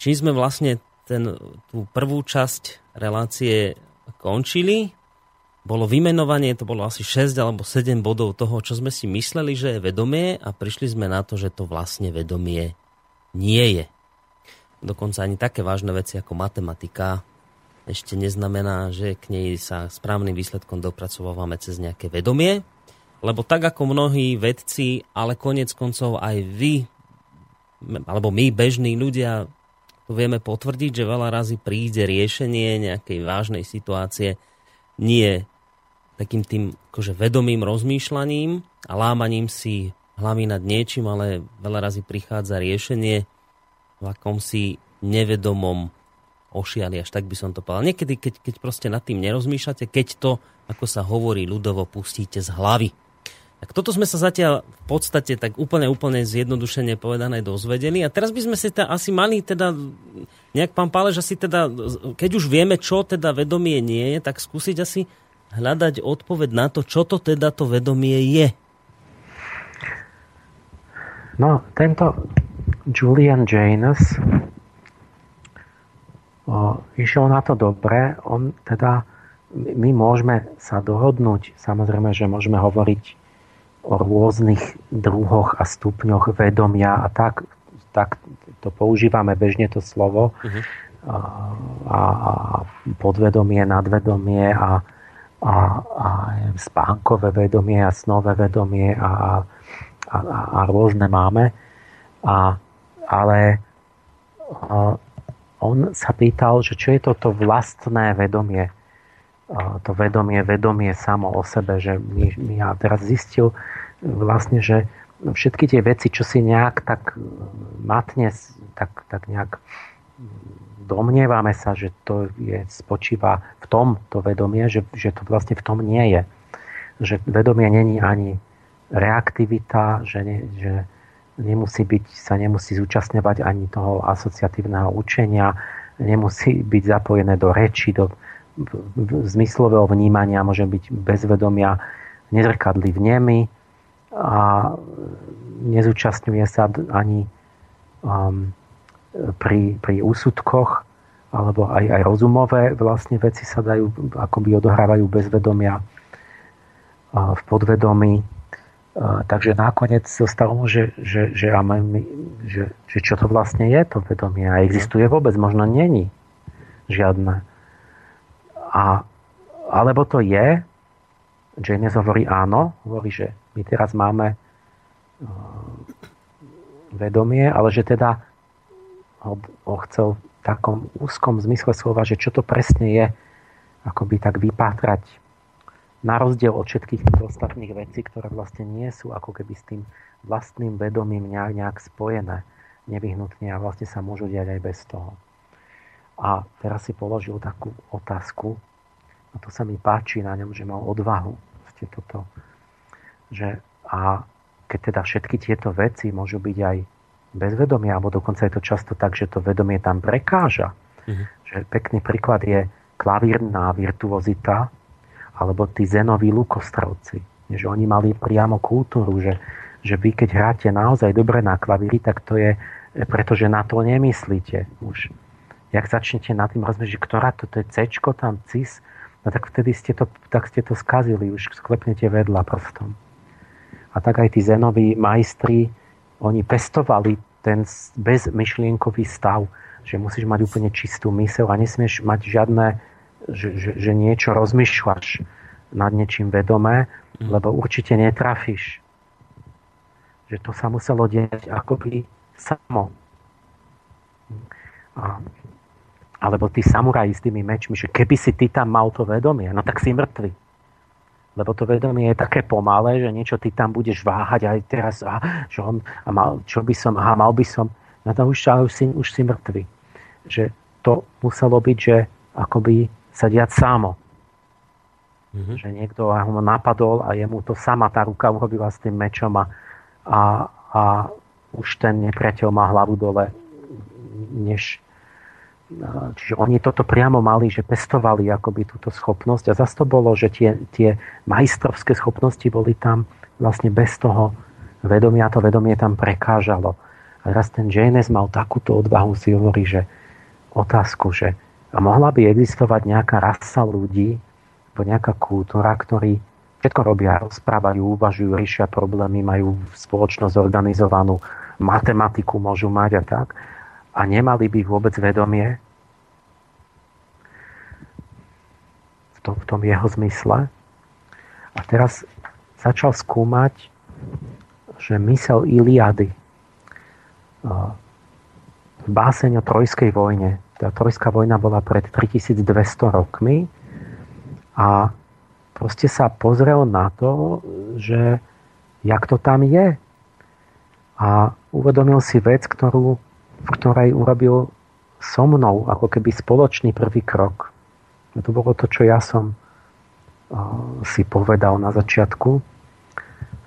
čím sme vlastne ten, tú prvú časť relácie končili, bolo vymenovanie, to bolo asi 6 alebo 7 bodov toho, čo sme si mysleli, že je vedomie a prišli sme na to, že to vlastne vedomie nie je. Dokonca ani také vážne veci ako matematika ešte neznamená, že k nej sa správnym výsledkom dopracovávame cez nejaké vedomie, lebo tak ako mnohí vedci, ale konec koncov aj vy, alebo my, bežní ľudia, vieme potvrdiť, že veľa razy príde riešenie nejakej vážnej situácie nie takým tým akože vedomým rozmýšľaním a lámaním si hlavy nad niečím, ale veľa razy prichádza riešenie v akomsi nevedomom ošiali, až tak by som to povedal. Niekedy, keď, keď proste nad tým nerozmýšľate, keď to, ako sa hovorí ľudovo, pustíte z hlavy. Tak toto sme sa zatiaľ v podstate tak úplne, úplne zjednodušene povedané dozvedeli. A teraz by sme si teda asi mali teda, nejak pán Pálež, asi teda, keď už vieme, čo teda vedomie nie je, tak skúsiť asi hľadať odpoveď na to, čo to teda to vedomie je. No, tento Julian Janus o, išiel na to dobre. On teda, my môžeme sa dohodnúť, samozrejme, že môžeme hovoriť o rôznych druhoch a stupňoch vedomia a tak, tak to používame bežne to slovo uh-huh. a, a, podvedomie, nadvedomie a, a, a spánkové vedomie a snové vedomie a, a, a, a rôzne máme. A, ale a, on sa pýtal, že čo je toto vlastné vedomie to vedomie, vedomie samo o sebe, že my, my ja teraz zistil vlastne, že všetky tie veci, čo si nejak tak matne, tak, tak nejak domnievame sa, že to je, spočíva v tom, to vedomie, že, že to vlastne v tom nie je. Že vedomie není ani reaktivita, že, ne, že nemusí byť, sa nemusí zúčastňovať ani toho asociatívneho učenia, nemusí byť zapojené do reči, do, zmyslového vnímania, môže byť bezvedomia nezrkadlý v nemi a nezúčastňuje sa ani um, pri, pri úsudkoch alebo aj, aj rozumové vlastne veci sa dajú, akoby odohrávajú bezvedomia uh, v podvedomí. Takže nakoniec sa stalo, že, že, že, že, že čo to vlastne je to vedomie a existuje vôbec, možno není žiadne. A, alebo to je, James hovorí áno, hovorí, že my teraz máme uh, vedomie, ale že teda ho, ho chcel v takom úzkom zmysle slova, že čo to presne je, akoby tak vypátrať na rozdiel od všetkých tých ostatných vecí, ktoré vlastne nie sú ako keby s tým vlastným vedomím nejak, spojené nevyhnutne a vlastne sa môžu diať aj bez toho. A teraz si položil takú otázku, a to sa mi páči na ňom, že mal odvahu. Ste toto, že a keď teda všetky tieto veci môžu byť aj bezvedomia, alebo dokonca je to často tak, že to vedomie tam prekáža. Mm-hmm. Že pekný príklad je klavírna virtuozita, alebo tí zenoví lukostrovci. Že oni mali priamo kultúru, že, že vy keď hráte naozaj dobre na klavíri, tak to je, pretože na to nemyslíte už jak začnete nad tým rozmýšľať, že ktorá to, to je C, tam CIS, no tak vtedy ste to, tak ste to skazili, už sklepnete vedľa prstom. A tak aj tí zenoví majstri, oni pestovali ten bezmyšlienkový stav, že musíš mať úplne čistú mysel a nesmieš mať žiadne, že, že, že niečo rozmýšľaš nad niečím vedomé, mm. lebo určite netrafíš. Že to sa muselo deť akoby samo. A alebo tí samuraji s tými mečmi, že keby si ty tam mal to vedomie, no tak si mŕtvy. Lebo to vedomie je také pomalé, že niečo ty tam budeš váhať aj teraz, a, že on, a mal, čo by som, aha, mal by som, no to už, už, si, už si mŕtvy. Že to muselo byť, že akoby sa diať samo. Mm-hmm. Že niekto ho napadol a jemu to sama tá ruka urobila s tým mečom a, a, a už ten nepriateľ má hlavu dole, než, Čiže oni toto priamo mali, že pestovali akoby túto schopnosť a zase to bolo, že tie, tie majstrovské schopnosti boli tam vlastne bez toho vedomia, to vedomie tam prekážalo. A raz ten Janes mal takúto odvahu, si hovorí, že otázku, že a mohla by existovať nejaká rasa ľudí, alebo nejaká kultúra, ktorí všetko robia, rozprávajú, uvažujú, riešia problémy, majú spoločnosť organizovanú, matematiku môžu mať a tak a nemali by vôbec vedomie v tom, v tom jeho zmysle. A teraz začal skúmať, že mysel Iliady, báseň o Trojskej vojne. Tá Trojská vojna bola pred 3200 rokmi a proste sa pozrel na to, že jak to tam je. A uvedomil si vec, ktorú v ktorej urobil so mnou ako keby spoločný prvý krok. A to bolo to, čo ja som si povedal na začiatku,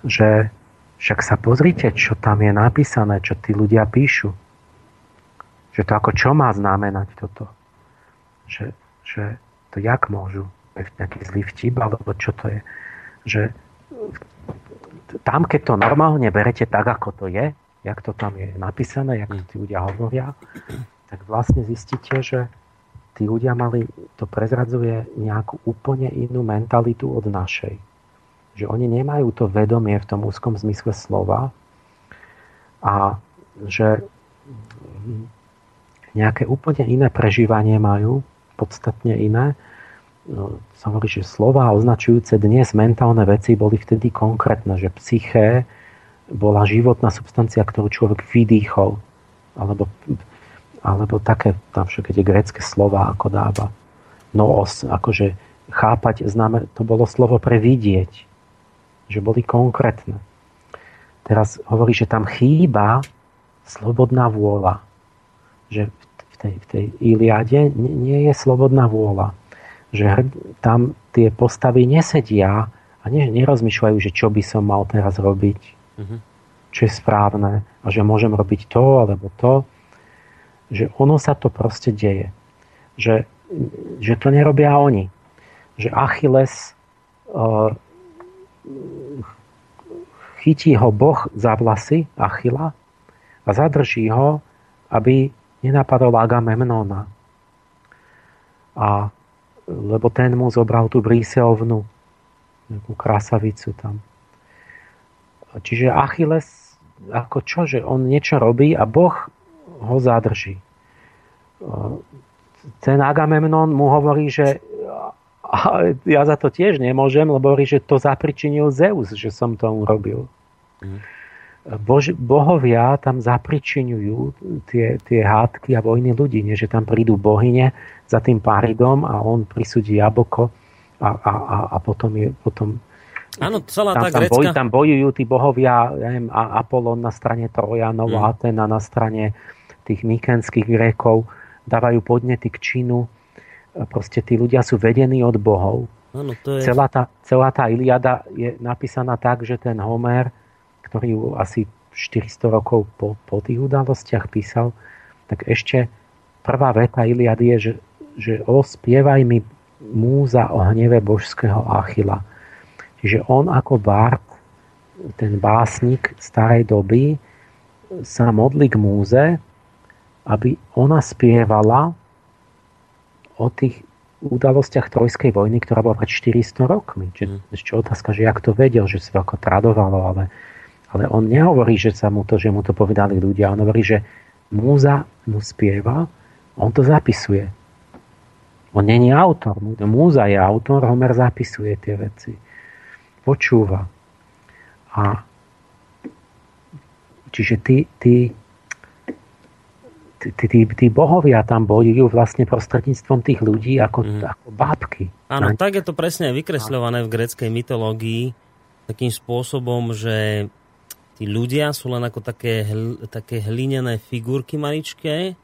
že však sa pozrite, čo tam je napísané, čo tí ľudia píšu. Že to ako čo má znamenať toto? Že, že to jak môžu? Nejaký zlý vtip, alebo čo to je? Že tam, keď to normálne berete tak, ako to je, jak to tam je napísané, jak to tí ľudia hovoria, tak vlastne zistíte, že tí ľudia mali, to prezradzuje nejakú úplne inú mentalitu od našej že oni nemajú to vedomie v tom úzkom zmysle slova a že nejaké úplne iné prežívanie majú, podstatne iné. No, sa hovorí, že slova označujúce dnes mentálne veci boli vtedy konkrétne, že psyché bola životná substancia, ktorú človek vydýchol. Alebo, alebo také, tam všetky tie grecké slova ako dáva. Noos, akože chápať, známe, to bolo slovo pre vidieť že boli konkrétne. Teraz hovorí, že tam chýba slobodná vôľa. Že v tej, v tej Iliade nie je slobodná vôľa. Že tam tie postavy nesedia a ne, nerozmýšľajú, že čo by som mal teraz robiť, mm-hmm. čo je správne a že môžem robiť to alebo to. Že ono sa to proste deje. Že, že to nerobia oni. Že Achilles uh, chytí ho Boh za vlasy Achila a zadrží ho, aby nenapadol Agamemnona. A lebo ten mu zobral tú bríseovnu, nejakú krasavicu tam. Čiže Achilles, ako čo, že on niečo robí a Boh ho zadrží. Ten Agamemnon mu hovorí, že ja za to tiež nemôžem, lebo hovorí, že to zapričinil Zeus, že som to urobil. Mm. Bož, bohovia tam zapričinujú tie, tie hádky a vojny ľudí, nie? že tam prídu bohyne za tým Paridom a on prisudí jablko a, a, a, a potom je potom Áno, celá tam, tá tam, boj, tam bojujú tí bohovia, ja neviem, Apollon na strane Trojanov, mm. Atena na strane tých mykenských Grékov, dávajú podnety k činu proste tí ľudia sú vedení od bohov. Ano, to je... celá, tá, celá tá Iliada je napísaná tak, že ten Homer, ktorý asi 400 rokov po, po tých udalostiach písal, tak ešte prvá veta Iliady je, že, že ospievaj mi múza o hneve božského Achila. Čiže on ako Bart, ten básnik starej doby, sa modlí k múze, aby ona spievala o tých udalostiach Trojskej vojny, ktorá bola pred 400 rokmi. Čiže mm. ešte otázka, že jak to vedel, že sa ako tradovalo, ale, ale on nehovorí, že sa mu to, že mu to povedali ľudia. On hovorí, že múza mu spieva, on to zapisuje. On není autor. Múza je autor, Homer zapisuje tie veci. Počúva. A čiže ty, ty tí, tí, tí bohovia tam bojujú vlastne prostredníctvom tých ľudí ako, mm. ako bábky. Áno, Na... tak je to presne vykresľované v greckej mytológii takým spôsobom, že tí ľudia sú len ako také, hl, také hlinené figurky maličké,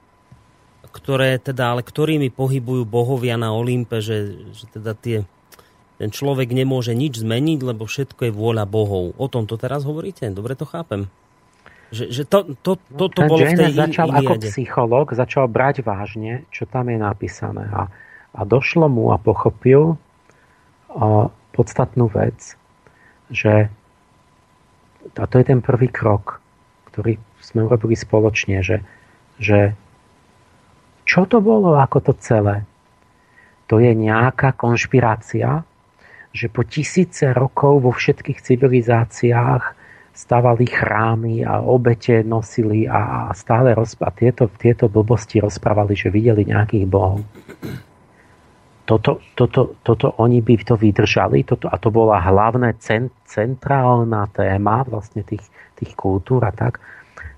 ktoré teda, ale ktorými pohybujú bohovia na Olympe, že, že teda tie, ten človek nemôže nič zmeniť, lebo všetko je vôľa bohov. O tom to teraz hovoríte? Dobre to chápem? Že, že to, to, to, to bolo v tej začal Iliade. ako psycholog, začal brať vážne, čo tam je napísané. A, a došlo mu a pochopil a, podstatnú vec, že a to je ten prvý krok, ktorý sme urobili spoločne, že, že čo to bolo ako to celé? To je nejaká konšpirácia, že po tisíce rokov vo všetkých civilizáciách stavali chrámy a obete nosili a stále rozpr- a tieto, tieto blbosti rozprávali, že videli nejakých bohov. Toto, toto, toto oni by to vydržali toto, a to bola hlavná cent, centrálna téma vlastne tých, tých kultúr a tak.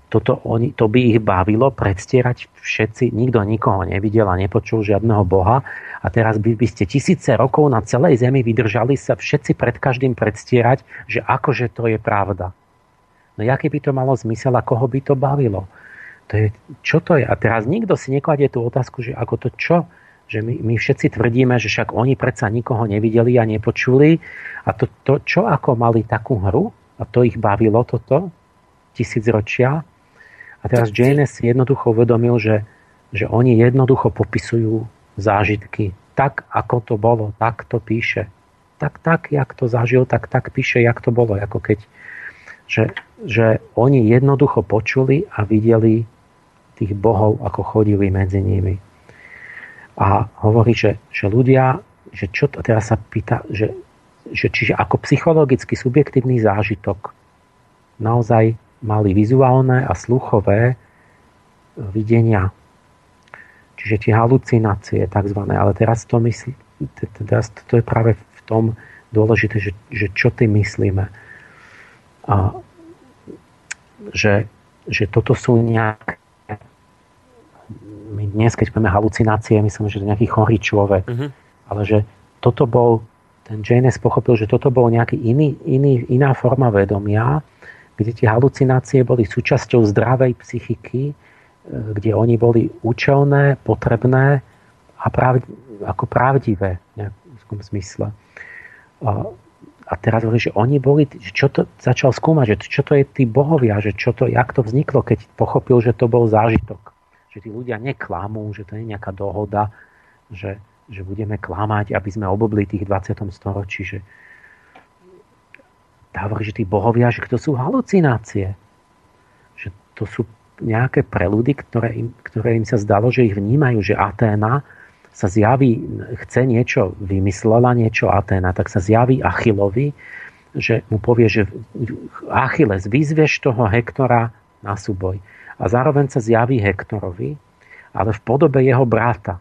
Toto oni, to by ich bavilo predstierať všetci, nikto nikoho nevidel a nepočul žiadneho boha a teraz by, by ste tisíce rokov na celej zemi vydržali sa všetci pred každým predstierať, že akože to je pravda. No aký by to malo zmysel a koho by to bavilo? To je, čo to je? A teraz nikto si nekladie tú otázku, že ako to čo? Že my, my všetci tvrdíme, že však oni predsa nikoho nevideli a nepočuli. A to, to čo ako mali takú hru? a to ich bavilo toto, tisícročia. A teraz Jane si jednoducho uvedomil, že, že oni jednoducho popisujú zážitky tak, ako to bolo, tak to píše. Tak, tak, jak to zažil, tak, tak píše, jak to bolo. Ako keď, že, že oni jednoducho počuli a videli tých bohov, ako chodili medzi nimi. A hovorí, že, že ľudia, že čo to teraz sa pýta, že, že čiže ako psychologický subjektívny zážitok naozaj mali vizuálne a sluchové videnia. Čiže tie halucinácie tzv. Ale teraz to myslí, teraz to je práve v tom dôležité, že, že čo tým myslíme. A, že, že toto sú nejaké my dnes, keď povieme halucinácie, myslím, že to je nejaký chorý človek. Uh-huh. Ale že toto bol, ten Janes pochopil, že toto bol nejaký iný, iný, iná forma vedomia, kde tie halucinácie boli súčasťou zdravej psychiky, e, kde oni boli účelné, potrebné a pravd- ako pravdivé v nejakom zmysle. A, a teraz hovorí, že oni boli, že čo to začal skúmať, že čo to je tí bohovia, že čo to, jak to vzniklo, keď pochopil, že to bol zážitok že tí ľudia neklamú, že to nie je nejaká dohoda, že, že budeme klamať, aby sme obobli tých 20. storočí, že hovorí, že tí bohovia, že to sú halucinácie. Že to sú nejaké preludy, ktoré im, ktoré im sa zdalo, že ich vnímajú, že Aténa sa zjaví, chce niečo, vymyslela niečo Aténa, tak sa zjaví Achillovi, že mu povie, že Achilles, vyzvieš toho Hektora na súboj a zároveň sa zjaví Hektorovi, ale v podobe jeho brata.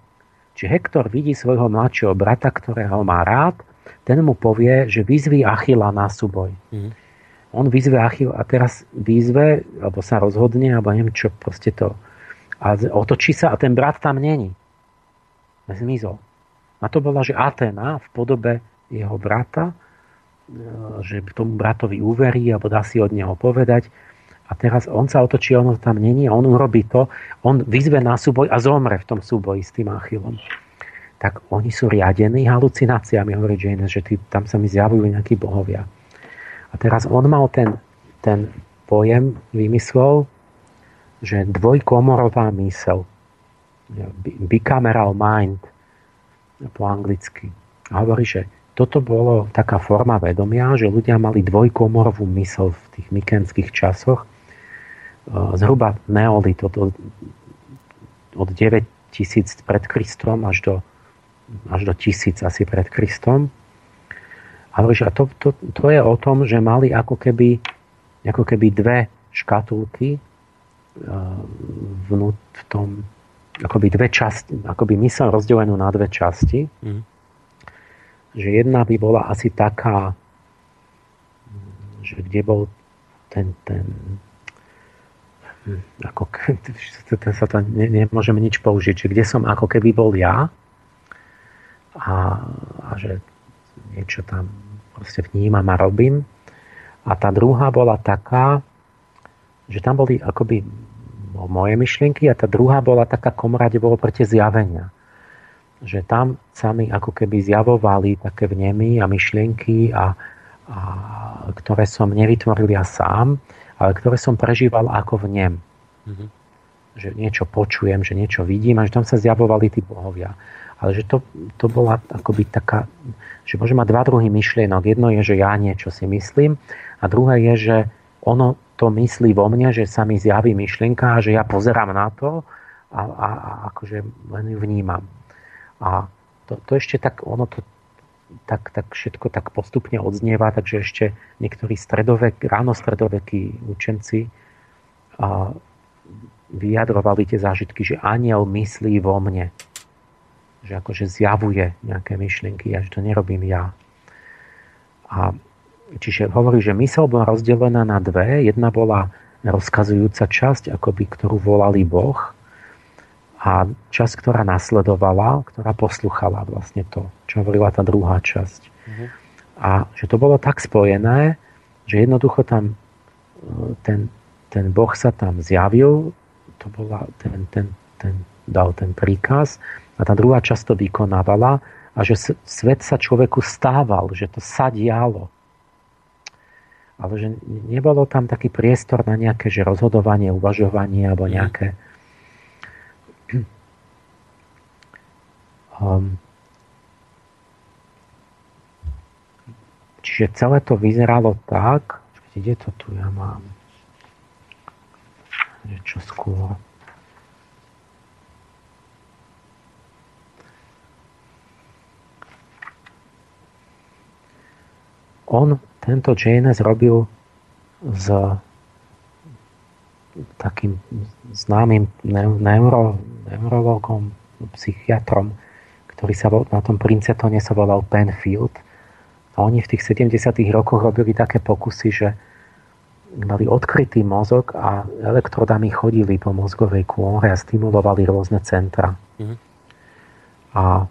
Či Hektor vidí svojho mladšieho brata, ktorého má rád, ten mu povie, že vyzví Achila na súboj. Mm. On vyzve Achila a teraz vyzve, alebo sa rozhodne, alebo neviem čo, proste to. A otočí sa a ten brat tam není. Zmizol. A to bola, že Atena v podobe jeho brata, e, že tomu bratovi uverí, alebo dá si od neho povedať, a teraz on sa otočí, ono tam není, on urobí to, on vyzve na súboj a zomre v tom súboji s tým Achillom. Tak oni sú riadení halucináciami, hovorí Jane, že tí, tam sa mi zjavujú nejakí bohovia. A teraz on mal ten, ten pojem, vymyslel, že dvojkomorová mysel, bicameral mind po anglicky. A hovorí, že toto bolo taká forma vedomia, že ľudia mali dvojkomorovú mysel v tých mykenských časoch zhruba neolit od, od 9000 pred Kristom až do, až do 1000 asi pred Kristom. A to, to, to je o tom, že mali ako keby, ako keby dve škatulky vnút v tom, akoby dve časti, akoby mysel rozdelenú na dve časti. Mm. Že jedna by bola asi taká, že kde bol ten, ten ako, sa to ne, nemôžeme nič použiť, že kde som ako keby bol ja a, a že niečo tam proste vnímam a robím. A tá druhá bola taká, že tam boli akoby moje myšlienky a tá druhá bola taká komora, kde bolo proti zjavenia. Že tam sa mi ako keby zjavovali také vnemy a myšlienky, a, a, ktoré som nevytvoril ja sám, ale ktoré som prežíval ako v nem. Mm-hmm. Že niečo počujem, že niečo vidím a že tam sa zjavovali tí bohovia. Ale že to, to bola akoby taká, že môže mať dva druhy myšlienok. Jedno je, že ja niečo si myslím a druhé je, že ono to myslí vo mne, že sa mi zjaví myšlienka a že ja pozerám na to a, a, a akože len ju vnímam. A to, to ešte tak, ono to tak, tak všetko tak postupne odznieva, takže ešte niektorí stredovek, ráno stredovekí učenci a vyjadrovali tie zážitky, že aniel myslí vo mne. Že akože zjavuje nejaké myšlienky a že to nerobím ja. A čiže hovorí, že mysel bola rozdelená na dve. Jedna bola rozkazujúca časť, akoby, ktorú volali Boh a časť, ktorá nasledovala, ktorá posluchala vlastne to, čo hovorila tá druhá časť. Mm-hmm. A že to bolo tak spojené, že jednoducho tam e, ten, ten Boh sa tam zjavil, to bola ten, ten, ten, dal ten príkaz a tá druhá časť to vykonávala a že svet sa človeku stával, že to sa dialo. Ale že nebolo tam taký priestor na nejaké že rozhodovanie, uvažovanie alebo mhm. nejaké um, čiže celé to vyzeralo tak, kde to tu ja mám? Že čo skôr? On, tento JNS robil s takým známym neuro, neurologom, psychiatrom, ktorý sa na tom Princetone sa volal Penfield. A oni v tých 70. rokoch robili také pokusy, že mali odkrytý mozog a elektrodami chodili po mozgovej kôre a stimulovali rôzne centra. Mm-hmm. A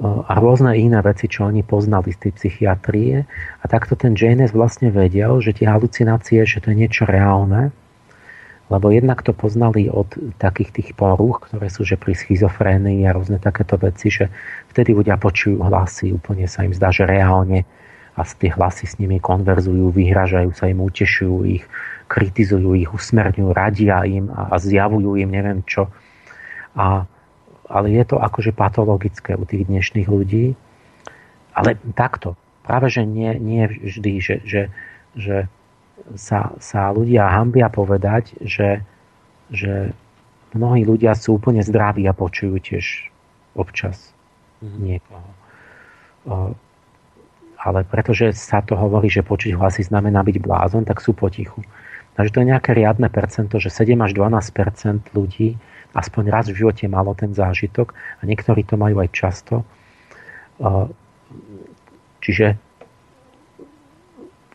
a rôzne iné veci, čo oni poznali z tej psychiatrie. A takto ten Janes vlastne vedel, že tie halucinácie, že to je niečo reálne, lebo jednak to poznali od takých tých porúch, ktoré sú že pri schizofrénii a rôzne takéto veci, že vtedy ľudia počujú hlasy, úplne sa im zdá, že reálne a tie hlasy s nimi konverzujú, vyhražajú sa im, utešujú ich, kritizujú ich, usmerňujú, radia im a, a zjavujú im neviem čo. A ale je to akože patologické u tých dnešných ľudí. Ale takto. Práve, že nie, nie vždy, že, že, že sa, sa ľudia hambia povedať, že, že mnohí ľudia sú úplne zdraví a počujú tiež občas mm-hmm. niekoho. Ale pretože sa to hovorí, že počuť hlasy znamená byť blázon, tak sú potichu. Takže to je nejaké riadne percento, že 7 až 12% ľudí aspoň raz v živote malo ten zážitok a niektorí to majú aj často. Čiže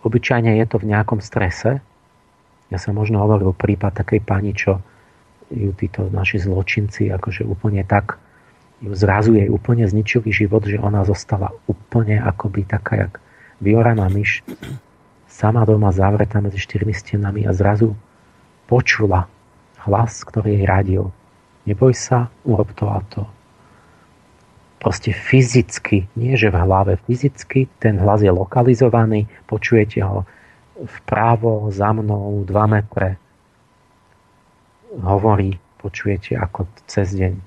obyčajne je to v nejakom strese. Ja som možno hovoril prípad takej pani, čo ju títo naši zločinci akože úplne tak ju zrazu jej úplne zničili život, že ona zostala úplne akoby taká jak vyoraná myš sama doma zavretá medzi štyrmi stenami a zrazu počula hlas, ktorý jej radil neboj sa, urob to a to. Proste fyzicky, nie že v hlave, fyzicky ten hlas je lokalizovaný, počujete ho vpravo, za mnou, 2 metre. Hovorí, počujete ako cez deň e,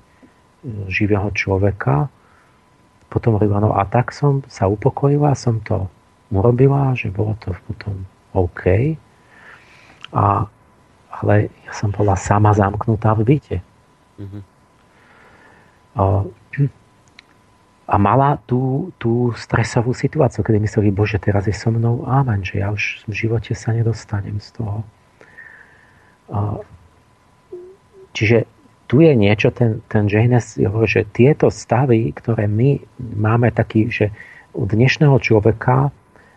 živého človeka. Potom hovorí, no a tak som sa upokojila, som to urobila, že bolo to potom OK. A, ale ja som bola sama zamknutá v byte. Mm-hmm. A, a mala tú, tú stresovú situáciu, kedy mysleli, Bože, teraz je so mnou amen, že ja už v živote sa nedostanem z toho. Čiže tu je niečo, ten, ten Janes hovorí, že tieto stavy, ktoré my máme taký, že u dnešného človeka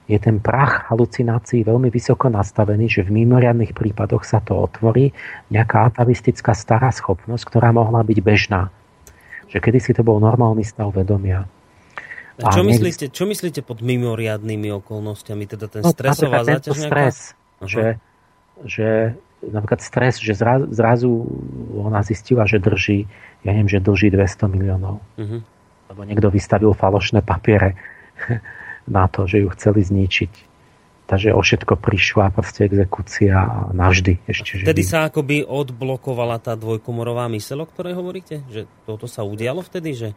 je ten prach halucinácií veľmi vysoko nastavený, že v mimoriadných prípadoch sa to otvorí nejaká atavistická stará schopnosť, ktorá mohla byť bežná. Že kedysi to bol normálny stav vedomia. A čo, niekde... myslíte, čo myslíte pod mimoriadnými okolnostiami? Teda ten no, stresová záťaž? stres, že, že napríklad stres, že zrazu, zrazu ona zistila, že drží, ja neviem, že drží 200 miliónov. Uh-huh. Lebo niekto vystavil falošné papiere na to, že ju chceli zničiť. Takže o všetko prišla proste exekúcia navždy. Ešte, že vtedy by... sa akoby odblokovala tá dvojkomorová mysel, o ktorej hovoríte? Že toto sa udialo vtedy? Že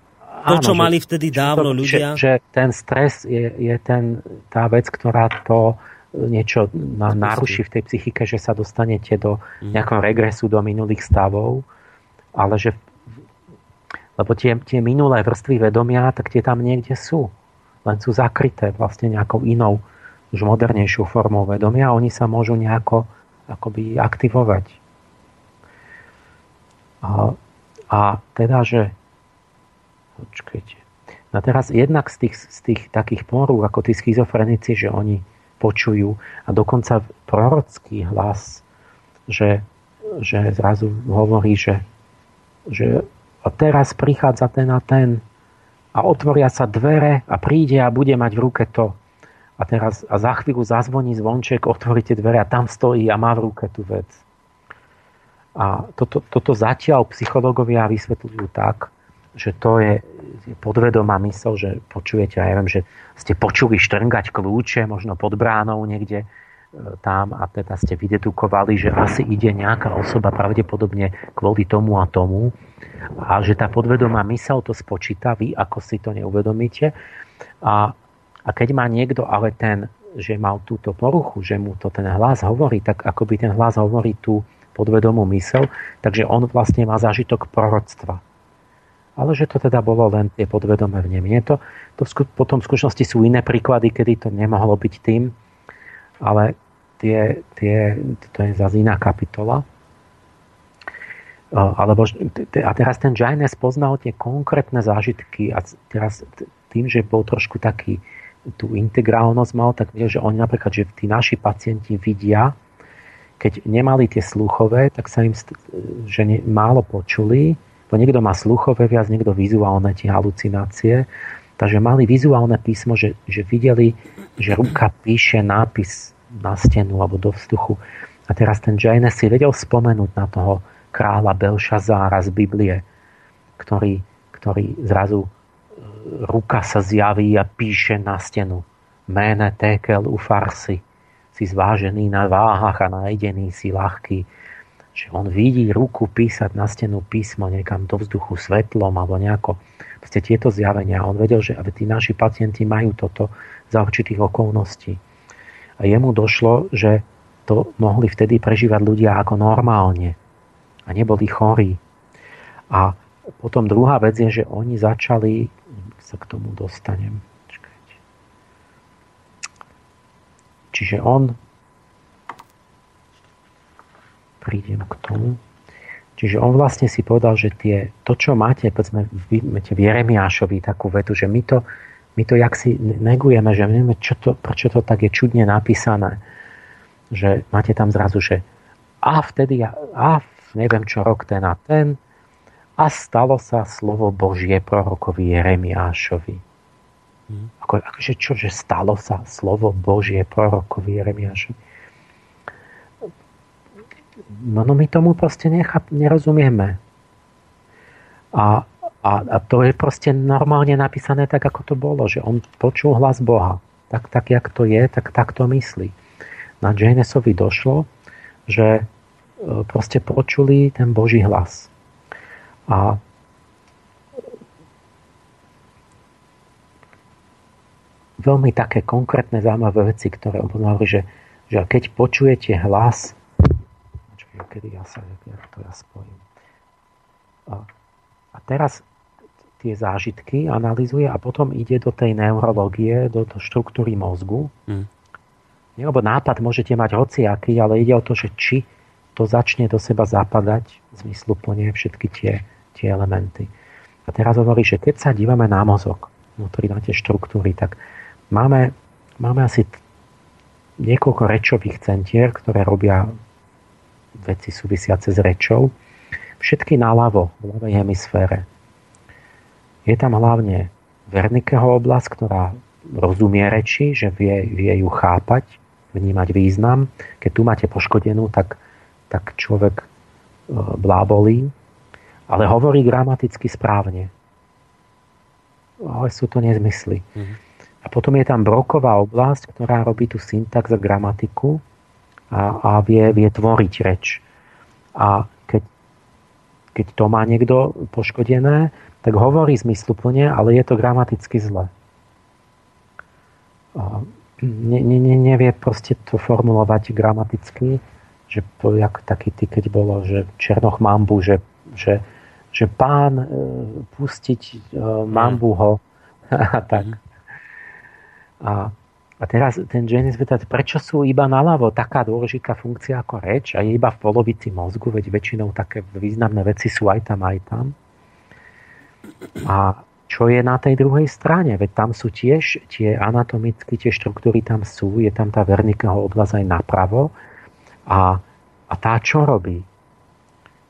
to, čo Áno, mali vtedy dávno to, ľudia... Že, že ten stres je, je ten, tá vec, ktorá to niečo na, naruší v tej psychike, že sa dostanete do mhm. nejakého regresu do minulých stavov, ale že lebo tie, tie minulé vrstvy vedomia, tak tie tam niekde sú len sú zakryté vlastne nejakou inou, už modernejšou formou vedomia a oni sa môžu nejako akoby aktivovať. A, a teda, že počkajte. No teraz jednak z tých, z tých takých porúk, ako tí schizofrenici, že oni počujú a dokonca prorocký hlas, že, že zrazu hovorí, že, že a teraz prichádza ten a ten a otvoria sa dvere a príde a bude mať v ruke to. A teraz a za chvíľu zazvoní zvonček, otvoríte dvere a tam stojí a má v ruke tú vec. A toto, toto zatiaľ psychológovia vysvetľujú tak, že to je podvedomá mysl, že počujete, ja neviem, že ste počuli štrngať kľúče, možno pod bránou niekde e, tam a teda ste vydedukovali, že asi ide nejaká osoba pravdepodobne kvôli tomu a tomu a že tá podvedomá mysel to spočíta, vy ako si to neuvedomíte a, a keď má niekto ale ten, že mal túto poruchu, že mu to ten hlas hovorí, tak ako by ten hlas hovorí tú podvedomú mysel, takže on vlastne má zážitok proroctva ale že to teda bolo len tie podvedomé vnemie. To, to v, potom v skutočnosti sú iné príklady, kedy to nemohlo byť tým, ale tie, tie, to je zase iná kapitola. Alebo, a teraz ten Jaines poznal tie konkrétne zážitky a teraz tým, že bol trošku taký tú integrálnosť mal, tak videl, že oni napríklad, že tí naši pacienti vidia, keď nemali tie sluchové, tak sa im že ne, málo počuli, bo niekto má sluchové viac, niekto vizuálne tie halucinácie. Takže mali vizuálne písmo, že, že videli, že ruka píše nápis na stenu alebo do vzduchu. A teraz ten Jane si vedel spomenúť na toho kráľa Belšazára z Biblie, ktorý, ktorý zrazu ruka sa zjaví a píše na stenu. Mene tekel u farsi. Si zvážený na váhach a najdený si ľahký že on vidí ruku písať na stenu písmo niekam do vzduchu svetlom alebo nejako. Proste tieto zjavenia. On vedel, že tí naši pacienti majú toto za určitých okolností. A jemu došlo, že to mohli vtedy prežívať ľudia ako normálne. A neboli chorí. A potom druhá vec je, že oni začali, sa k tomu dostanem. Čiže on prídem k tomu. Čiže on vlastne si povedal, že tie, to, čo máte, povedzme, v, v Jeremiášovi takú vetu, že my to, my to jak negujeme, že nevieme, čo to, prečo to tak je čudne napísané. Že máte tam zrazu, že a vtedy, a neviem čo rok ten a ten, a stalo sa slovo Božie prorokovi Jeremiášovi. Hmm. Ako, akože čo, že stalo sa slovo Božie prorokovi Jeremiášovi No, no my tomu proste nechap, nerozumieme. A, a, a to je proste normálne napísané tak, ako to bolo, že on počul hlas Boha. Tak, tak jak to je, tak tak to myslí. Na Janesovi došlo, že e, proste počuli ten Boží hlas. A veľmi také konkrétne zaujímavé veci, ktoré on hovorí, že, že keď počujete hlas kedy ja sa ja to ja spojím. A, a teraz tie zážitky analizuje a potom ide do tej neurológie, do, do štruktúry mozgu. Mm. Lebo nápad môžete mať hociaký, ale ide o to, že či to začne do seba zapadať zmysluplne všetky tie, tie elementy. A teraz hovorí, že keď sa dívame na mozog, vnútri na tie štruktúry, tak máme, máme asi niekoľko rečových centier, ktoré robia veci súvisiace s rečou, všetky naľavo v ľavej hemisfére. Je tam hlavne Vernikeho oblasť, ktorá rozumie reči, že vie, vie ju chápať, vnímať význam. Keď tu máte poškodenú, tak, tak človek e, blábolí, ale hovorí gramaticky správne. Ale sú to nezmysly. Mm-hmm. A potom je tam broková oblasť, ktorá robí tú syntax a gramatiku a, a vie, vie tvoriť reč. A keď, keď to má niekto poškodené, tak hovorí zmysluplne, ale je to gramaticky zle. Ne, ne, ne, nevie proste to formulovať gramaticky, že to jak taký ty, keď bolo, že Černoch Mambu, že, že, že pán e, pustiť e, Mambu ho a tak. A, a teraz ten Janis vedať, prečo sú iba naľavo taká dôležitá funkcia ako reč a je iba v polovici mozgu, veď väčšinou také významné veci sú aj tam, aj tam. A čo je na tej druhej strane? Veď tam sú tiež tie anatomické, tie štruktúry tam sú, je tam tá Vernikeho oblasť aj napravo. A, a tá čo robí?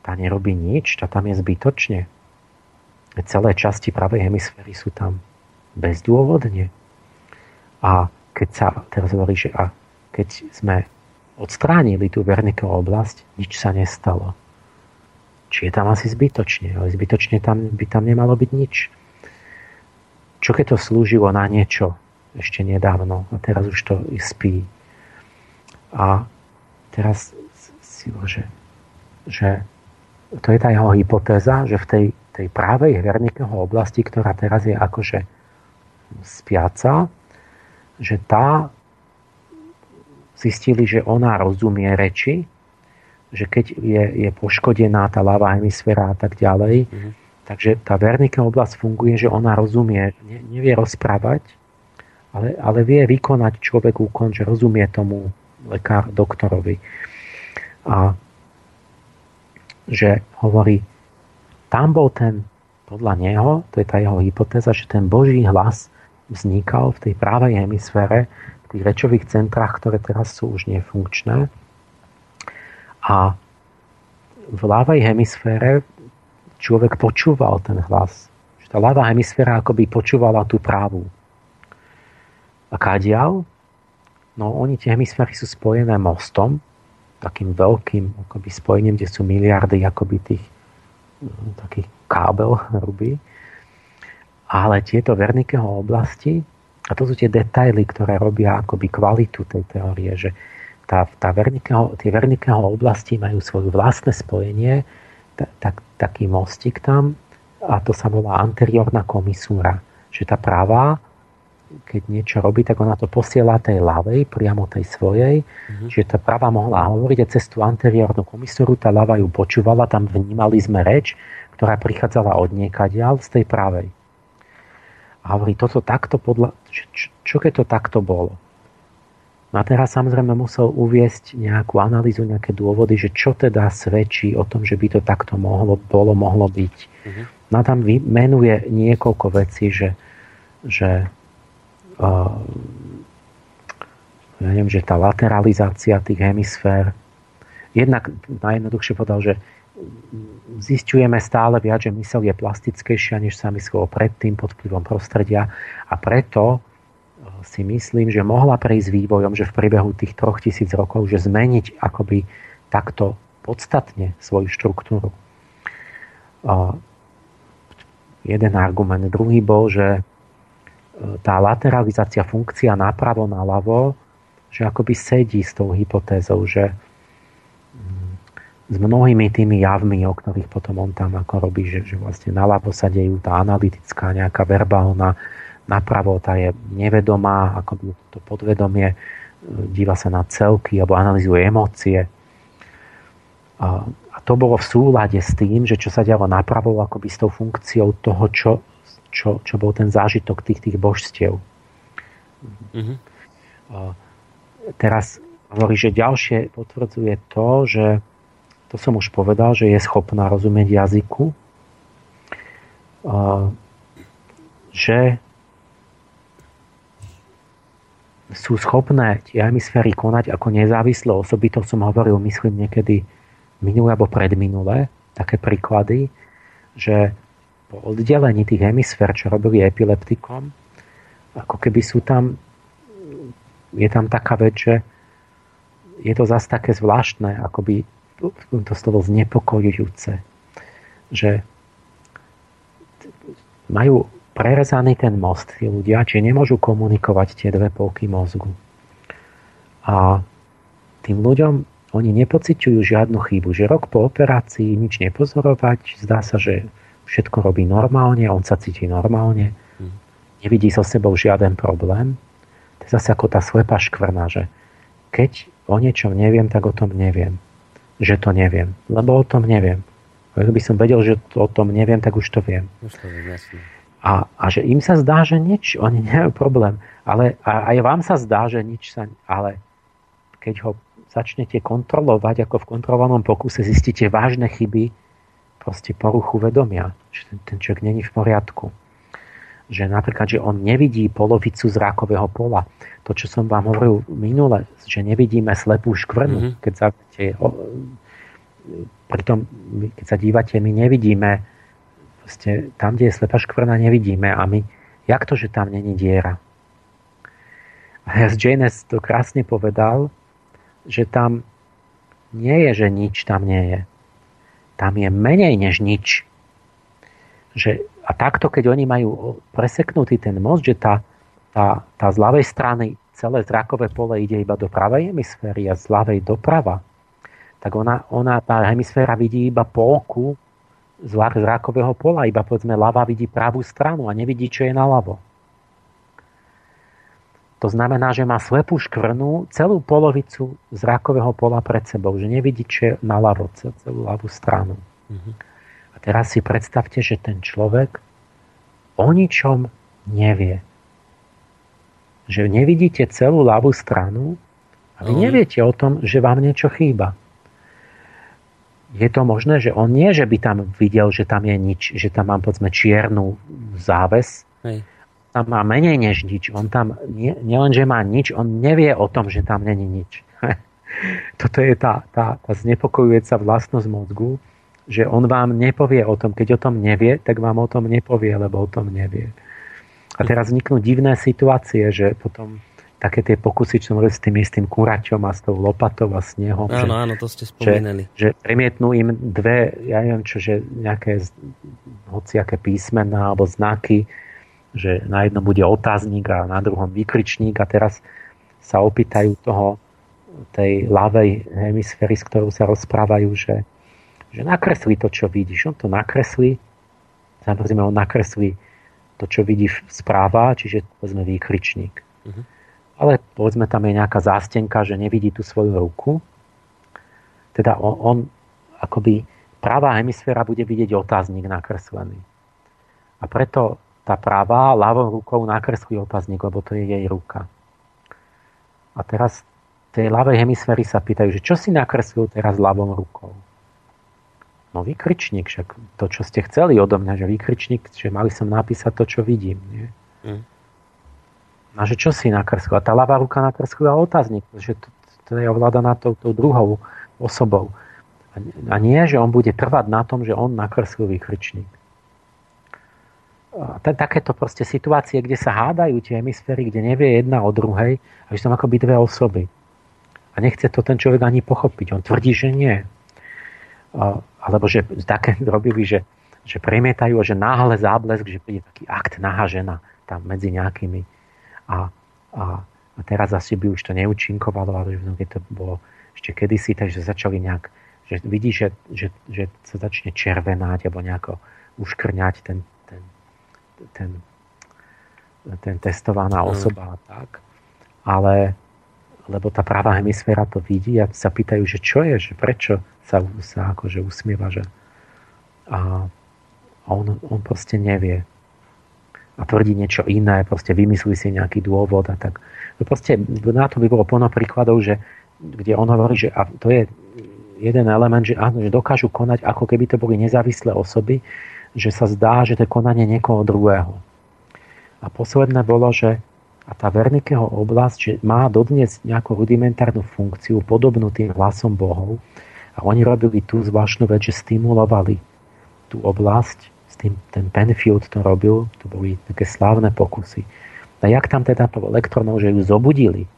Tá nerobí nič, tá tam je zbytočne. Celé časti pravej hemisféry sú tam bezdôvodne. A keď sa teraz hovorí, že a keď sme odstránili tú Vernikovú oblasť, nič sa nestalo. či je tam asi zbytočne. Ale zbytočne tam, by tam nemalo byť nič. Čo keď to slúžilo na niečo ešte nedávno a teraz už to spí. A teraz si že, že to je tá jeho hypotéza, že v tej, tej právej Hvernikého oblasti, ktorá teraz je akože spiaca, že tá zistili, že ona rozumie reči, že keď je, je poškodená tá ľavá hemisféra a tak ďalej, mm-hmm. takže tá Wernicke oblasť funguje, že ona rozumie, ne, nevie rozprávať, ale, ale vie vykonať človek úkon, že rozumie tomu lekár, doktorovi. A že hovorí, tam bol ten, podľa neho, to je tá jeho hypotéza, že ten Boží hlas vznikal v tej právej hemisfére, v tých rečových centrách, ktoré teraz sú už nefunkčné. A v ľavej hemisfére človek počúval ten hlas. Že tá ľavá hemisféra akoby počúvala tú právu. A kádial? No oni tie hemisféry sú spojené mostom, takým veľkým akoby spojením, kde sú miliardy akoby tých takých kábel hrubý ale tieto Vernikeho oblasti, a to sú tie detaily, ktoré robia akoby kvalitu tej teórie, že tá, tá Vernikeho, tie Vernikeho oblasti majú svoje vlastné spojenie, tak, taký mostík tam, a to sa volá anteriorná komisúra. Že tá pravá, keď niečo robí, tak ona to posiela tej ľavej, priamo tej svojej. Mm-hmm. Čiže tá pravá mohla hovoriť a cez tú anteriornú komisúru tá ľava ju počúvala, tam vnímali sme reč, ktorá prichádzala od niekadiaľ z tej pravej. A hovorí, toto takto podľa... Čo, čo, čo keď to takto bolo? No a teraz samozrejme musel uviesť nejakú analýzu, nejaké dôvody, že čo teda svedčí o tom, že by to takto mohlo, bolo, mohlo byť. Uh-huh. No a tam menuje niekoľko vecí, že, že ja neviem, že tá lateralizácia tých hemisfér jednak najjednoduchšie povedal, že zistujeme stále viac, že mysel je plastickejšia, než sa myslelo predtým pod vplyvom prostredia a preto e, si myslím, že mohla prejsť vývojom, že v priebehu tých troch tisíc rokov, že zmeniť akoby takto podstatne svoju štruktúru. Jeden argument. Druhý bol, že tá lateralizácia funkcia napravo, naľavo, že akoby sedí s tou hypotézou, že s mnohými tými javmi, o ktorých potom on tam ako robí, že, že vlastne naľavo sa dejú tá analytická nejaká verbálna, napravo tá je nevedomá, ako to podvedomie e, díva sa na celky alebo analýzuje emócie. A, a to bolo v súlade s tým, že čo sa dialo napravo akoby s tou funkciou toho, čo, čo, čo bol ten zážitok tých, tých božstiev. Mm-hmm. Teraz hovorí, že ďalšie potvrdzuje to, že to som už povedal, že je schopná rozumieť jazyku, že sú schopné tie hemisféry konať ako nezávislé osoby, to som hovoril, myslím, niekedy minulé alebo predminulé, také príklady, že po oddelení tých hemisfér, čo robili epileptikom, ako keby sú tam, je tam taká vec, že je to zase také zvláštne, akoby to slovo znepokojujúce, že majú prerezaný ten most tí ľudia, či nemôžu komunikovať tie dve polky mozgu. A tým ľuďom oni nepociťujú žiadnu chybu, že rok po operácii nič nepozorovať, zdá sa, že všetko robí normálne, on sa cíti normálne, nevidí so sebou žiaden problém. To je zase ako tá slepá škvrna, že keď o niečom neviem, tak o tom neviem že to neviem. Lebo o tom neviem. Ak by som vedel, že to, o tom neviem, tak už to viem. Už to viem jasne. A, a že im sa zdá, že nič, oni nemajú problém. Ale a, aj vám sa zdá, že nič sa... Ale keď ho začnete kontrolovať, ako v kontrolovanom pokuse, zistíte vážne chyby, proste poruchu vedomia. Že ten, ten človek není v poriadku. Že napríklad, že on nevidí polovicu zrákového pola to, čo som vám hovoril minule, že nevidíme slepú škvrnu, mm-hmm. keď sa pritom, keď sa dívate, my nevidíme proste, tam, kde je slepá škvrna, nevidíme a my, jak to, že tam není diera? A Janes to krásne povedal, že tam nie je, že nič tam nie je. Tam je menej než nič. Že, a takto, keď oni majú preseknutý ten most, že tá, tá, tá z ľavej strany celé zrakové pole ide iba do pravej hemisféry a z ľavej doprava, tak ona, ona tá hemisféra vidí iba polku zrakového pola, iba povedzme ľava vidí pravú stranu a nevidí, čo je naľavo. To znamená, že má slepú škvrnu celú polovicu zrakového pola pred sebou, že nevidí, čo je naľavo, celú ľavú stranu. Mm-hmm. A teraz si predstavte, že ten človek o ničom nevie. Že nevidíte celú ľavú stranu a vy mm. neviete o tom, že vám niečo chýba. Je to možné, že on nie, že by tam videl, že tam je nič, že tam mám povedzme čiernu záves, Hej tam má menej než nič. On tam nie, nielen, že má nič, on nevie o tom, že tam není nič. Toto je tá, tá, tá znepokojujúca vlastnosť mozgu, že on vám nepovie o tom. Keď o tom nevie, tak vám o tom nepovie, lebo o tom nevie. A teraz vzniknú divné situácie, že potom také tie pokusy, čo s tým istým kuraťom a s tou lopatou a snehom. Áno, že, áno, to ste spomínali. Že, že premietnú im dve, ja neviem čo, že nejaké hociaké písmená alebo znaky, že na jednom bude otáznik a na druhom výkričník a teraz sa opýtajú toho tej ľavej hemisféry, s ktorou sa rozprávajú, že, že nakreslí to, čo vidíš. On to nakreslí, samozrejme on nakreslí to, čo vidí správa, čiže povedzme výkričník. Uh-huh. Ale povedzme tam je nejaká zástenka, že nevidí tú svoju ruku. Teda on, on akoby pravá hemisféra bude vidieť otáznik nakreslený. A preto tá pravá ľavou rukou nakreslí otáznik, lebo to je jej ruka. A teraz tej ľavej hemisféry sa pýtajú, že čo si nakreslil teraz ľavou rukou? No vykričník, však to, čo ste chceli odo mňa, že vykričník, že mali som napísať to, čo vidím. Nie? Mm. No že čo si nakreslil? A tá ľavá ruka nakreslila otáznik, že to, to je ovládaná tou, tou druhou osobou. A nie, že on bude trvať na tom, že on nakreslil vykričník takéto proste situácie, kde sa hádajú tie hemisféry, kde nevie jedna o druhej a že tam akoby dve osoby. A nechce to ten človek ani pochopiť. On tvrdí, že nie. Alebo že také robili, že, že premietajú, že náhle záblesk, že príde taký akt nahá žena tam medzi nejakými. A, a, a teraz asi by už to neúčinkovalo, ale keď to bolo ešte kedysi, takže začali nejak, že vidí, že, že, že sa začne červenať alebo nejako uškrňať ten, ten, ten testovaná osoba a tak. Ale lebo tá pravá hemisféra to vidí a sa pýtajú, že čo je, že prečo sa, sa akože usmieva, že a, a on, on proste nevie a tvrdí niečo iné, proste vymyslí si nejaký dôvod a tak. No proste na to by bolo plno príkladov, že, kde on hovorí, že a to je jeden element, že áno, že dokážu konať, ako keby to boli nezávislé osoby, že sa zdá, že to je konanie niekoho druhého. A posledné bolo, že a tá Vernikeho oblasť že má dodnes nejakú rudimentárnu funkciu podobnú tým hlasom bohov a oni robili tú zvláštnu vec, že stimulovali tú oblasť, s tým, ten Penfield to robil, to boli také slávne pokusy. A jak tam teda to elektronov, že ju zobudili,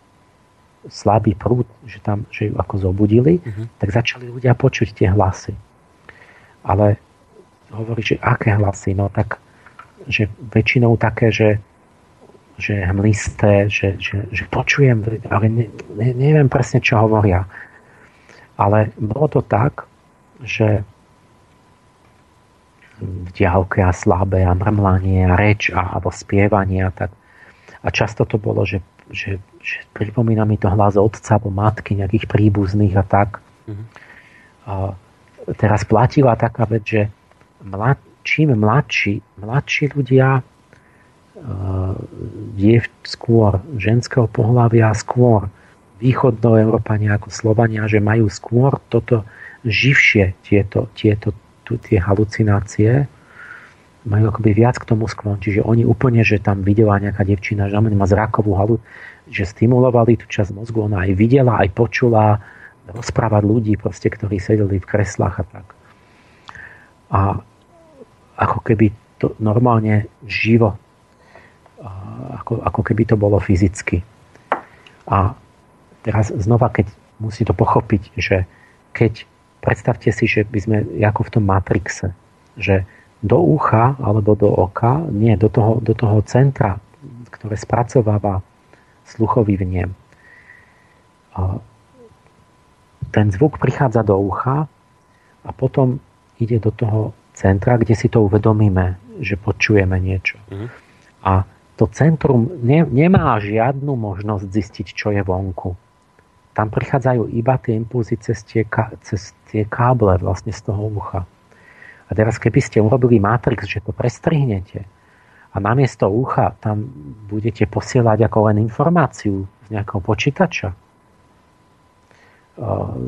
slabý prúd, že, tam, že ju ako zobudili, uh-huh. tak začali ľudia počuť tie hlasy. Ale hovorí, že aké hlasy, no tak že väčšinou také, že, že hmlisté, že, že, že počujem, ale ne, ne, neviem presne, čo hovoria. Ale bolo to tak, že v diálke a slabé a mrmlanie a reč a, alebo spievanie a tak. A často to bolo, že, že, že pripomína mi to hlas otca alebo matky, nejakých príbuzných a tak. Mm-hmm. A teraz platila taká vec, že mlad, čím mladší, mladší ľudia je skôr ženského pohľavia, skôr východnoeurópania ako Slovania, že majú skôr toto živšie tieto, tieto tu, tie halucinácie, majú akoby viac k tomu sklon. Čiže oni úplne, že tam videla nejaká devčina, že má zrakovú halu, že stimulovali tú časť mozgu, ona aj videla, aj počula rozprávať ľudí, proste, ktorí sedeli v kreslách a tak. A ako keby to normálne živo, ako, ako keby to bolo fyzicky. A teraz znova, keď musí to pochopiť, že keď predstavte si, že by sme ako v tom Matrixe, že do ucha alebo do oka, nie, do toho, do toho centra, ktoré spracováva sluchový vnem. Ten zvuk prichádza do ucha a potom ide do toho centra, kde si to uvedomíme, že počujeme niečo. Mm. A to centrum ne, nemá žiadnu možnosť zistiť, čo je vonku. Tam prichádzajú iba tie impulzy cez tie, cez tie káble vlastne z toho ucha. A teraz keby ste urobili matrix, že to prestrihnete a namiesto ucha tam budete posielať ako len informáciu z nejakého počítača e,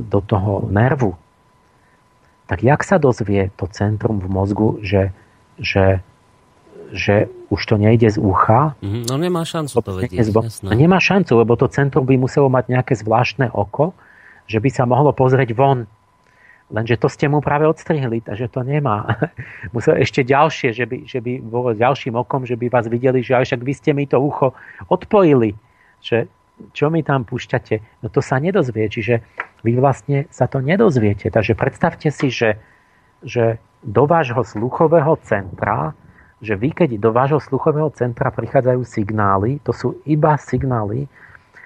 do toho nervu, tak jak sa dozvie to centrum v mozgu, že, že že už to nejde z ucha. Mm-hmm. No nemá šancu to vedieť. No nemá šancu, lebo to centrum by muselo mať nejaké zvláštne oko, že by sa mohlo pozrieť von. Lenže to ste mu práve odstrihli, takže to nemá. Musel ešte ďalšie, že by, že by bolo ďalším okom, že by vás videli, že aj však vy ste mi to ucho odpojili. Že čo mi tam púšťate? No to sa nedozvie, čiže vy vlastne sa to nedozviete. Takže predstavte si, že, že do vášho sluchového centra že vy, keď do vášho sluchového centra prichádzajú signály, to sú iba signály,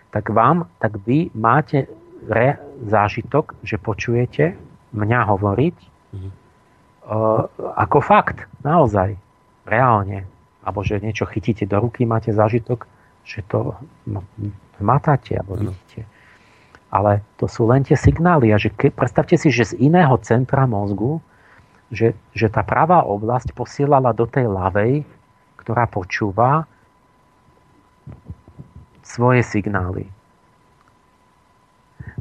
tak vám, tak vy máte re, zážitok, že počujete mňa hovoriť mm-hmm. uh, ako fakt, naozaj, reálne. Alebo že niečo chytíte do ruky, máte zážitok, že to no, matáte alebo vidíte. Ale to sú len tie signály. A že ke, predstavte si, že z iného centra mozgu že, že tá pravá oblasť posielala do tej ľavej, ktorá počúva svoje signály.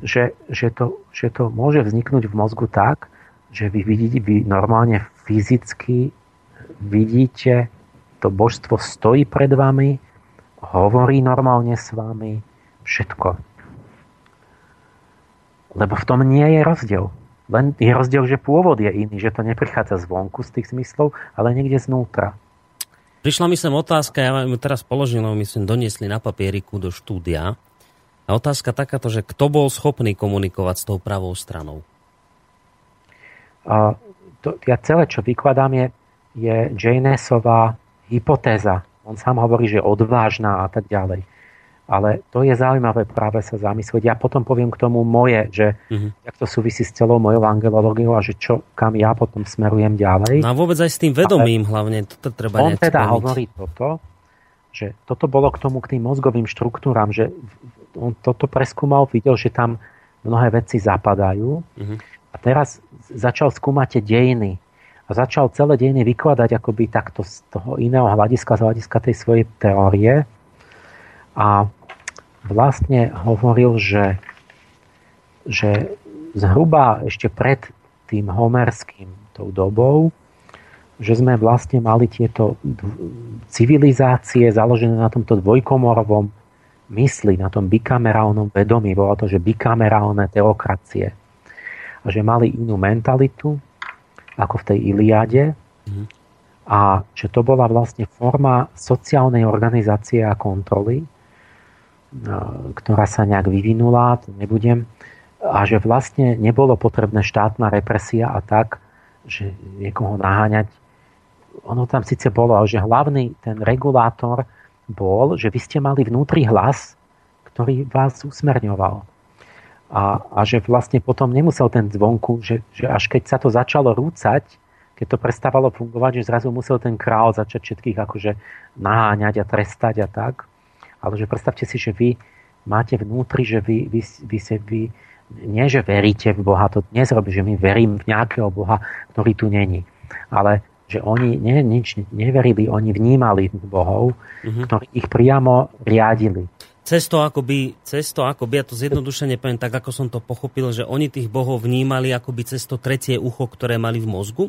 Že, že, to, že to môže vzniknúť v mozgu tak, že vy vidíte, vy normálne fyzicky vidíte, to božstvo stojí pred vami, hovorí normálne s vami, všetko. Lebo v tom nie je rozdiel. Len je rozdiel, že pôvod je iný, že to neprichádza zvonku z tých zmyslov, ale niekde znútra. Prišla mi sem otázka, ja vám teraz položím, lebo my sme doniesli na papieriku do štúdia. A otázka takáto, že kto bol schopný komunikovať s tou pravou stranou? A to, ja celé, čo vykladám, je, je Janesová hypotéza. On sám hovorí, že odvážna a tak ďalej. Ale to je zaujímavé práve sa zamyslieť. Ja potom poviem k tomu moje, že uh-huh. jak to súvisí s celou mojou angelológiou a že čo, kam ja potom smerujem ďalej. No a vôbec aj s tým vedomím Ale hlavne, toto treba On teda spomiť. hovorí toto, že toto bolo k tomu, k tým mozgovým štruktúram, že on toto preskúmal, videl, že tam mnohé veci zapadajú uh-huh. a teraz začal skúmať tie dejiny a začal celé dejiny vykladať akoby takto z toho iného hľadiska, z hľadiska tej svojej teórie a vlastne hovoril, že, že zhruba ešte pred tým homerským tou dobou, že sme vlastne mali tieto civilizácie založené na tomto dvojkomorovom mysli, na tom bikamerálnom vedomí. Bolo to, že bikamerálne teokracie. A že mali inú mentalitu, ako v tej Iliade. Mm. A že to bola vlastne forma sociálnej organizácie a kontroly, ktorá sa nejak vyvinula, to nebudem, a že vlastne nebolo potrebné štátna represia a tak, že niekoho naháňať. Ono tam síce bolo, ale že hlavný ten regulátor bol, že vy ste mali vnútri hlas, ktorý vás usmerňoval. A, a že vlastne potom nemusel ten zvonku, že, že až keď sa to začalo rúcať, keď to prestávalo fungovať, že zrazu musel ten král začať všetkých akože naháňať a trestať a tak ale že predstavte si, že vy máte vnútri, že vy, vy, vy, vy, vy nie, že veríte v Boha, to dnes robí, že my verím v nejakého Boha, ktorý tu není. Ale že oni nie, nič neverili, oni vnímali bohov, mm-hmm. ktorí ich priamo riadili. Cesto akoby, cesto akoby, ja to zjednodušene poviem tak, ako som to pochopil, že oni tých bohov vnímali akoby cesto tretie ucho, ktoré mali v mozgu?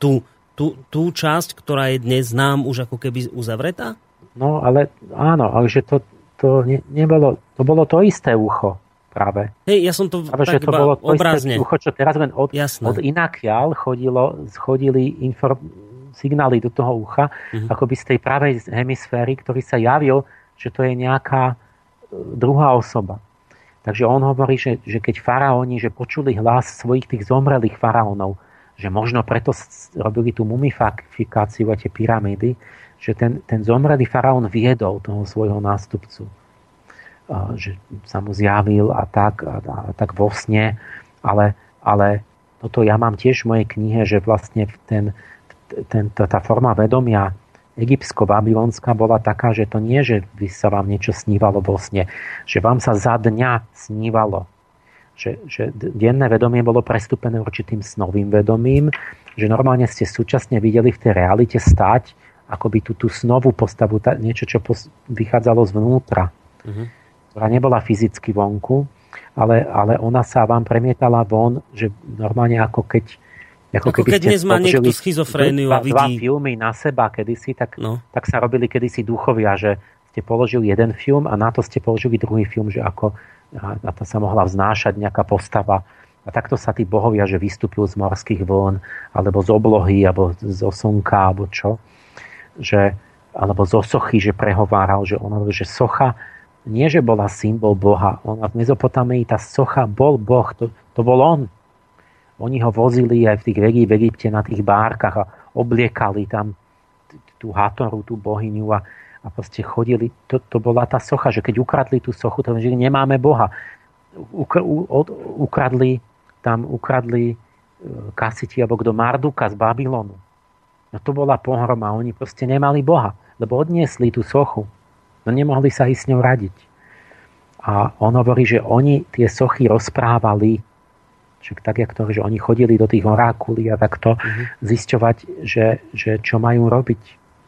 Tú, tú, tú časť, ktorá je dnes nám už ako keby uzavretá? No ale áno, ale že to, to ne, nebolo, to bolo to isté ucho práve. Hej, ja som to práve, tak že to bolo to obrazne. isté ucho, čo teraz len od, od inakiaľ chodilo, chodili inform, signály do toho ucha, uh-huh. akoby z tej pravej hemisféry, ktorý sa javil, že to je nejaká e, druhá osoba. Takže on hovorí, že, že keď faraóni, že počuli hlas svojich tých zomrelých faraónov, že možno preto robili tú mumifikáciu a tie pyramídy, že ten, ten zomrelý faraón viedol toho svojho nástupcu. Že sa mu zjavil a tak, a, tak vo sne, ale, ale toto ja mám tiež v mojej knihe, že vlastne ten, ten, tá forma vedomia egyptsko-babylonská bola taká, že to nie, že by sa vám niečo snívalo vo sne, že vám sa za dňa snívalo. Že, že denné vedomie bolo prestúpené určitým snovým vedomím, že normálne ste súčasne videli v tej realite stať akoby tú, tú snovú postavu, tá, niečo, čo pos, vychádzalo zvnútra, uh-huh. ktorá nebola fyzicky vonku, ale, ale ona sa vám premietala von, že normálne ako keď ako, ako keď dnes má niekto schizofréniu a vidí... Dva filmy na seba kedysi, tak, no. tak sa robili kedysi duchovia, že ste položili jeden film a na to ste položili druhý film, že ako na to sa mohla vznášať nejaká postava. A takto sa tí bohovia, že vystúpil z morských vln, alebo z oblohy, alebo zo slnka, alebo čo. Že, alebo zo sochy, že prehováral, že on že socha nie, že bola symbol Boha. Ona v Mezopotámii, tá socha bol Boh, to, to bol on. Oni ho vozili aj v tých v Egypte na tých bárkach a obliekali tam tú Hatoru, tú bohyňu a, a proste chodili. To, to bola tá socha, že keď ukradli tú sochu, to že nemáme Boha. Ukr, u, od, ukradli tam ukradli e, kasiti alebo kto Marduka z Babylonu. No to bola pohroma. Oni proste nemali Boha, lebo odniesli tú sochu. No nemohli sa ísť s ňou radiť. A on hovorí, že oni tie sochy rozprávali Čiže tak, jak to, že oni chodili do tých orákulí a takto uh-huh. zisťovať, že, že čo majú robiť.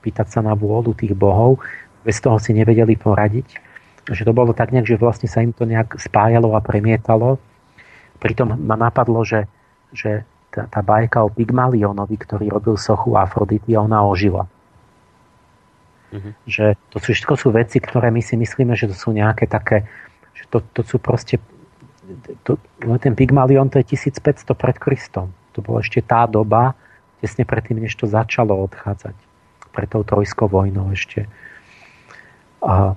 Pýtať sa na vôľu tých bohov. Bez toho si nevedeli poradiť. Že to bolo tak nejak, že vlastne sa im to nejak spájalo a premietalo. Pritom ma napadlo, že, že tá, tá bajka o Pygmalionovi, ktorý robil sochu Afrodity, ona ožila. Uh-huh. Že to sú všetko sú veci, ktoré my si myslíme, že to sú nejaké také, že to, to sú proste to, ten Pygmalion to je 1500 pred Kristom. To bola ešte tá doba, tesne predtým, než to začalo odchádzať. Pred tou trojskou vojnou ešte. A,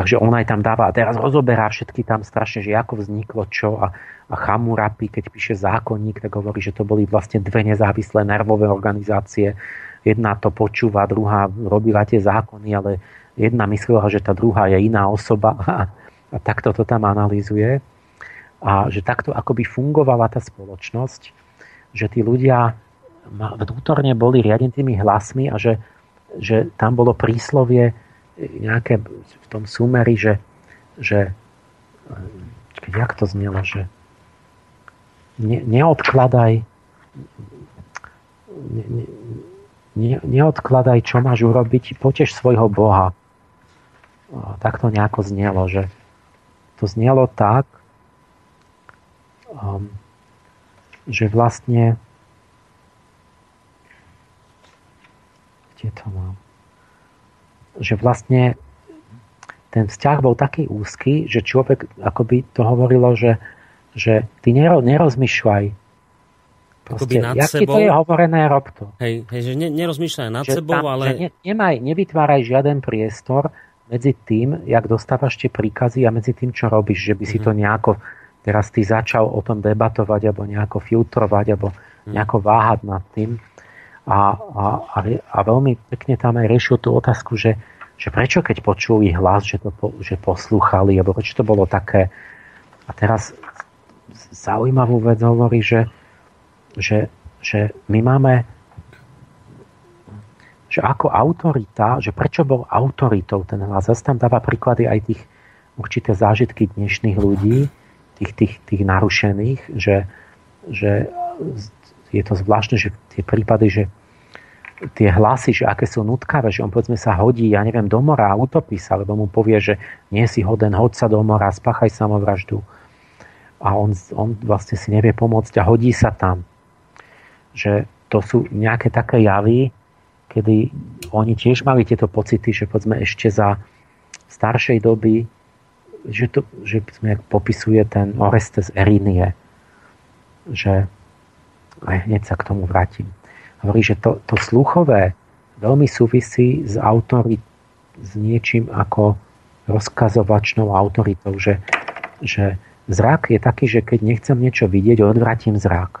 takže on aj tam dáva a teraz rozoberá všetky tam strašne, že ako vzniklo čo a, a Chamurapi, keď píše zákonník, tak hovorí, že to boli vlastne dve nezávislé nervové organizácie. Jedna to počúva, druhá robila tie zákony, ale jedna myslela, že tá druhá je iná osoba a, a takto to tam analýzuje a že takto akoby fungovala tá spoločnosť, že tí ľudia vnútorne boli riadení tými hlasmi a že, že tam bolo príslovie nejaké v tom súmeri, že, že jak to znelo, že ne, neodkladaj ne, ne, neodkladaj, čo máš urobiť, potež svojho Boha. Tak to nejako znelo, že to znelo tak, um, že vlastne kde to mám? Že vlastne ten vzťah bol taký úzky, že človek akoby to hovorilo, že, že ty nero, nerozmýšľaj. Proste, nad jak sebou, to je hovorené, rob to. Hej, hej že ne, nerozmýšľaj nad že sebou, tam, ale... Že ne, nemaj, nevytváraj žiaden priestor medzi tým, jak dostávaš tie príkazy a medzi tým, čo robíš, že by si mm-hmm. to nejako teraz ty začal o tom debatovať alebo nejako filtrovať alebo hmm. nejako váhať nad tým. A, a, a, a veľmi pekne tam aj riešil tú otázku, že, že prečo keď počuli hlas, že, to, že poslúchali, alebo prečo to bolo také. A teraz zaujímavú vec hovorí, že, že, že my máme že ako autorita, že prečo bol autoritou ten hlas. Zase tam dáva príklady aj tých určité zážitky dnešných ľudí, tých, tých, tých narušených, že, že je to zvláštne, že tie prípady, že tie hlasy, že aké sú nutkavé, že on povedzme sa hodí, ja neviem, do mora a utopí sa, lebo mu povie, že nie si hoden, hoď sa do mora, spáchaj samovraždu. A on, on vlastne si nevie pomôcť a hodí sa tam. Že to sú nejaké také javy, kedy oni tiež mali tieto pocity, že povedzme ešte za staršej doby že, to, že sme, popisuje ten Orestes Erinie, že hneď sa k tomu vrátim. Hovorí, že to, to sluchové veľmi súvisí s autory, s niečím ako rozkazovačnou autoritou, že, že zrak je taký, že keď nechcem niečo vidieť, odvratím zrak.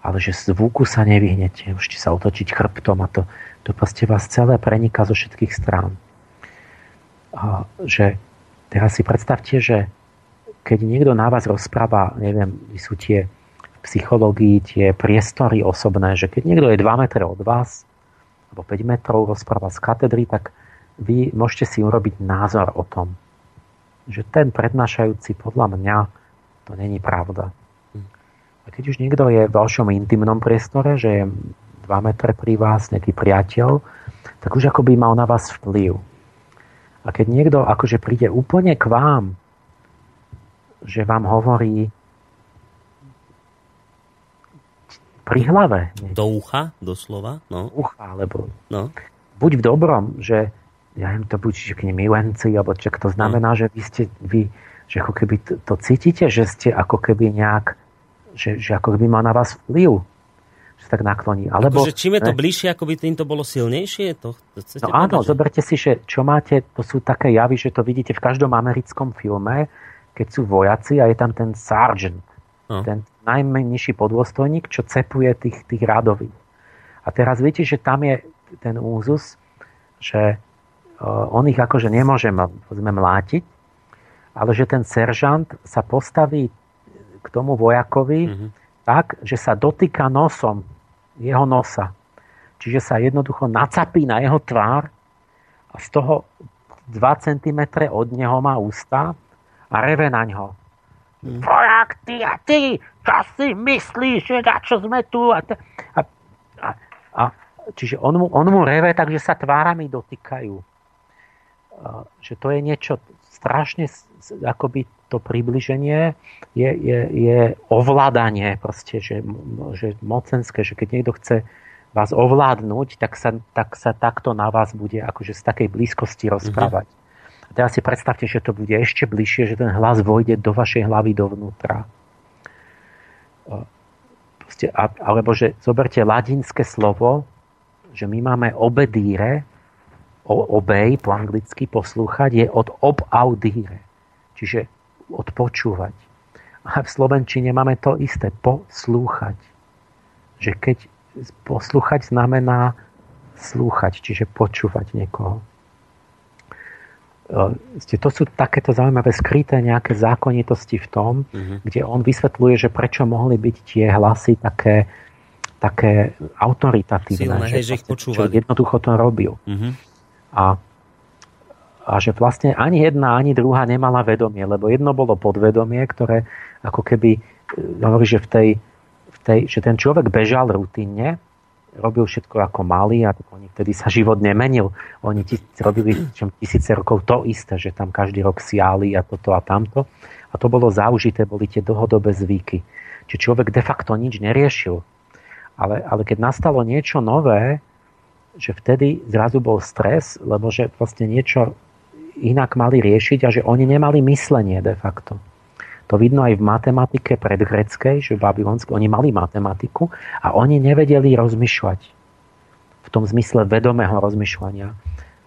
Ale že zvuku sa nevyhnete, môžete sa otočiť chrbtom a to, to proste vás celé preniká zo všetkých strán. A že teraz si predstavte, že keď niekto na vás rozpráva, neviem, sú tie psychológii tie priestory osobné, že keď niekto je 2 metre od vás, alebo 5 metrov rozpráva z katedry, tak vy môžete si urobiť názor o tom, že ten prednášajúci podľa mňa to není pravda. A keď už niekto je v ďalšom intimnom priestore, že je 2 metre pri vás, nejaký priateľ, tak už akoby mal na vás vplyv. A keď niekto akože príde úplne k vám, že vám hovorí pri hlave. Nie? Do ucha, doslova? No. Ucha, alebo no. buď v dobrom, že ja im to buď že k milenci, alebo čo to znamená, mm. že vy ste, vy, že ako keby to, to cítite, že ste ako keby nejak, že, že ako keby má na vás vplyv, že tak nakloní. Alebo, akože čím je to ne? bližšie, ako by tým to bolo silnejšie? To, to no áno, že? zoberte si, že čo máte, to sú také javy, že to vidíte v každom americkom filme, keď sú vojaci a je tam ten sergeant, no. ten najmenší podôstojník, čo cepuje tých, tých radových. A teraz viete, že tam je ten úzus, že on ich akože nemôže povedzme, mlátiť, ale že ten seržant sa postaví k tomu vojakovi mm-hmm. tak, že sa dotýka nosom jeho nosa. Čiže sa jednoducho nacapí na jeho tvár a z toho 2 cm od neho má ústa a reve na ňo. Vojak, ty a ty, čo si myslíš, že na čo sme tu? A, a, a, a, čiže on mu, on mu reve, takže sa tvárami dotýkajú že to je niečo strašne, akoby to približenie je, je, je ovládanie proste, že, že mocenské, že keď niekto chce vás ovládnuť, tak sa, tak sa takto na vás bude akože z takej blízkosti rozprávať. Mm-hmm. A teraz si predstavte, že to bude ešte bližšie, že ten hlas vojde do vašej hlavy dovnútra. Proste, alebo že zoberte ladinské slovo, že my máme obedíre, obey po anglicky poslúchať je od obaudire, čiže odpočúvať. A v Slovenčine máme to isté, poslúchať. Že keď poslúchať znamená slúchať, čiže počúvať niekoho. E, to sú takéto zaujímavé skryté nejaké zákonitosti v tom, uh-huh. kde on vysvetľuje, že prečo mohli byť tie hlasy také, také autoritatívne. Silné, že, hej, že ich počúvali. Jednoducho to robil. Uh-huh. A, a že vlastne ani jedna, ani druhá nemala vedomie, lebo jedno bolo podvedomie, ktoré ako keby, e, hovorí, že, v tej, v tej, že ten človek bežal rutinne, robil všetko ako mali a oni vtedy sa život nemenil. Oni tis, robili čo, tisíce rokov to isté, že tam každý rok siali a toto a tamto. A to bolo zaužité, boli tie dlhodobé zvyky. Čiže človek de facto nič neriešil. Ale, ale keď nastalo niečo nové, že vtedy zrazu bol stres, lebo že vlastne niečo inak mali riešiť a že oni nemali myslenie de facto. To vidno aj v matematike predgreckej, že babylonskej oni mali matematiku a oni nevedeli rozmýšľať. V tom zmysle vedomého rozmýšľania.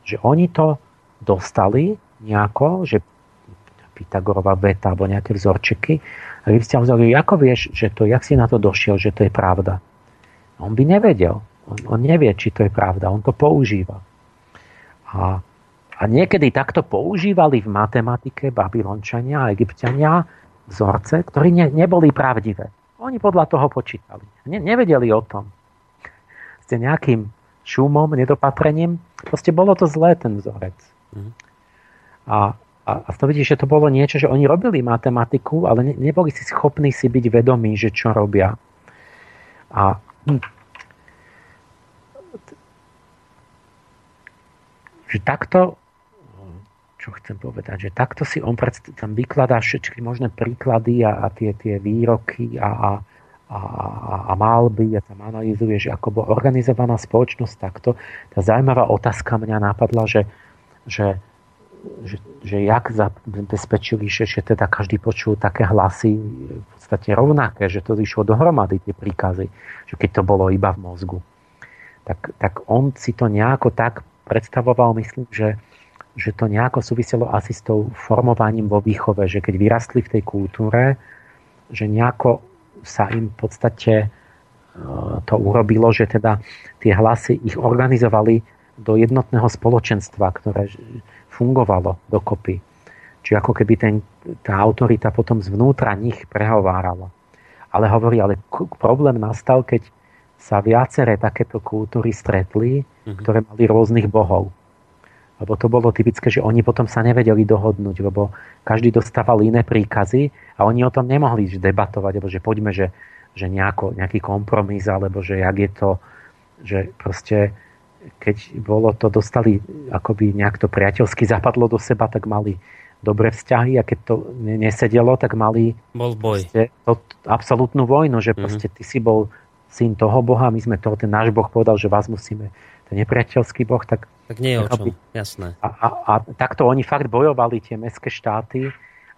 Že oni to dostali nejako, že Pythagorová veta alebo nejaké vzorčeky a vy ste hovorili, ako vieš, že to, jak si na to došiel, že to je pravda? On by nevedel. On, on nevie, či to je pravda. On to používa. A, a niekedy takto používali v matematike babylončania a egyptiania vzorce, ktorí ne, neboli pravdivé. Oni podľa toho počítali. Ne, nevedeli o tom. Ste nejakým šumom, nedopatrením. Proste bolo to zlé, ten vzorec. Mm. A, a, a to vidíš, že to bolo niečo, že oni robili matematiku, ale ne, neboli si schopní si byť vedomí, že čo robia. A hm, že takto, čo chcem povedať, že takto si on predst- tam vykladá všetky možné príklady a, a tie, tie výroky a, a, a, a, malby a tam analýzuje, že ako bola organizovaná spoločnosť takto. Tá zaujímavá otázka mňa napadla, že, že, že, že jak zabezpečili, že, že teda každý počul také hlasy v podstate rovnaké, že to išlo dohromady tie príkazy, že keď to bolo iba v mozgu. Tak, tak on si to nejako tak predstavoval, myslím, že, že to nejako súviselo asi s tou formovaním vo výchove, že keď vyrastli v tej kultúre, že nejako sa im v podstate e, to urobilo, že teda tie hlasy ich organizovali do jednotného spoločenstva, ktoré fungovalo dokopy. Čiže ako keby ten, tá autorita potom zvnútra nich prehovárala. Ale hovorí, ale problém nastal, keď sa viaceré takéto kultúry stretli, mm-hmm. ktoré mali rôznych bohov. Lebo to bolo typické, že oni potom sa nevedeli dohodnúť, lebo každý dostával iné príkazy a oni o tom nemohli debatovať, alebo že poďme, že, že nejako, nejaký kompromis, alebo že jak je to, že proste keď bolo to, dostali akoby nejak to priateľsky zapadlo do seba, tak mali dobré vzťahy a keď to nesedelo, tak mali bol boj. To, absolútnu vojnu, že mm-hmm. proste ty si bol syn toho Boha, my sme toho, ten náš Boh povedal, že vás musíme, ten nepriateľský Boh, tak... Tak nie je o čom, jasné. A, a, a takto oni fakt bojovali, tie mestské štáty,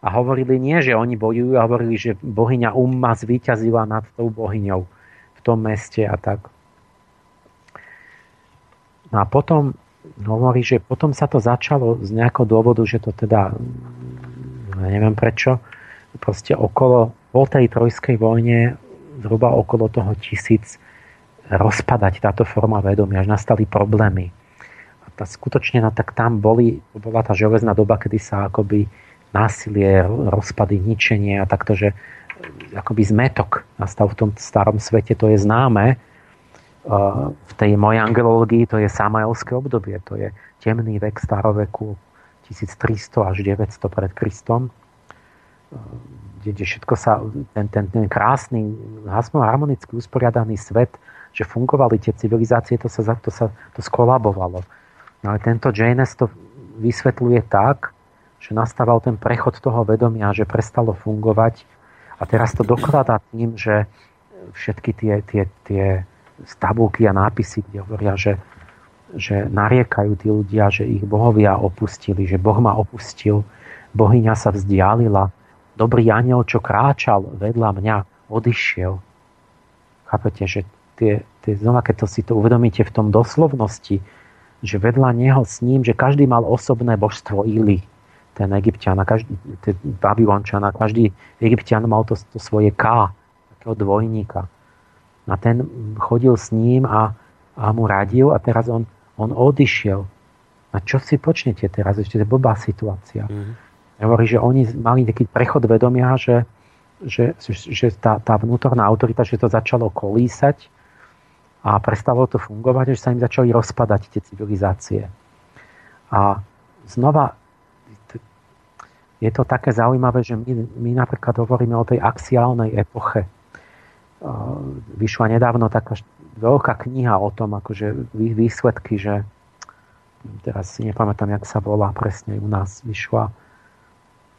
a hovorili nie, že oni bojujú, a hovorili, že bohyňa Umma zvíťazila nad tou bohyňou v tom meste a tak. No a potom hovorí, že potom sa to začalo z nejakého dôvodu, že to teda, neviem prečo, proste okolo, po tej trojskej vojne, zhruba okolo toho tisíc, rozpadať táto forma vedomia, až nastali problémy. A tá skutočne, no tak tam boli, bola tá železná doba, kedy sa akoby násilie, rozpady, ničenie a takto, že akoby zmetok nastal v tom starom svete, to je známe, v tej mojej angelológii to je Samaelské obdobie, to je temný vek staroveku 1300 až 900 pred Kristom, kde, kde všetko sa, ten, ten, ten krásny, harmonicky usporiadaný svet, že fungovali tie civilizácie, to sa, to sa to skolabovalo. No ale tento Janes to vysvetľuje tak, že nastával ten prechod toho vedomia, že prestalo fungovať a teraz to dokladá tým, že všetky tie, tie, tie tabulky a nápisy, kde hovoria, že, že nariekajú tí ľudia, že ich bohovia opustili, že Boh ma opustil, bohyňa sa vzdialila, dobrý aniel, čo kráčal vedľa mňa, odišiel. Chápete, že tie, tie, znova, keď to si to uvedomíte v tom doslovnosti, že vedľa neho s ním, že každý mal osobné božstvo Ili, ten egyptian, každý, ten babylončan, každý egyptian mal to, to svoje K, takého dvojníka. A ten chodil s ním a, a mu radil a teraz on, on odišiel. A čo si počnete teraz? Ešte je blbá situácia. Mm-hmm. Hovorí, že oni mali taký prechod vedomia, že, že, že tá, tá vnútorná autorita, že to začalo kolísať a prestalo to fungovať, že sa im začali rozpadať tie civilizácie. A znova je to také zaujímavé, že my, my napríklad hovoríme o tej axiálnej epoche vyšla nedávno taká veľká kniha o tom, akože výsledky, že teraz si nepamätám, jak sa volá presne, u nás vyšla.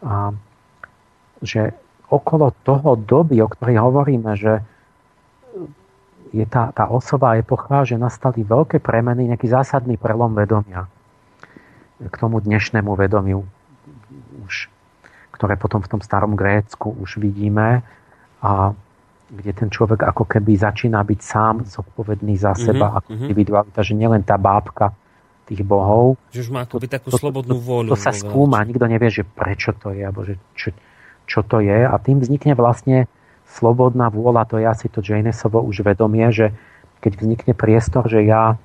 A, že okolo toho doby, o ktorej hovoríme, že je tá, tá osobá epocha, že nastali veľké premeny, nejaký zásadný prelom vedomia k tomu dnešnému vedomiu, už, ktoré potom v tom starom Grécku už vidíme. A kde ten človek ako keby začína byť sám zodpovedný za seba mm-hmm, ako mm-hmm. individualita, že nielen tá bábka tých bohov. Že už má akoby takú to, slobodnú vôľu. To, to sa skúma, nikto nevie, že prečo to je, alebo že čo, čo to je a tým vznikne vlastne slobodná vôľa, to je asi to Janesovo už vedomie, že keď vznikne priestor, že ja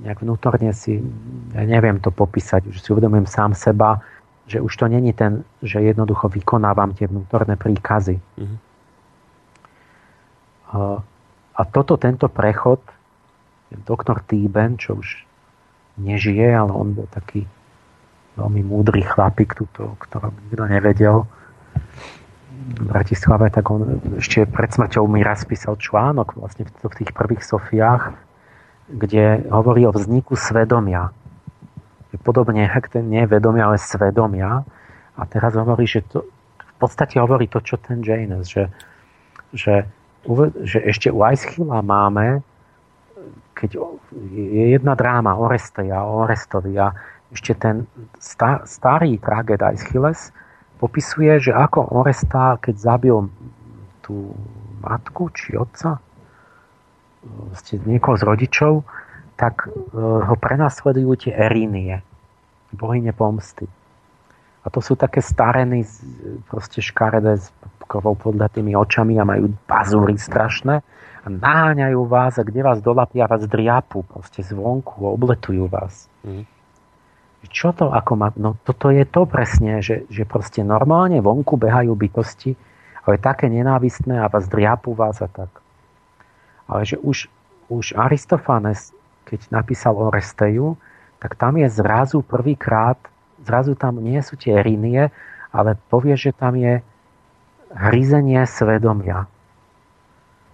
nejak vnútorne si, ja neviem to popísať, že si uvedomujem sám seba, že už to není ten, že jednoducho vykonávam tie vnútorné príkazy. Mm-hmm a toto, tento prechod, doktor Týben, čo už nežije, ale on bol taký veľmi múdry chlapík, tuto, ktorom nikto nevedel Bratislave, tak on ešte pred smrťou mi raz písal článok vlastne v tých prvých Sofiách, kde hovorí o vzniku svedomia. Podobne, ten nie vedomia, ale svedomia. A teraz hovorí, že to, v podstate hovorí to, čo ten Janes, že, že že ešte u Aischila máme, keď je jedna dráma Oresteja, Orestovi a ešte ten star, starý tragéd Aeschyles popisuje, že ako Oresta, keď zabil tú matku či otca, ste niekoho z rodičov, tak e, ho prenasledujú tie erínie. bohyne pomsty. A to sú také stareny, proste škaredé s krvou podľatými očami a majú bazúry strašné a naháňajú vás a kde vás dolapia, vás driapu proste zvonku, obletujú vás. Mm. Čo to ako má? No toto je to presne, že, že proste normálne vonku behajú bytosti, ale také nenávistné a vás driapu vás a tak. Ale že už, už Aristofanes, keď napísal o Resteju, tak tam je zrazu prvýkrát zrazu tam nie sú tie rinie, ale povie, že tam je hryzenie svedomia.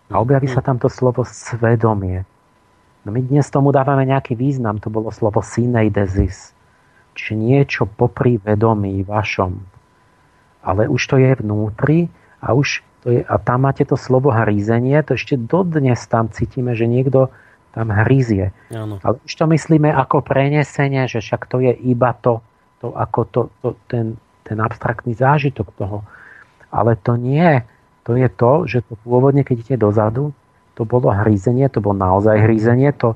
A objaví sa tam to slovo svedomie. No my dnes tomu dávame nejaký význam, to bolo slovo syneidesis, čiže niečo popri vedomí vašom. Ale už to je vnútri a už to je, a tam máte to slovo hrízenie, to ešte dodnes tam cítime, že niekto tam hryzie. Ano. Ale už to myslíme ako prenesenie, že však to je iba to, to ako to, to, ten, ten abstraktný zážitok toho. Ale to nie. To je to, že to pôvodne, keď idete dozadu, to bolo hrízenie, to bolo naozaj hrízenie, to,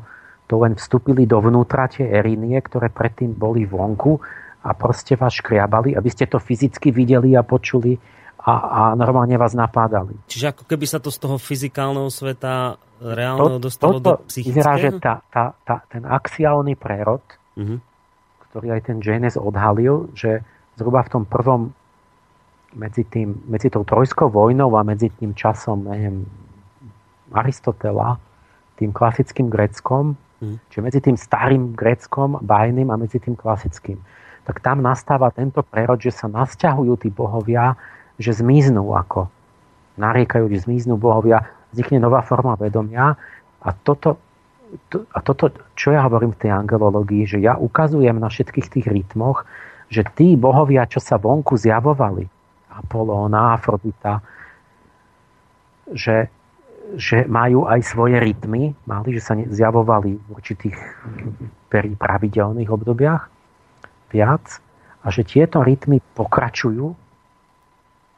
to len vstúpili dovnútra tie erinie, ktoré predtým boli vonku a proste vás škriabali, aby ste to fyzicky videli a počuli a, a normálne vás napádali. Čiže ako keby sa to z toho fyzikálneho sveta reálneho to, dostalo to, do psychického? Vyzerá, že tá, tá, tá, ten axiálny prerod, uh-huh ktorý aj ten Janes odhalil, že zhruba v tom prvom medzi, tým, medzi tou trojskou vojnou a medzi tým časom neviem, Aristotela, tým klasickým greckom, hmm. čiže medzi tým starým greckom, bajným a medzi tým klasickým, tak tam nastáva tento prerod, že sa nasťahujú tí bohovia, že zmiznú ako. Nariekajú, že zmiznú bohovia, vznikne nová forma vedomia a toto to, a toto, čo ja hovorím v tej angelológii, že ja ukazujem na všetkých tých rytmoch, že tí bohovia, čo sa vonku zjavovali, Apolóna, Afrodita, že, že majú aj svoje rytmy, mali, že sa zjavovali v určitých pravidelných obdobiach viac. A že tieto rytmy pokračujú,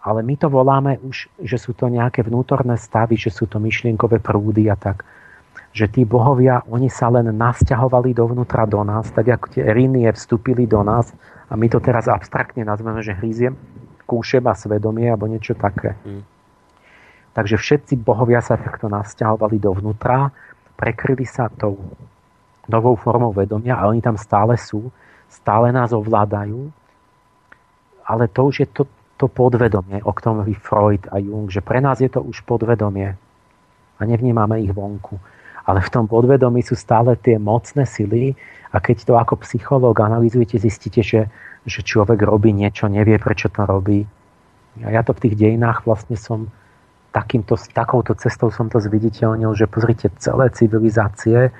ale my to voláme už, že sú to nejaké vnútorné stavy, že sú to myšlienkové prúdy a tak. Že tí bohovia, oni sa len nasťahovali dovnútra do nás, tak ako tie rinie vstúpili do nás. A my to teraz abstraktne nazveme, že hríziem kúšem a svedomie alebo niečo také. Mm. Takže všetci bohovia sa takto nasťahovali dovnútra, prekryli sa tou novou formou vedomia a oni tam stále sú, stále nás ovládajú, ale to už je to, to podvedomie, o ktorom hovorí Freud a Jung, že pre nás je to už podvedomie a nevnímame ich vonku ale v tom podvedomí sú stále tie mocné sily a keď to ako psychológ analýzujete, zistíte, že, že človek robí niečo, nevie, prečo to robí. A ja to v tých dejinách vlastne som takýmto, takouto cestou som to zviditeľnil, že pozrite, celé civilizácie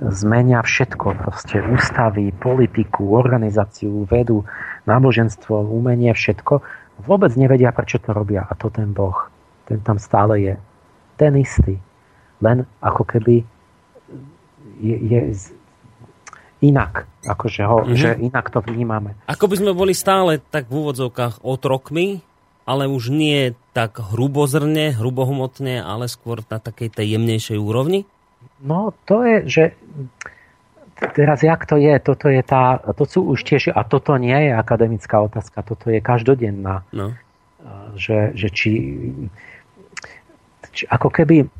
zmenia všetko, proste ústavy, politiku, organizáciu, vedu, náboženstvo, umenie, všetko. Vôbec nevedia, prečo to robia. A to ten Boh, ten tam stále je. Ten istý len ako keby je, je inak, akože ho, mm-hmm. že inak to vnímame. Ako by sme boli stále tak v úvodzovkách otrokmi, ale už nie tak hrubozrne, hrubohmotne, ale skôr na takej tej jemnejšej úrovni? No to je, že teraz jak to je, toto je tá, to sú už tiež, a toto nie je akademická otázka, toto je každodenná. No. Že, že či, či ako keby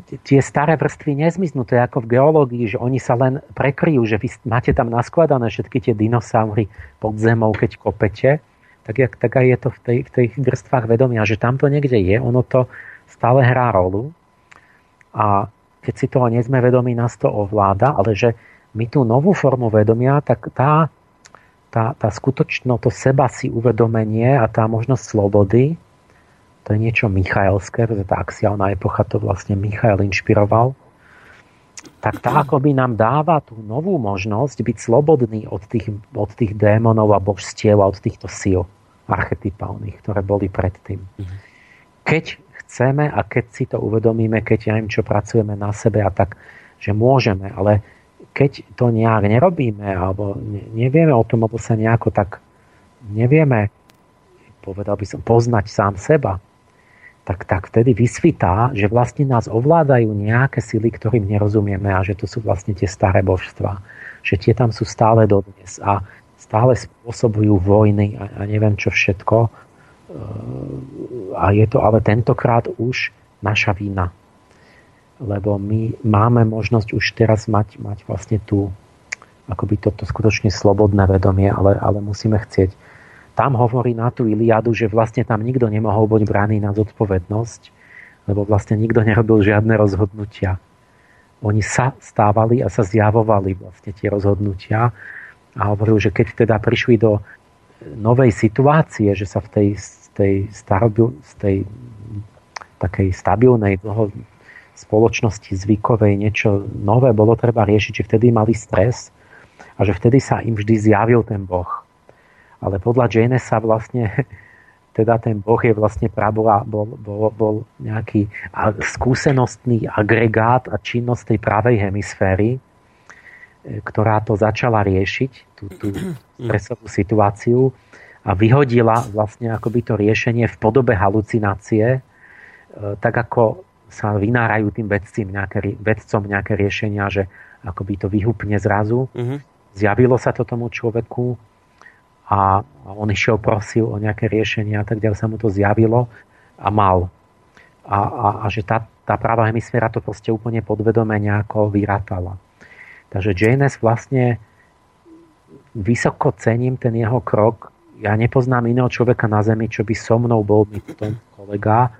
tie staré vrstvy nezmiznú. To je ako v geológii, že oni sa len prekryjú, že vy máte tam naskladané všetky tie dinosaury pod zemou, keď kopete, tak, jak, tak aj je to v, tej, v tých vrstvách vedomia, že tam to niekde je, ono to stále hrá rolu. A keď si toho nie sme vedomí, nás to ovláda, ale že my tú novú formu vedomia, tak tá, tá, tá skutočno to seba si uvedomenie a tá možnosť slobody, to je niečo Michaelské, pretože tá axiálna epocha to vlastne Michael inšpiroval, tak tá by nám dáva tú novú možnosť byť slobodný od tých, od tých démonov a božstiev a od týchto síl archetypálnych, ktoré boli predtým. Mhm. Keď chceme a keď si to uvedomíme, keď ja neviem, čo pracujeme na sebe a tak, že môžeme, ale keď to nejak nerobíme alebo nevieme o tom, alebo sa nejako tak nevieme, povedal by som, poznať sám seba, tak, tak vtedy vysvitá, že vlastne nás ovládajú nejaké sily, ktorým nerozumieme a že to sú vlastne tie staré božstva. Že tie tam sú stále dodnes. A stále spôsobujú vojny a, a neviem čo všetko. A je to ale tentokrát už naša vina. Lebo my máme možnosť už teraz mať, mať vlastne tú akoby toto skutočne slobodné vedomie, ale, ale musíme chcieť. Tam hovorí na tú Iliadu, že vlastne tam nikto nemohol byť brány na zodpovednosť, lebo vlastne nikto nerobil žiadne rozhodnutia. Oni sa stávali a sa zjavovali vlastne tie rozhodnutia a hovoril, že keď teda prišli do novej situácie, že sa v tej, tej, starobil, z tej takej stabilnej dlho, spoločnosti zvykovej niečo nové bolo treba riešiť, že vtedy mali stres a že vtedy sa im vždy zjavil ten Boh. Ale podľa Jane sa vlastne teda ten Boh je vlastne prabola, bol, bol, bol nejaký skúsenostný agregát a činnosť tej pravej hemisféry, e, ktorá to začala riešiť, tú, tú stresovú situáciu a vyhodila vlastne akoby to riešenie v podobe halucinácie, e, tak ako sa vynárajú tým vedcom nejaké, vedcom nejaké riešenia, že akoby to vyhupne zrazu. Uh-huh. Zjavilo sa to tomu človeku a on išiel, prosil o nejaké riešenie a tak ďalej sa mu to zjavilo a mal. A, a, a že tá, tá práva hemisféra to proste úplne podvedome nejako vyrátala. Takže JNS vlastne vysoko cením ten jeho krok. Ja nepoznám iného človeka na Zemi, čo by so mnou bol mi to kolega,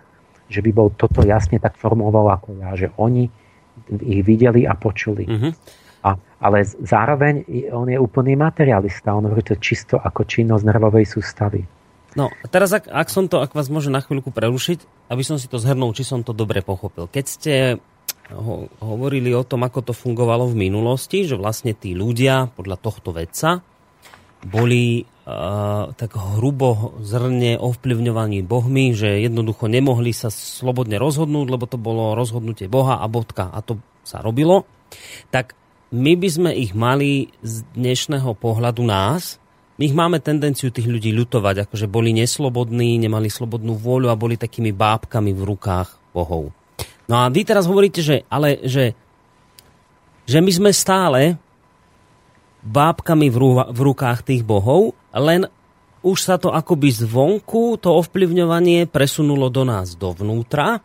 že by bol toto jasne tak formoval ako ja, že oni ich videli a počuli. Mm-hmm. A, ale zároveň on je úplný materialista. On hovorí to čisto ako činnosť nervovej sústavy. No, teraz ak, ak som to, ak vás môžem na chvíľku prerušiť, aby som si to zhrnul, či som to dobre pochopil. Keď ste ho, hovorili o tom, ako to fungovalo v minulosti, že vlastne tí ľudia podľa tohto vedca boli uh, tak hrubo zrne ovplyvňovaní bohmi, že jednoducho nemohli sa slobodne rozhodnúť, lebo to bolo rozhodnutie Boha a bodka a to sa robilo, tak my by sme ich mali z dnešného pohľadu nás, my ich máme tendenciu tých ľudí ľutovať, akože boli neslobodní, nemali slobodnú vôľu a boli takými bábkami v rukách bohov. No a vy teraz hovoríte, že, ale, že, že my sme stále bábkami v, rú, v rukách tých bohov, len už sa to akoby zvonku, to ovplyvňovanie presunulo do nás dovnútra.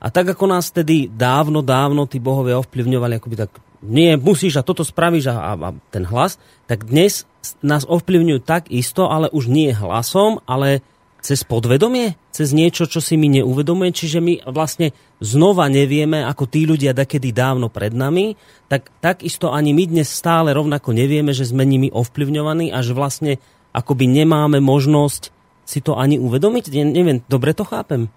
A tak ako nás tedy dávno, dávno tí bohovia ovplyvňovali akoby tak nie, musíš a toto spravíš a, a, a ten hlas, tak dnes nás ovplyvňujú tak isto, ale už nie hlasom, ale cez podvedomie, cez niečo, čo si my neuvedomujeme, čiže my vlastne znova nevieme, ako tí ľudia dakedy dávno pred nami, tak takisto ani my dnes stále rovnako nevieme, že sme nimi ovplyvňovaní a že vlastne akoby nemáme možnosť si to ani uvedomiť. Ne, neviem, dobre to chápem?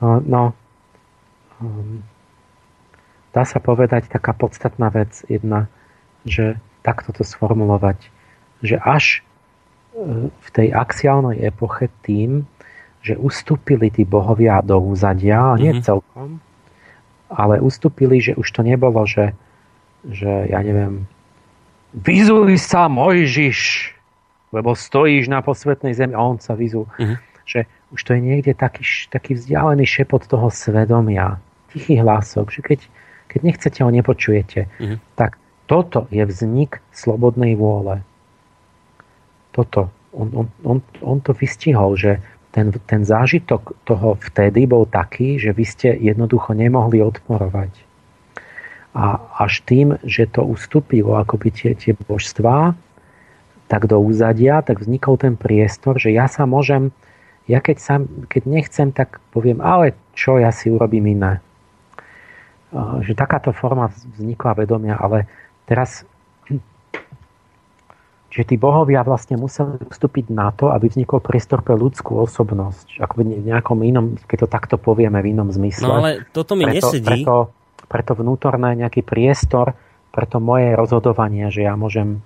No, dá sa povedať taká podstatná vec jedna, že takto to sformulovať, že až e, v tej axiálnej epoche tým, že ustúpili tí bohovia do úzadia, mm-hmm. nie mhm. celkom, ale ustúpili, že už to nebolo, že, že ja neviem, vyzuj sa Mojžiš, lebo stojíš na posvetnej zemi a on sa vyzul. Mm-hmm. Že už to je niekde taký, taký vzdialený šepot toho svedomia, tichý hlások, že keď, keď nechcete, ho nepočujete. Mm-hmm. Tak toto je vznik slobodnej vôle. Toto. On, on, on, on to vystihol, že ten, ten zážitok toho vtedy bol taký, že vy ste jednoducho nemohli odporovať. A až tým, že to ustúpilo akoby tie, tie božstvá, tak do úzadia, tak vznikol ten priestor, že ja sa môžem, ja keď, sa, keď nechcem, tak poviem, ale čo, ja si urobím iné. Že takáto forma vznikla vedomia, ale teraz Čiže tí bohovia vlastne museli vstúpiť na to, aby vznikol priestor pre ľudskú osobnosť. Ako v nejakom inom, keď to takto povieme, v inom zmysle. No ale toto mi preto, nesedí. Preto, preto vnútorné nejaký priestor, preto moje rozhodovanie, že ja môžem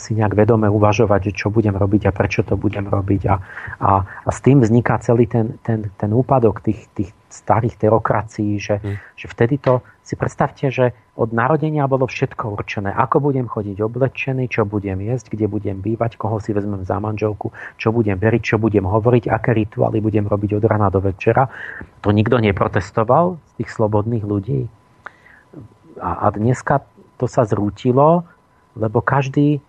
si nejak vedome uvažovať, že čo budem robiť a prečo to budem robiť. A, a, a s tým vzniká celý ten, ten, ten úpadok tých, tých starých teokracií, že, hmm. že vtedy to si predstavte, že od narodenia bolo všetko určené. Ako budem chodiť oblečený, čo budem jesť, kde budem bývať, koho si vezmem za manželku, čo budem veriť, čo budem hovoriť, aké rituály budem robiť od rana do večera. To nikto neprotestoval z tých slobodných ľudí a, a dneska to sa zrútilo, lebo každý, e,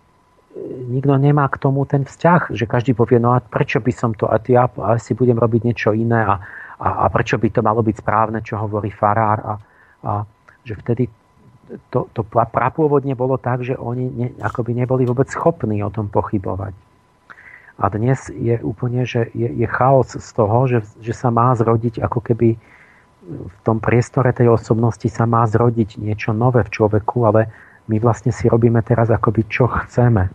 nikto nemá k tomu ten vzťah, že každý povie, no a prečo by som to, a ja asi budem robiť niečo iné a, a, a prečo by to malo byť správne, čo hovorí farár a, a že vtedy to, to prapôvodne bolo tak, že oni ne, akoby neboli vôbec schopní o tom pochybovať. A dnes je úplne, že je, je chaos z toho, že, že sa má zrodiť ako keby v tom priestore tej osobnosti sa má zrodiť niečo nové v človeku, ale my vlastne si robíme teraz akoby čo chceme.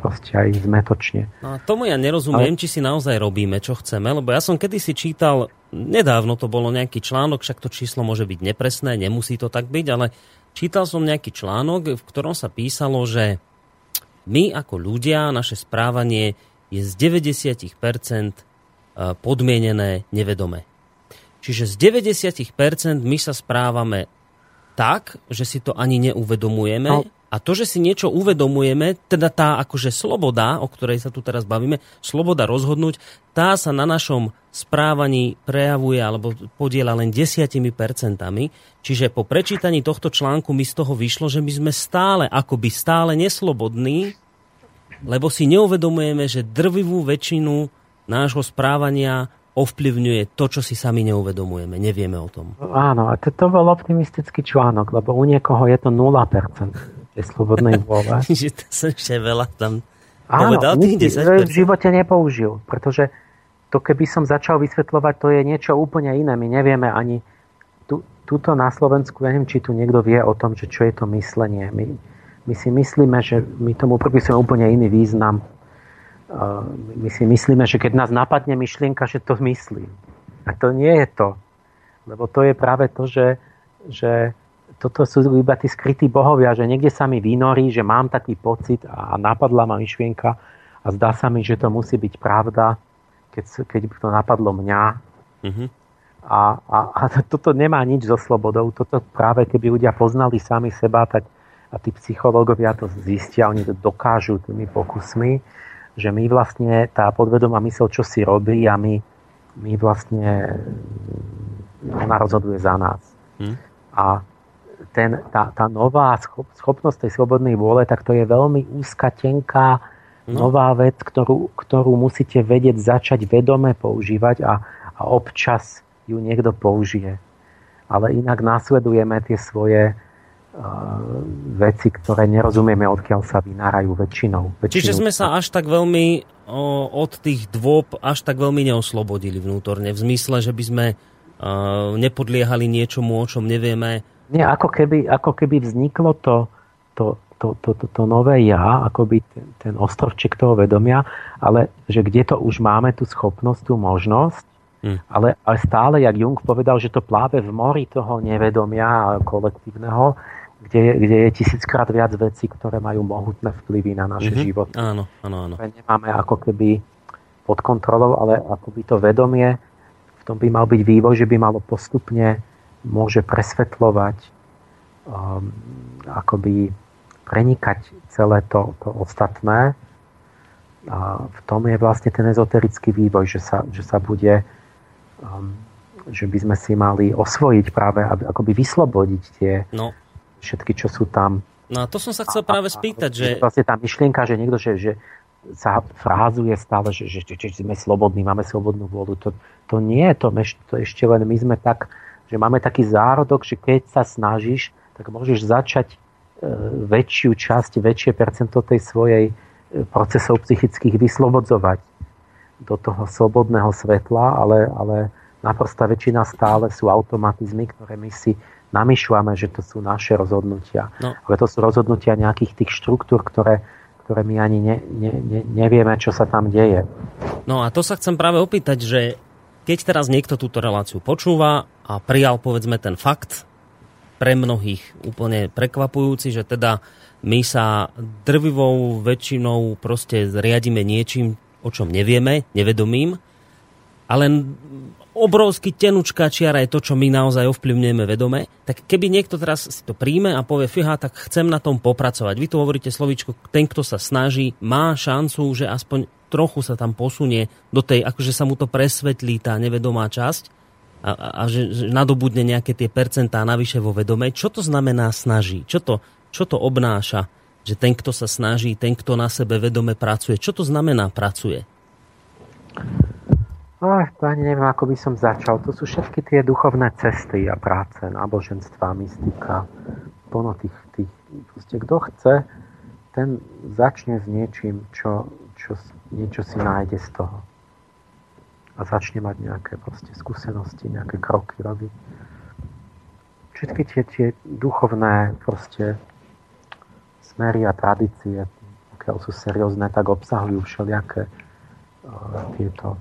Proste aj zmetočne. No a tomu ja nerozumiem, ale... či si naozaj robíme, čo chceme, lebo ja som kedysi čítal, nedávno to bolo nejaký článok, však to číslo môže byť nepresné, nemusí to tak byť, ale čítal som nejaký článok, v ktorom sa písalo, že my ako ľudia, naše správanie je z 90% eh, podmienené nevedome. Čiže z 90% my sa správame tak, že si to ani neuvedomujeme. No. A to, že si niečo uvedomujeme, teda tá akože sloboda, o ktorej sa tu teraz bavíme, sloboda rozhodnúť, tá sa na našom správaní prejavuje alebo podiela len desiatimi percentami. Čiže po prečítaní tohto článku mi z toho vyšlo, že my sme stále, akoby stále neslobodní, lebo si neuvedomujeme, že drvivú väčšinu nášho správania ovplyvňuje to, čo si sami neuvedomujeme. Nevieme o tom. Áno, a to, to bol optimistický článok, lebo u niekoho je to 0% tej slobodnej vôle. že to som ešte veľa tam Áno, povedal 10%. v živote nepoužil, pretože to keby som začal vysvetľovať, to je niečo úplne iné. My nevieme ani tu, tuto na Slovensku, ja neviem, či tu niekto vie o tom, že čo je to myslenie. My, my si myslíme, že my tomu pripisujeme úplne iný význam my si myslíme, že keď nás napadne myšlienka, že to myslím. A to nie je to. Lebo to je práve to, že, že toto sú iba tí skrytí bohovia, že niekde sa mi vynorí, že mám taký pocit a napadla ma myšlienka a zdá sa mi, že to musí byť pravda, keď, keď to napadlo mňa. Mm-hmm. A, a, a toto nemá nič so slobodou. Toto práve keby ľudia poznali sami seba, tak a tí psychológovia to zistia, oni to dokážu tými pokusmi, že my vlastne, tá podvedomá mysel, čo si robí a my, my vlastne, ona rozhoduje za nás. Hmm. A ten, tá, tá nová schopnosť tej slobodnej vôle, tak to je veľmi úzka, tenká, no. nová vec, ktorú, ktorú musíte vedieť začať vedome používať a, a občas ju niekto použije. Ale inak následujeme tie svoje veci, ktoré nerozumieme, odkiaľ sa vynárajú väčšinou. väčšinou. Čiže sme sa až tak veľmi o, od tých dôb až tak veľmi neoslobodili vnútorne, v zmysle, že by sme uh, nepodliehali niečomu, o čom nevieme. Nie, ako keby, ako keby vzniklo to, to, to, to, to, to nové ja, akoby ten, ten ostrovček toho vedomia, ale že kde to už máme tú schopnosť, tú možnosť, Hmm. Ale, ale stále, jak Jung povedal, že to pláve v mori toho nevedomia kolektívneho, kde je, kde je tisíckrát viac vecí, ktoré majú mohutné vplyvy na naše mm-hmm. životy. Áno, áno, áno. Ktoré nemáme ako keby pod kontrolou, ale ako by to vedomie, v tom by mal byť vývoj, že by malo postupne môže presvetľovať, um, akoby prenikať celé to, to ostatné. A v tom je vlastne ten ezoterický vývoj, že sa, že sa bude um, že by sme si mali osvojiť práve, aby, akoby vyslobodiť tie, no všetky, čo sú tam. No a to som sa chcel práve spýtať, že... Vlastne tá myšlienka, že niekto, že, že sa frázuje stále, že, že, že, že sme slobodní, máme slobodnú vôľu. To, to nie je to, to ešte len my sme tak, že máme taký zárodok, že keď sa snažíš, tak môžeš začať e, väčšiu časť, väčšie percento tej svojej e, procesov psychických vyslobodzovať do toho slobodného svetla, ale, ale naprosto väčšina stále sú automatizmy, ktoré my si namýšľame, že to sú naše rozhodnutia. No. Ale to sú rozhodnutia nejakých tých štruktúr, ktoré, ktoré my ani ne, ne, ne, nevieme, čo sa tam deje. No a to sa chcem práve opýtať, že keď teraz niekto túto reláciu počúva a prijal povedzme ten fakt, pre mnohých úplne prekvapujúci, že teda my sa drvivou väčšinou proste riadime niečím, o čom nevieme, nevedomím, ale obrovský tenučká čiara je to, čo my naozaj ovplyvňujeme vedome, tak keby niekto teraz si to príjme a povie, fíha, tak chcem na tom popracovať. Vy tu hovoríte slovičko, ten, kto sa snaží, má šancu, že aspoň trochu sa tam posunie do tej, akože sa mu to presvetlí tá nevedomá časť. a, a že, že nadobudne nejaké tie percentá navyše vo vedome. Čo to znamená snaží? Čo to, čo to obnáša? Že ten, kto sa snaží, ten, kto na sebe vedome pracuje. Čo to znamená pracuje? Ach, to ani neviem, ako by som začal. To sú všetky tie duchovné cesty a práce, náboženstva, mystika, plno tých, tých proste, kto chce, ten začne s niečím, čo, čo, niečo si nájde z toho a začne mať nejaké proste skúsenosti, nejaké kroky robiť. Všetky tie, tie duchovné proste smery a tradície, pokiaľ sú seriózne, tak obsahujú všelijaké uh, tieto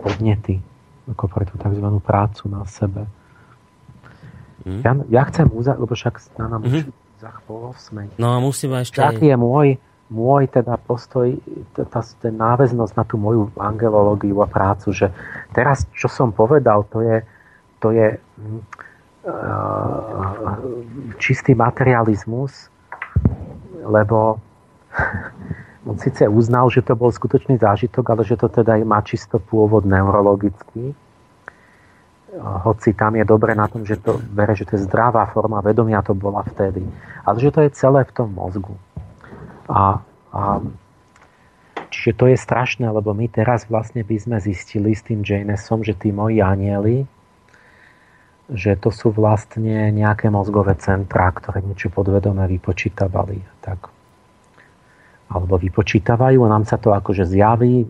podnety ako pre tú tzv. prácu na sebe. Mm. Ja, ja chcem uzavrieť, lebo však na nám mm-hmm. za chvíľu sme. No a musíme ešte... Aký je môj môj teda postoj, tá, tá náväznosť na tú moju angelológiu a prácu, že teraz, čo som povedal, to je, to je uh, čistý materializmus, lebo on síce uznal, že to bol skutočný zážitok, ale že to teda má čisto pôvod neurologický. Hoci tam je dobre na tom, že to bere, že to je zdravá forma vedomia, to bola vtedy. Ale že to je celé v tom mozgu. A, a čiže to je strašné, lebo my teraz vlastne by sme zistili s tým Janesom, že tí moji anieli, že to sú vlastne nejaké mozgové centrá, ktoré niečo podvedome vypočítavali. Tak. Alebo vypočítavajú a nám sa to akože zjaví,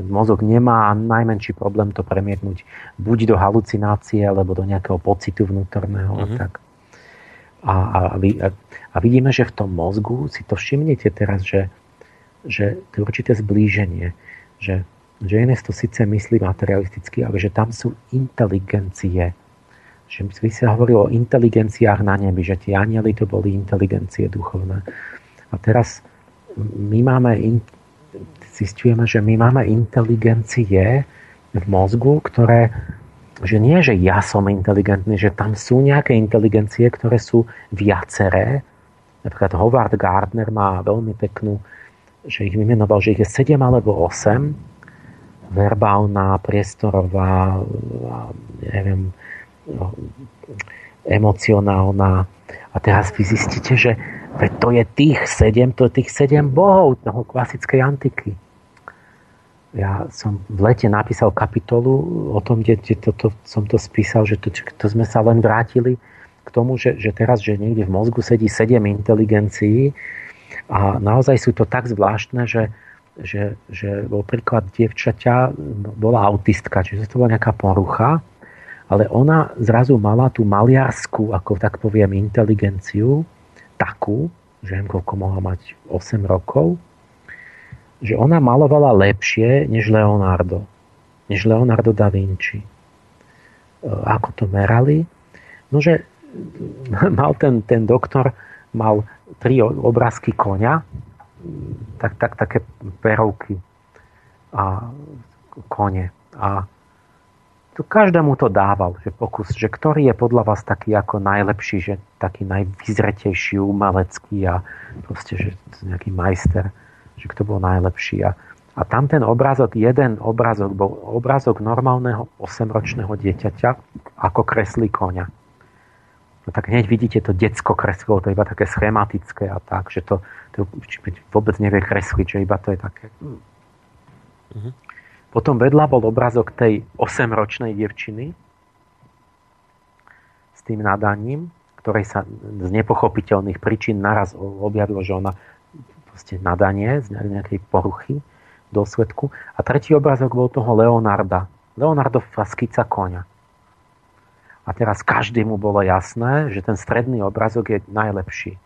mozog nemá najmenší problém to premietnúť buď do halucinácie, alebo do nejakého pocitu vnútorného mm-hmm. a mhm. tak. A, a, a, a vidíme, že v tom mozgu, si to všimnete teraz, že, že to je určité zblíženie, že, že Enes to síce myslí materialisticky, ale že tam sú inteligencie. Že vy sa hovorili o inteligenciách na nebi, že tie anieli to boli inteligencie duchovné. A teraz my máme, zistujeme, že my máme inteligencie v mozgu, ktoré že nie, že ja som inteligentný, že tam sú nejaké inteligencie, ktoré sú viaceré. Napríklad Howard Gardner má veľmi peknú, že ich vymenoval, že ich je 7 alebo 8. Verbálna, priestorová, neviem, no, emocionálna. A teraz vy zistíte, že to je tých 7, to je tých 7 bohov toho klasickej antiky. Ja som v lete napísal kapitolu o tom, kde, kde toto, som to spísal, že to, to sme sa len vrátili k tomu, že, že teraz, že niekde v mozgu sedí sedem inteligencií a naozaj sú to tak zvláštne, že, že, že bol príklad dievčaťa, bola autistka, čiže to bola nejaká porucha, ale ona zrazu mala tú maliarskú, ako tak poviem, inteligenciu, takú, že neviem, mohla mať 8 rokov, že ona malovala lepšie než Leonardo. Než Leonardo da Vinci. E, ako to merali? No, že mal ten, ten doktor mal tri obrázky konia, tak, tak, také perovky a kone. A to každému to dával, že pokus, že ktorý je podľa vás taký ako najlepší, že taký najvyzretejší, umelecký a proste, že nejaký majster že kto bol najlepší. A, a tam ten obrázok, jeden obrázok bol obrázok normálneho 8-ročného dieťaťa, ako kreslí koňa. No tak hneď vidíte to detsko kreslilo, to je iba také schematické a tak, že to, to vôbec nevie kresliť, že iba to je také. Mm-hmm. Potom vedľa bol obrázok tej 8-ročnej dievčiny s tým nadaním, ktorej sa z nepochopiteľných príčin naraz objavilo, že ona proste nadanie z nejakej poruchy dôsledku. A tretí obrázok bol toho Leonarda. Leonardova skica konia. A teraz každému bolo jasné, že ten stredný obrázok je najlepší.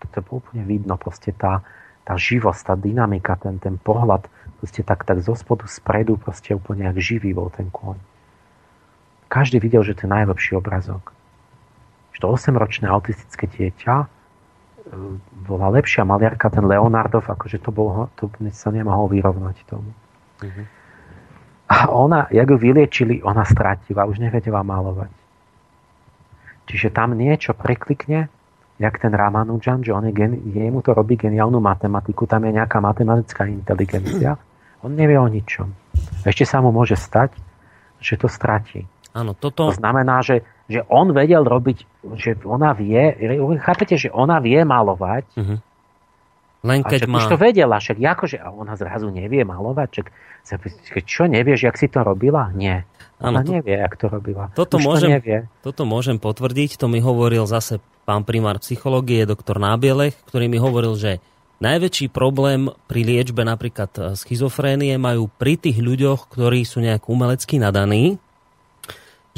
Toto bolo úplne vidno, proste tá, tá živosť, tá dynamika, ten, ten pohľad, proste tak, tak zo spodu, spredu, proste úplne jak živý bol ten kôň. Každý videl, že to je najlepší obrazok. Že to 8-ročné autistické dieťa bola lepšia maliarka, ten Leonardov, akože to, bol, to sa nemohol vyrovnať tomu. Mm-hmm. A ona, jak ju vyliečili, ona stratila, už nevedela malovať. Čiže tam niečo preklikne, jak ten Ramanujan, že on je gen, jemu to robí geniálnu matematiku, tam je nejaká matematická inteligencia. On nevie o ničom. Ešte sa mu môže stať, že to stratí. Áno, toto... To znamená, že, že on vedel robiť, že ona vie, chápete, že ona vie malovať, uh-huh. Len keď má... už to vedela, však akože, a ona zrazu nevie malovať, však, čo nevieš, jak si to robila? Nie. Ona ano, to, nevie, jak to robila. Toto môžem, to nevie. toto môžem potvrdiť, to mi hovoril zase pán primár psychológie, doktor Nábielech, ktorý mi hovoril, že najväčší problém pri liečbe napríklad eh, schizofrénie majú pri tých ľuďoch, ktorí sú nejak umelecky nadaní,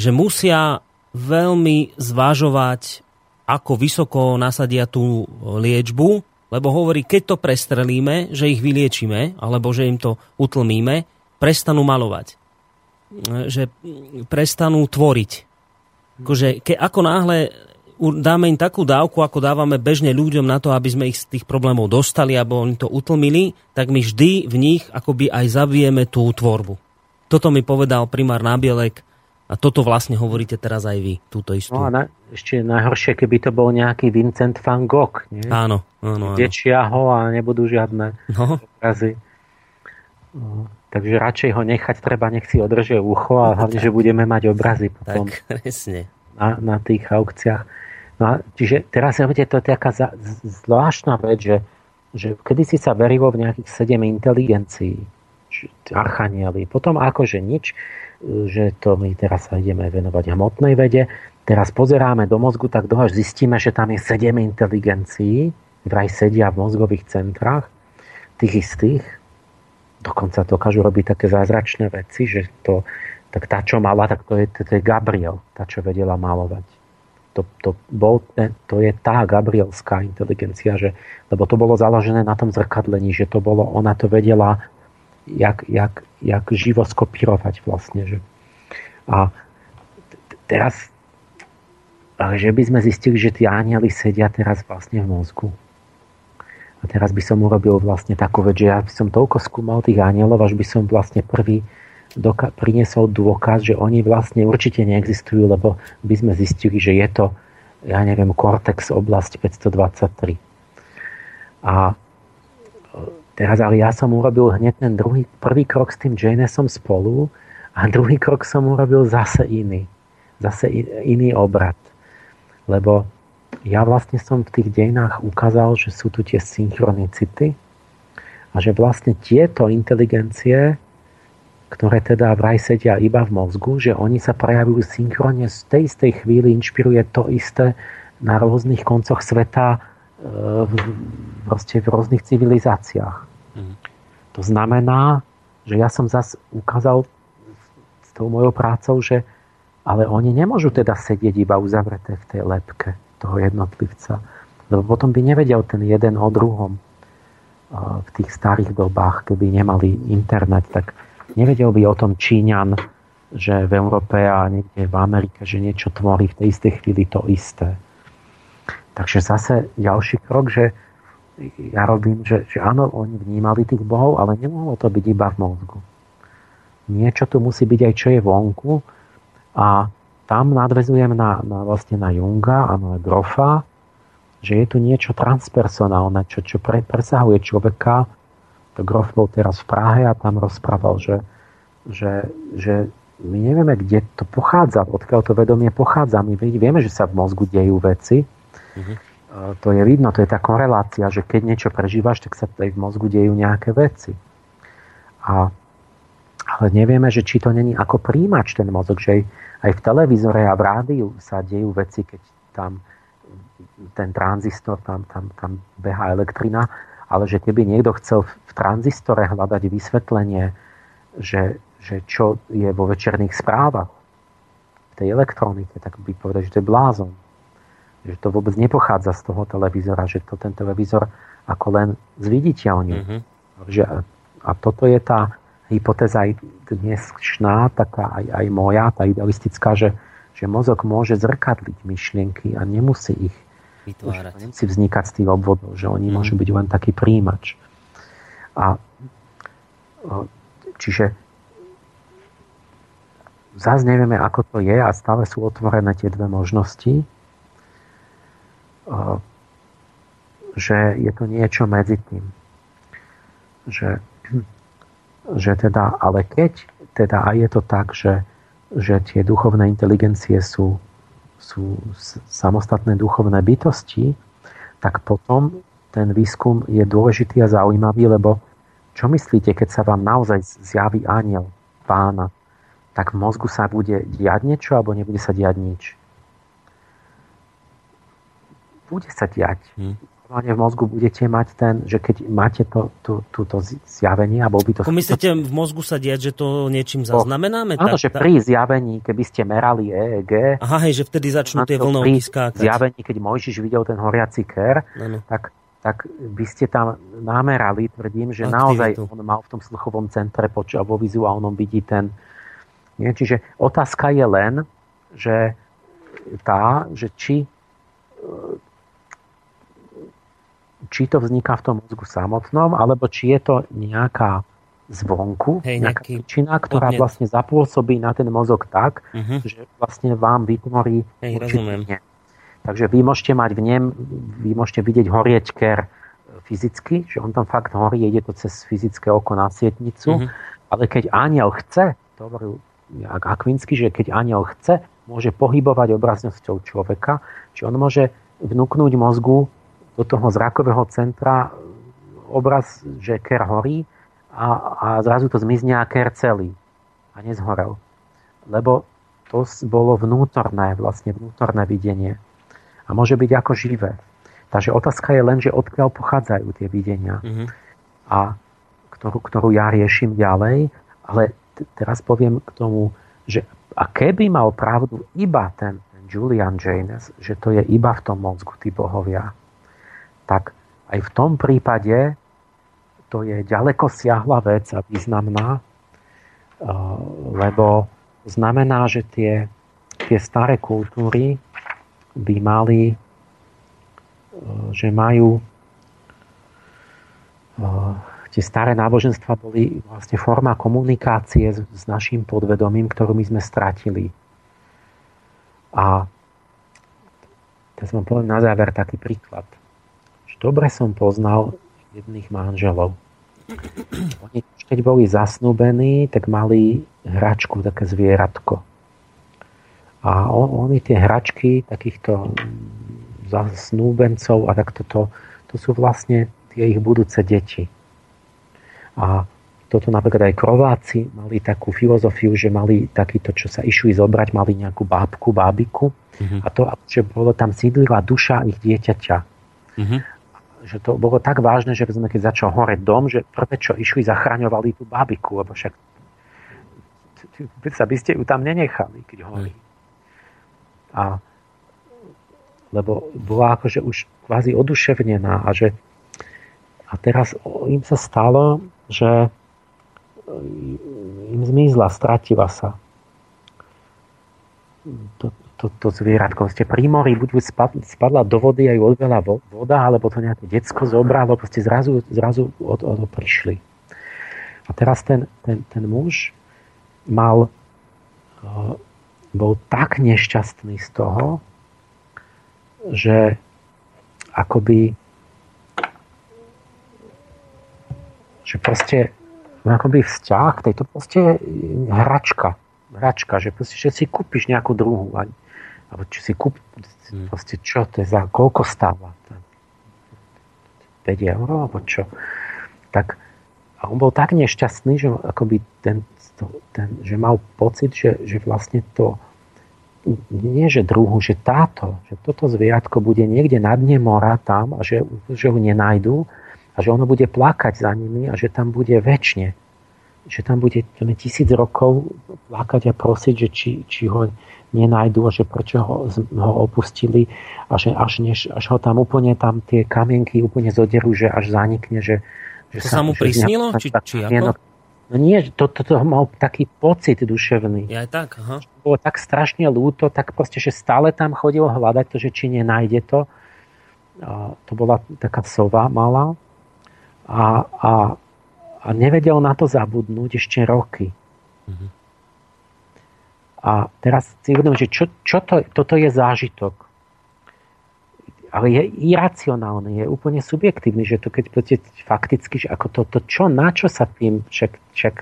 že musia veľmi zvážovať, ako vysoko nasadia tú liečbu, lebo hovorí, keď to prestrelíme, že ich vyliečíme, alebo že im to utlmíme, prestanú malovať. Že prestanú tvoriť. Akože, ke, ako náhle dáme im takú dávku, ako dávame bežne ľuďom na to, aby sme ich z tých problémov dostali, alebo oni to utlmili, tak my vždy v nich akoby aj zabijeme tú tvorbu. Toto mi povedal primár Nábielek, a toto vlastne hovoríte teraz aj vy, túto istú. No a na, ešte najhoršie, keby to bol nejaký Vincent van Gogh. Nie? Áno, áno, áno. Dečia ho a nebudú žiadne no. obrazy. No, takže radšej ho nechať treba, nech si održie ucho a hlavne, že budeme mať obrazy potom tak, presne. Na, na tých aukciách. No a čiže teraz viete, to je taká zvláštna vec, že, že kedy si sa verilo v nejakých sedem inteligencií, archanieli, potom akože nič, že to my teraz sa ideme venovať hmotnej vede. Teraz pozeráme do mozgu, tak dohaž zistíme, že tam je sedem inteligencií, vraj sedia v mozgových centrách, tých istých. Dokonca dokážu robiť také zázračné veci, že to, tak tá, čo mala, tak to je, to je Gabriel, tá, čo vedela malovať. To, to, bol, to je tá gabrielská inteligencia, že, lebo to bolo založené na tom zrkadlení, že to bolo, ona to vedela jak, jak, jak živo skopírovať vlastne. Že. A teraz, že by sme zistili, že tí anieli sedia teraz vlastne v mozgu. A teraz by som urobil vlastne takú vec, že ja by som toľko skúmal tých anielov, až by som vlastne prvý doka- priniesol dôkaz, že oni vlastne určite neexistujú, lebo by sme zistili, že je to, ja neviem, Cortex oblasť 523. A Teraz ale ja som urobil hneď ten druhý, prvý krok s tým Janesom spolu a druhý krok som urobil zase iný. Zase iný obrad. Lebo ja vlastne som v tých dejinách ukázal, že sú tu tie synchronicity a že vlastne tieto inteligencie, ktoré teda vraj sedia iba v mozgu, že oni sa prejavujú synchronne z tej istej chvíli, inšpiruje to isté na rôznych koncoch sveta v, proste v rôznych civilizáciách. Mm. To znamená, že ja som zase ukázal s tou mojou prácou, že ale oni nemôžu teda sedieť iba uzavreté v tej lepke toho jednotlivca. Lebo potom by nevedel ten jeden o druhom v tých starých dobách, keby nemali internet, tak nevedel by o tom Číňan, že v Európe a niekde v Amerike, že niečo tvorí v tej istej chvíli to isté. Takže zase ďalší krok, že ja robím, že, že áno, oni vnímali tých bohov, ale nemohlo to byť iba v mozgu. Niečo tu musí byť aj čo je vonku a tam nadvezujem na, na, vlastne na Junga a na Grofa, že je tu niečo transpersonálne, čo, čo pre, presahuje človeka. To Grof bol teraz v Prahe a tam rozprával, že, že, že my nevieme, kde to pochádza, odkiaľ to vedomie pochádza. My vieme, že sa v mozgu dejú veci, Uh-huh. To je vidno, to je tá korelácia, že keď niečo prežívaš, tak sa aj v mozgu dejú nejaké veci. A, ale nevieme, že či to není ako príjimač ten mozog, že aj v televízore a v rádiu sa dejú veci, keď tam ten tranzistor, tam, tam, tam beha elektrina, ale že keby niekto chcel v tranzistore hľadať vysvetlenie, že, že čo je vo večerných správach, v tej elektronike, tak by povedal, že to je blázon že to vôbec nepochádza z toho televízora, že to ten televízor ako len zviditeľní. Mm-hmm. Že, a toto je tá hypotéza aj dnešná, taká aj, aj moja, tá idealistická, že, že mozog môže zrkadliť myšlienky a nemusí ich vytvárať. Nemusí vznikať z tých obvodov, že oni mm. môžu byť len taký príjimač. A čiže zase nevieme, ako to je a stále sú otvorené tie dve možnosti že je to niečo medzi tým. Že, že teda, ale keď teda aj je to tak, že, že tie duchovné inteligencie sú, sú samostatné duchovné bytosti, tak potom ten výskum je dôležitý a zaujímavý, lebo čo myslíte, keď sa vám naozaj zjaví aniel pána, tak v mozgu sa bude diať niečo alebo nebude sa diať nič? Bude sa diať. Hmm v mozgu budete mať ten, že keď máte to, to, túto zjavenie, alebo by to... Ako myslíte, v mozgu sa diať, že to niečím zaznamenáme? Áno, že pri zjavení, keby ste merali EEG... Aha, hej, že vtedy začnú tie vlnovky skákať. Zjavení, keď Mojžiš videl ten horiaci ker, tak, tak by ste tam namerali, tvrdím, že Aktivitu. naozaj on mal v tom sluchovom centre poč- vo vizuálnom vidí ten... Nie? Čiže otázka je len, že tá, že či či to vzniká v tom mozgu samotnom, alebo či je to nejaká zvonku, Hej, nejaká príčina, ktorá podnet. vlastne zapôsobí na ten mozog tak, uh-huh. že vlastne vám vytvorí Hej, rozumiem. Takže vy môžete mať v nem, vy môžete vidieť horieť ker fyzicky, že on tam fakt horí, ide to cez fyzické oko na sietnicu, uh-huh. ale keď aniel chce, to hovoril Akvinsky, že keď aniel chce, môže pohybovať obraznosťou človeka, či on môže vnúknúť mozgu do toho zrakového centra obraz, že ker horí a, a zrazu to zmizne a ker celý a nezhorel. Lebo to bolo vnútorné, vlastne vnútorné videnie. A môže byť ako živé. Takže otázka je len, že odkiaľ pochádzajú tie videnia. Mm-hmm. A ktorú, ktorú ja riešim ďalej, ale t- teraz poviem k tomu, že a keby mal pravdu iba ten, Julian Janes, že to je iba v tom mozgu, tí bohovia, tak aj v tom prípade to je ďaleko siahla vec a významná, eh, lebo znamená, že tie, tie staré kultúry by mali, eh, že majú eh, tie staré náboženstva boli vlastne forma komunikácie s, s našim podvedomím, ktorú my sme stratili. A teraz vám poviem na záver taký príklad dobre som poznal jedných manželov. Oni, keď boli zasnúbení, tak mali hračku, také zvieratko. A on, oni tie hračky takýchto zasnúbencov a takto to, to sú vlastne tie ich budúce deti. A toto napríklad aj Krováci mali takú filozofiu, že mali takýto, čo sa išli zobrať, mali nejakú bábku, bábiku mm-hmm. a to, že bolo tam sídlila duša ich dieťaťa. Mm-hmm že to bolo tak vážne, že sme keď začal horeť dom, že prvé, čo išli, zachraňovali tú babiku, lebo však sa by ste ju tam nenechali, keď horí. A lebo bola akože už kvázi oduševnená a že a teraz im sa stalo, že im zmizla, stratila sa. To, to, to zvieratko. Ste pri mori, buď spadla do vody a ju odvela voda, alebo to nejaké decko zobralo, proste zrazu, zrazu od, od, prišli. A teraz ten, ten, ten muž mal, uh, bol tak nešťastný z toho, že akoby že proste akoby vzťah, to proste hračka. Hračka, že proste, že si kúpiš nejakú druhú alebo či si kúp, hmm. proste čo to je za, koľko stáva? 5 eur, alebo čo? Tak, a on bol tak nešťastný, že akoby ten, to, ten, že mal pocit, že, že vlastne to nie že druhu, že táto, že toto zvieratko bude niekde na dne mora tam a že, že ho nenajdu a že ono bude plakať za nimi a že tam bude väčšine. Že tam bude tisíc rokov plakať a prosiť, že či, či ho nenájdu, že prečo ho, ho opustili a že až, než, až ho tam úplne tam tie kamienky úplne zoderú, že až zanikne, že, že to sa, mu prisnilo? Či, či ako? No nie, to, to, to mal taký pocit duševný. Ja aj tak, aha. Bolo tak strašne lúto, tak proste, že stále tam chodil hľadať to, že či nenájde to. A to bola taká sova malá. A, a, a nevedel na to zabudnúť ešte roky. Mhm. A teraz si uvedom, že čo, čo to, toto je zážitok. Ale je iracionálny, je úplne subjektívny, že to keď poďte fakticky, že ako to, to čo, na čo sa tým, však, však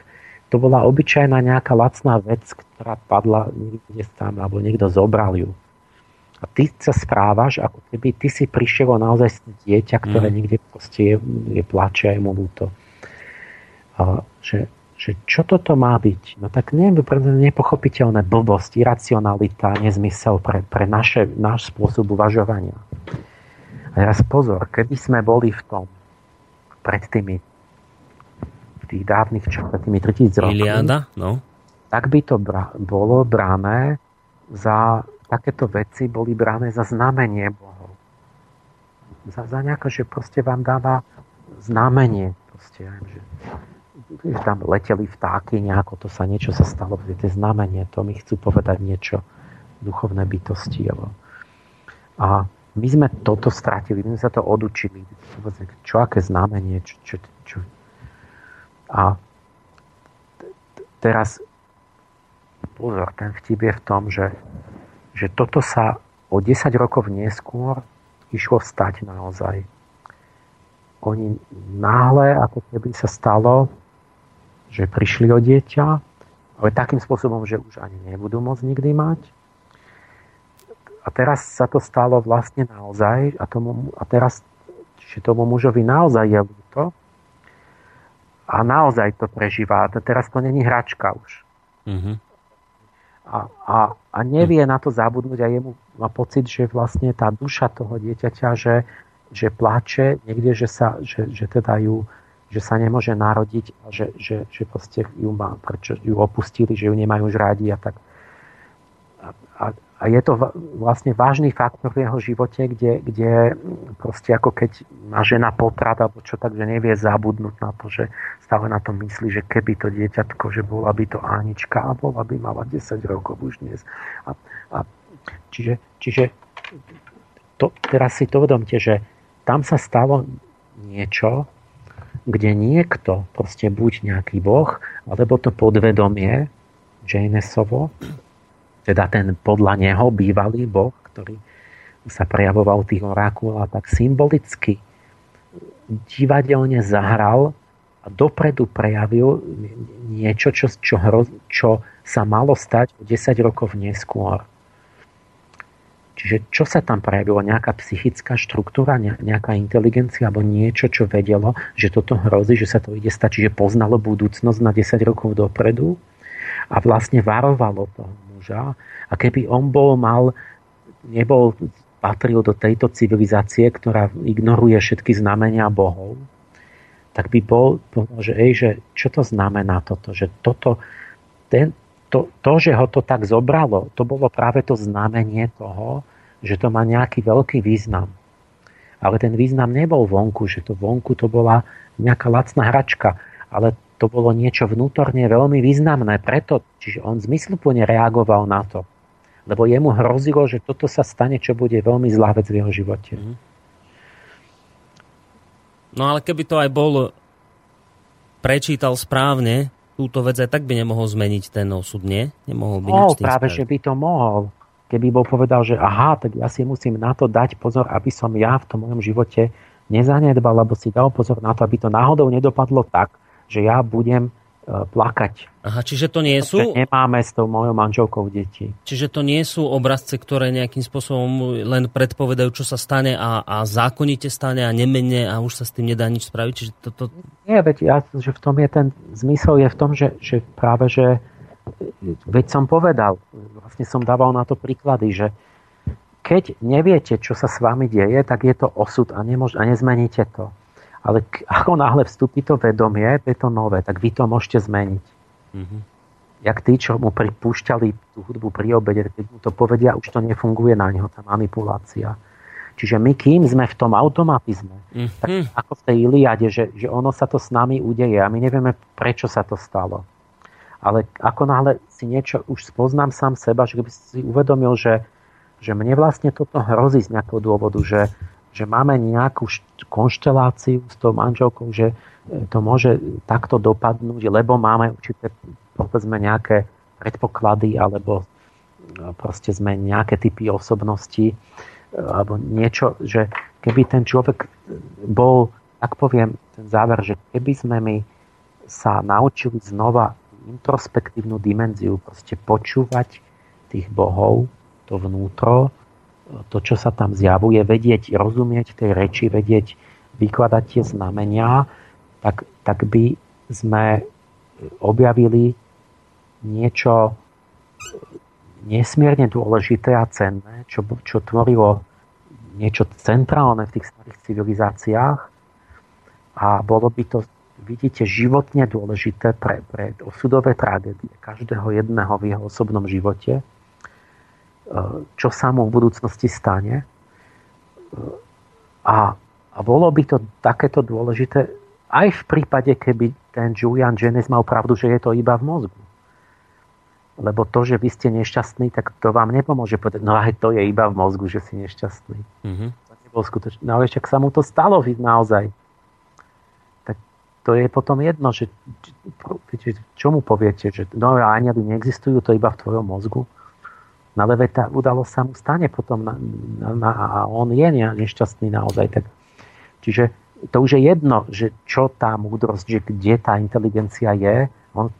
to bola obyčajná nejaká lacná vec, ktorá padla niekde tam, alebo niekto zobral ju. A ty sa správaš, ako keby ty si prišiel naozaj dieťa, ktoré mm. niekde proste je, je plače a je mu ľúto. A, že, že čo toto má byť? No tak neviem, nepochopiteľné blbosť, iracionalita, nezmysel pre, pre naše, náš spôsob uvažovania. A teraz pozor, keby sme boli v tom pred tými tých dávnych čas, tými 3000 rokov, Iliada, no. tak by to bra- bolo brané za takéto veci boli brané za znamenie Bohov. Za, za nejaké, že proste vám dáva znamenie. Proste, že, tam leteli vtáky, nejako to sa niečo sa stalo, je znamenie, to mi chcú povedať niečo duchovné bytosti. Alebo. A my sme toto stratili, my sme sa to odučili. Čo aké znamenie, čo, čo, čo, a teraz pozor, ten vtip je v tom, že, že toto sa o 10 rokov neskôr išlo stať naozaj. Oni náhle, ako keby sa stalo, že prišli o dieťa, ale takým spôsobom, že už ani nebudú môcť nikdy mať. A teraz sa to stalo vlastne naozaj a, tomu, a teraz, že tomu mužovi naozaj je to, a naozaj to prežíva. Teraz to není hračka už. Mm-hmm. A, a, a nevie na to zabudnúť a jemu má pocit, že vlastne tá duša toho dieťaťa, že, že plače niekde, že, sa, že, že teda ju že sa nemôže narodiť a že, že, že proste ju, má, prečo ju opustili, že ju nemajú už rádi a tak. A, a, a je to vlastne vážny faktor v jeho živote, kde, kde proste ako keď má žena potrat alebo čo tak, že nevie zabudnúť na to, že stále na to myslí, že keby to dieťatko, že bola by to Anička a bola by mala 10 rokov už dnes. A, a čiže, čiže to, teraz si to uvedomte, že tam sa stalo niečo, kde niekto, proste buď nejaký boh, alebo to podvedomie, Janesovo, teda ten podľa neho bývalý boh, ktorý sa prejavoval tých orákulov, tak symbolicky divadelne zahral a dopredu prejavil niečo, čo, čo, čo sa malo stať 10 rokov neskôr. Čiže čo sa tam prejavilo? Nejaká psychická štruktúra, nejaká inteligencia alebo niečo, čo vedelo, že toto hrozí, že sa to ide stať, čiže poznalo budúcnosť na 10 rokov dopredu a vlastne varovalo toho muža. A keby on bol mal, nebol, patril do tejto civilizácie, ktorá ignoruje všetky znamenia bohov, tak by bol, že, ej, že čo to znamená toto? Že toto, ten, to, to, že ho to tak zobralo, to bolo práve to znamenie toho, že to má nejaký veľký význam. Ale ten význam nebol vonku, že to vonku to bola nejaká lacná hračka, ale to bolo niečo vnútorne veľmi významné. Preto, čiže on zmysluplne reagoval na to. Lebo jemu hrozilo, že toto sa stane, čo bude veľmi zlá vec v jeho živote. Mhm. No ale keby to aj bol prečítal správne, túto vec aj tak by nemohol zmeniť ten osud, nie? Nemohol by oh, práve, spraviť. že by to mohol. Keby bol povedal, že aha, tak ja si musím na to dať pozor, aby som ja v tom mojom živote nezanedbal, alebo si dal pozor na to, aby to náhodou nedopadlo tak, že ja budem e, plakať. Aha, čiže to nie sú... nemáme s tou mojou manželkou deti. Čiže to nie sú obrazce, ktoré nejakým spôsobom len predpovedajú, čo sa stane a, a zákonite stane a nemenne a už sa s tým nedá nič spraviť. Čiže to, to... Nie, veď ja, že v tom je ten zmysel je v tom, že, že práve, že veď som povedal, vlastne som dával na to príklady, že keď neviete, čo sa s vami deje, tak je to osud a, nemôž, a nezmeníte to. Ale ako náhle vstúpi to vedomie, je to nové, tak vy to môžete zmeniť. Mm-hmm. Jak tí, čo mu pripúšťali tú hudbu pri obede, keď mu to povedia, už to nefunguje na neho, tá manipulácia. Čiže my, kým sme v tom automatizme, mm-hmm. tak ako v tej Iliade, že, že ono sa to s nami udeje a my nevieme, prečo sa to stalo. Ale ako náhle si niečo už spoznám sám seba, že by si uvedomil, že, že mne vlastne toto hrozí z nejakého dôvodu, že, že máme nejakú konšteláciu s tou manželkou, že e, to môže takto dopadnúť, lebo máme určité, povedzme, nejaké predpoklady alebo e, proste sme nejaké typy osobnosti e, alebo niečo, že keby ten človek bol, tak poviem, ten záver, že keby sme my sa naučili znova introspektívnu dimenziu, proste počúvať tých bohov, to vnútro, to, čo sa tam zjavuje, vedieť, rozumieť tej reči, vedieť, vykladať tie znamenia, tak, tak by sme objavili niečo nesmierne dôležité a cenné, čo, čo tvorilo niečo centrálne v tých starých civilizáciách a bolo by to, vidíte, životne dôležité pre, pre osudové tragédie každého jedného v jeho osobnom živote, čo sa mu v budúcnosti stane. A, a bolo by to takéto dôležité aj v prípade, keby ten Julian Jennings mal pravdu, že je to iba v mozgu. Lebo to, že vy ste nešťastní, tak to vám nepomôže povedať, no aj to je iba v mozgu, že si nešťastný. Mm-hmm. To nebol skutočný. No ale však sa mu to stalo naozaj. To je potom jedno, že čo mu poviete, že no anieli neexistujú, to iba v tvojom mozgu. No ale tá udalosť sa mu stane potom na, na, na, a on je nešťastný naozaj. Tak, čiže to už je jedno, že čo tá múdrosť, že kde tá inteligencia je. On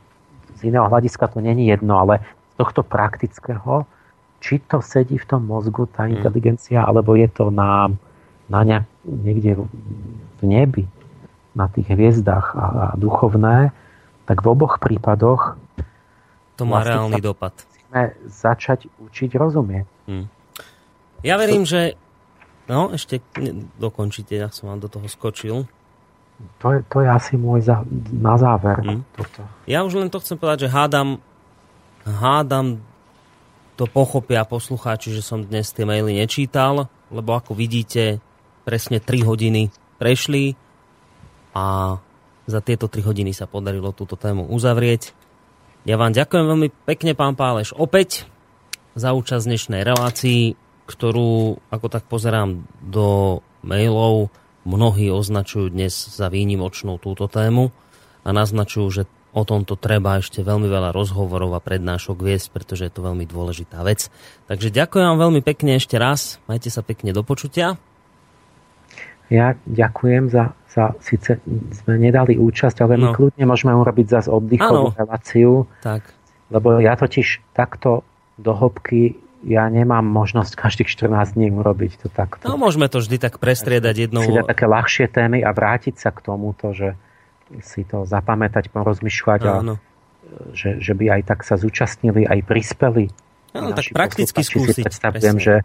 z iného hľadiska to není jedno, ale z tohto praktického, či to sedí v tom mozgu, tá hmm. inteligencia, alebo je to na, na nejak, niekde v nebi, na tých hviezdach a, a duchovné, tak v oboch prípadoch to má vlastne reálny dopad. Musíme začať učiť rozumieť. Hmm. Ja verím, že... No, ešte dokončite, ja som vám do toho skočil. To je, to je asi môj za, na záver. Hmm. Toto. Ja už len to chcem povedať, že hádam, hádam to pochopia poslucháči, že som dnes tie maily nečítal, lebo ako vidíte, presne 3 hodiny prešli a za tieto 3 hodiny sa podarilo túto tému uzavrieť. Ja vám ďakujem veľmi pekne, pán Páleš, opäť za účasť dnešnej relácii, ktorú, ako tak pozerám do mailov, mnohí označujú dnes za výnimočnú túto tému a naznačujú, že o tomto treba ešte veľmi veľa rozhovorov a prednášok viesť, pretože je to veľmi dôležitá vec. Takže ďakujem vám veľmi pekne ešte raz. Majte sa pekne do počutia. Ja ďakujem za, za síce sme nedali účasť, ale my no. kľudne môžeme urobiť zase oddychovú reláciu. Tak. Lebo ja totiž takto do hĺbky ja nemám možnosť každých 14 dní urobiť to takto. No môžeme to vždy tak prestriedať jednou. Si také ľahšie témy a vrátiť sa k tomuto, že si to zapamätať, porozmýšľať a že, že by aj tak sa zúčastnili, aj prispeli. No, tak prakticky skúsiť. Si predstavujem, že,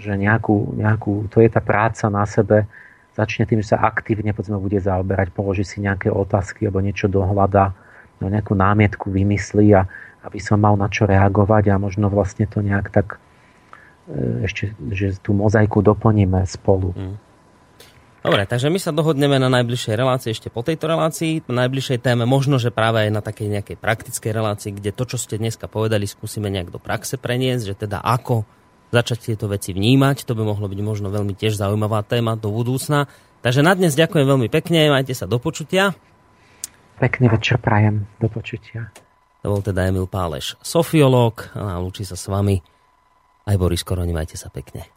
že nejakú, nejakú, to je tá práca na sebe, začne tým, že sa aktívne povedzme, bude zaoberať, položí si nejaké otázky alebo niečo dohľada, no, nejakú námietku vymyslí a, aby som mal na čo reagovať a možno vlastne to nejak tak e, ešte, že tú mozaiku doplníme spolu. Mm. Dobre, takže my sa dohodneme na najbližšej relácii ešte po tejto relácii, na najbližšej téme, možno, že práve aj na takej nejakej praktickej relácii, kde to, čo ste dneska povedali, skúsime nejak do praxe preniesť, že teda ako začať tieto veci vnímať, to by mohlo byť možno veľmi tiež zaujímavá téma do budúcna. Takže na dnes ďakujem veľmi pekne, majte sa do počutia. Pekný večer prajem, do počutia. To bol teda Emil Páleš, sofiológ a lúči sa s vami aj Boris Koroni, majte sa pekne.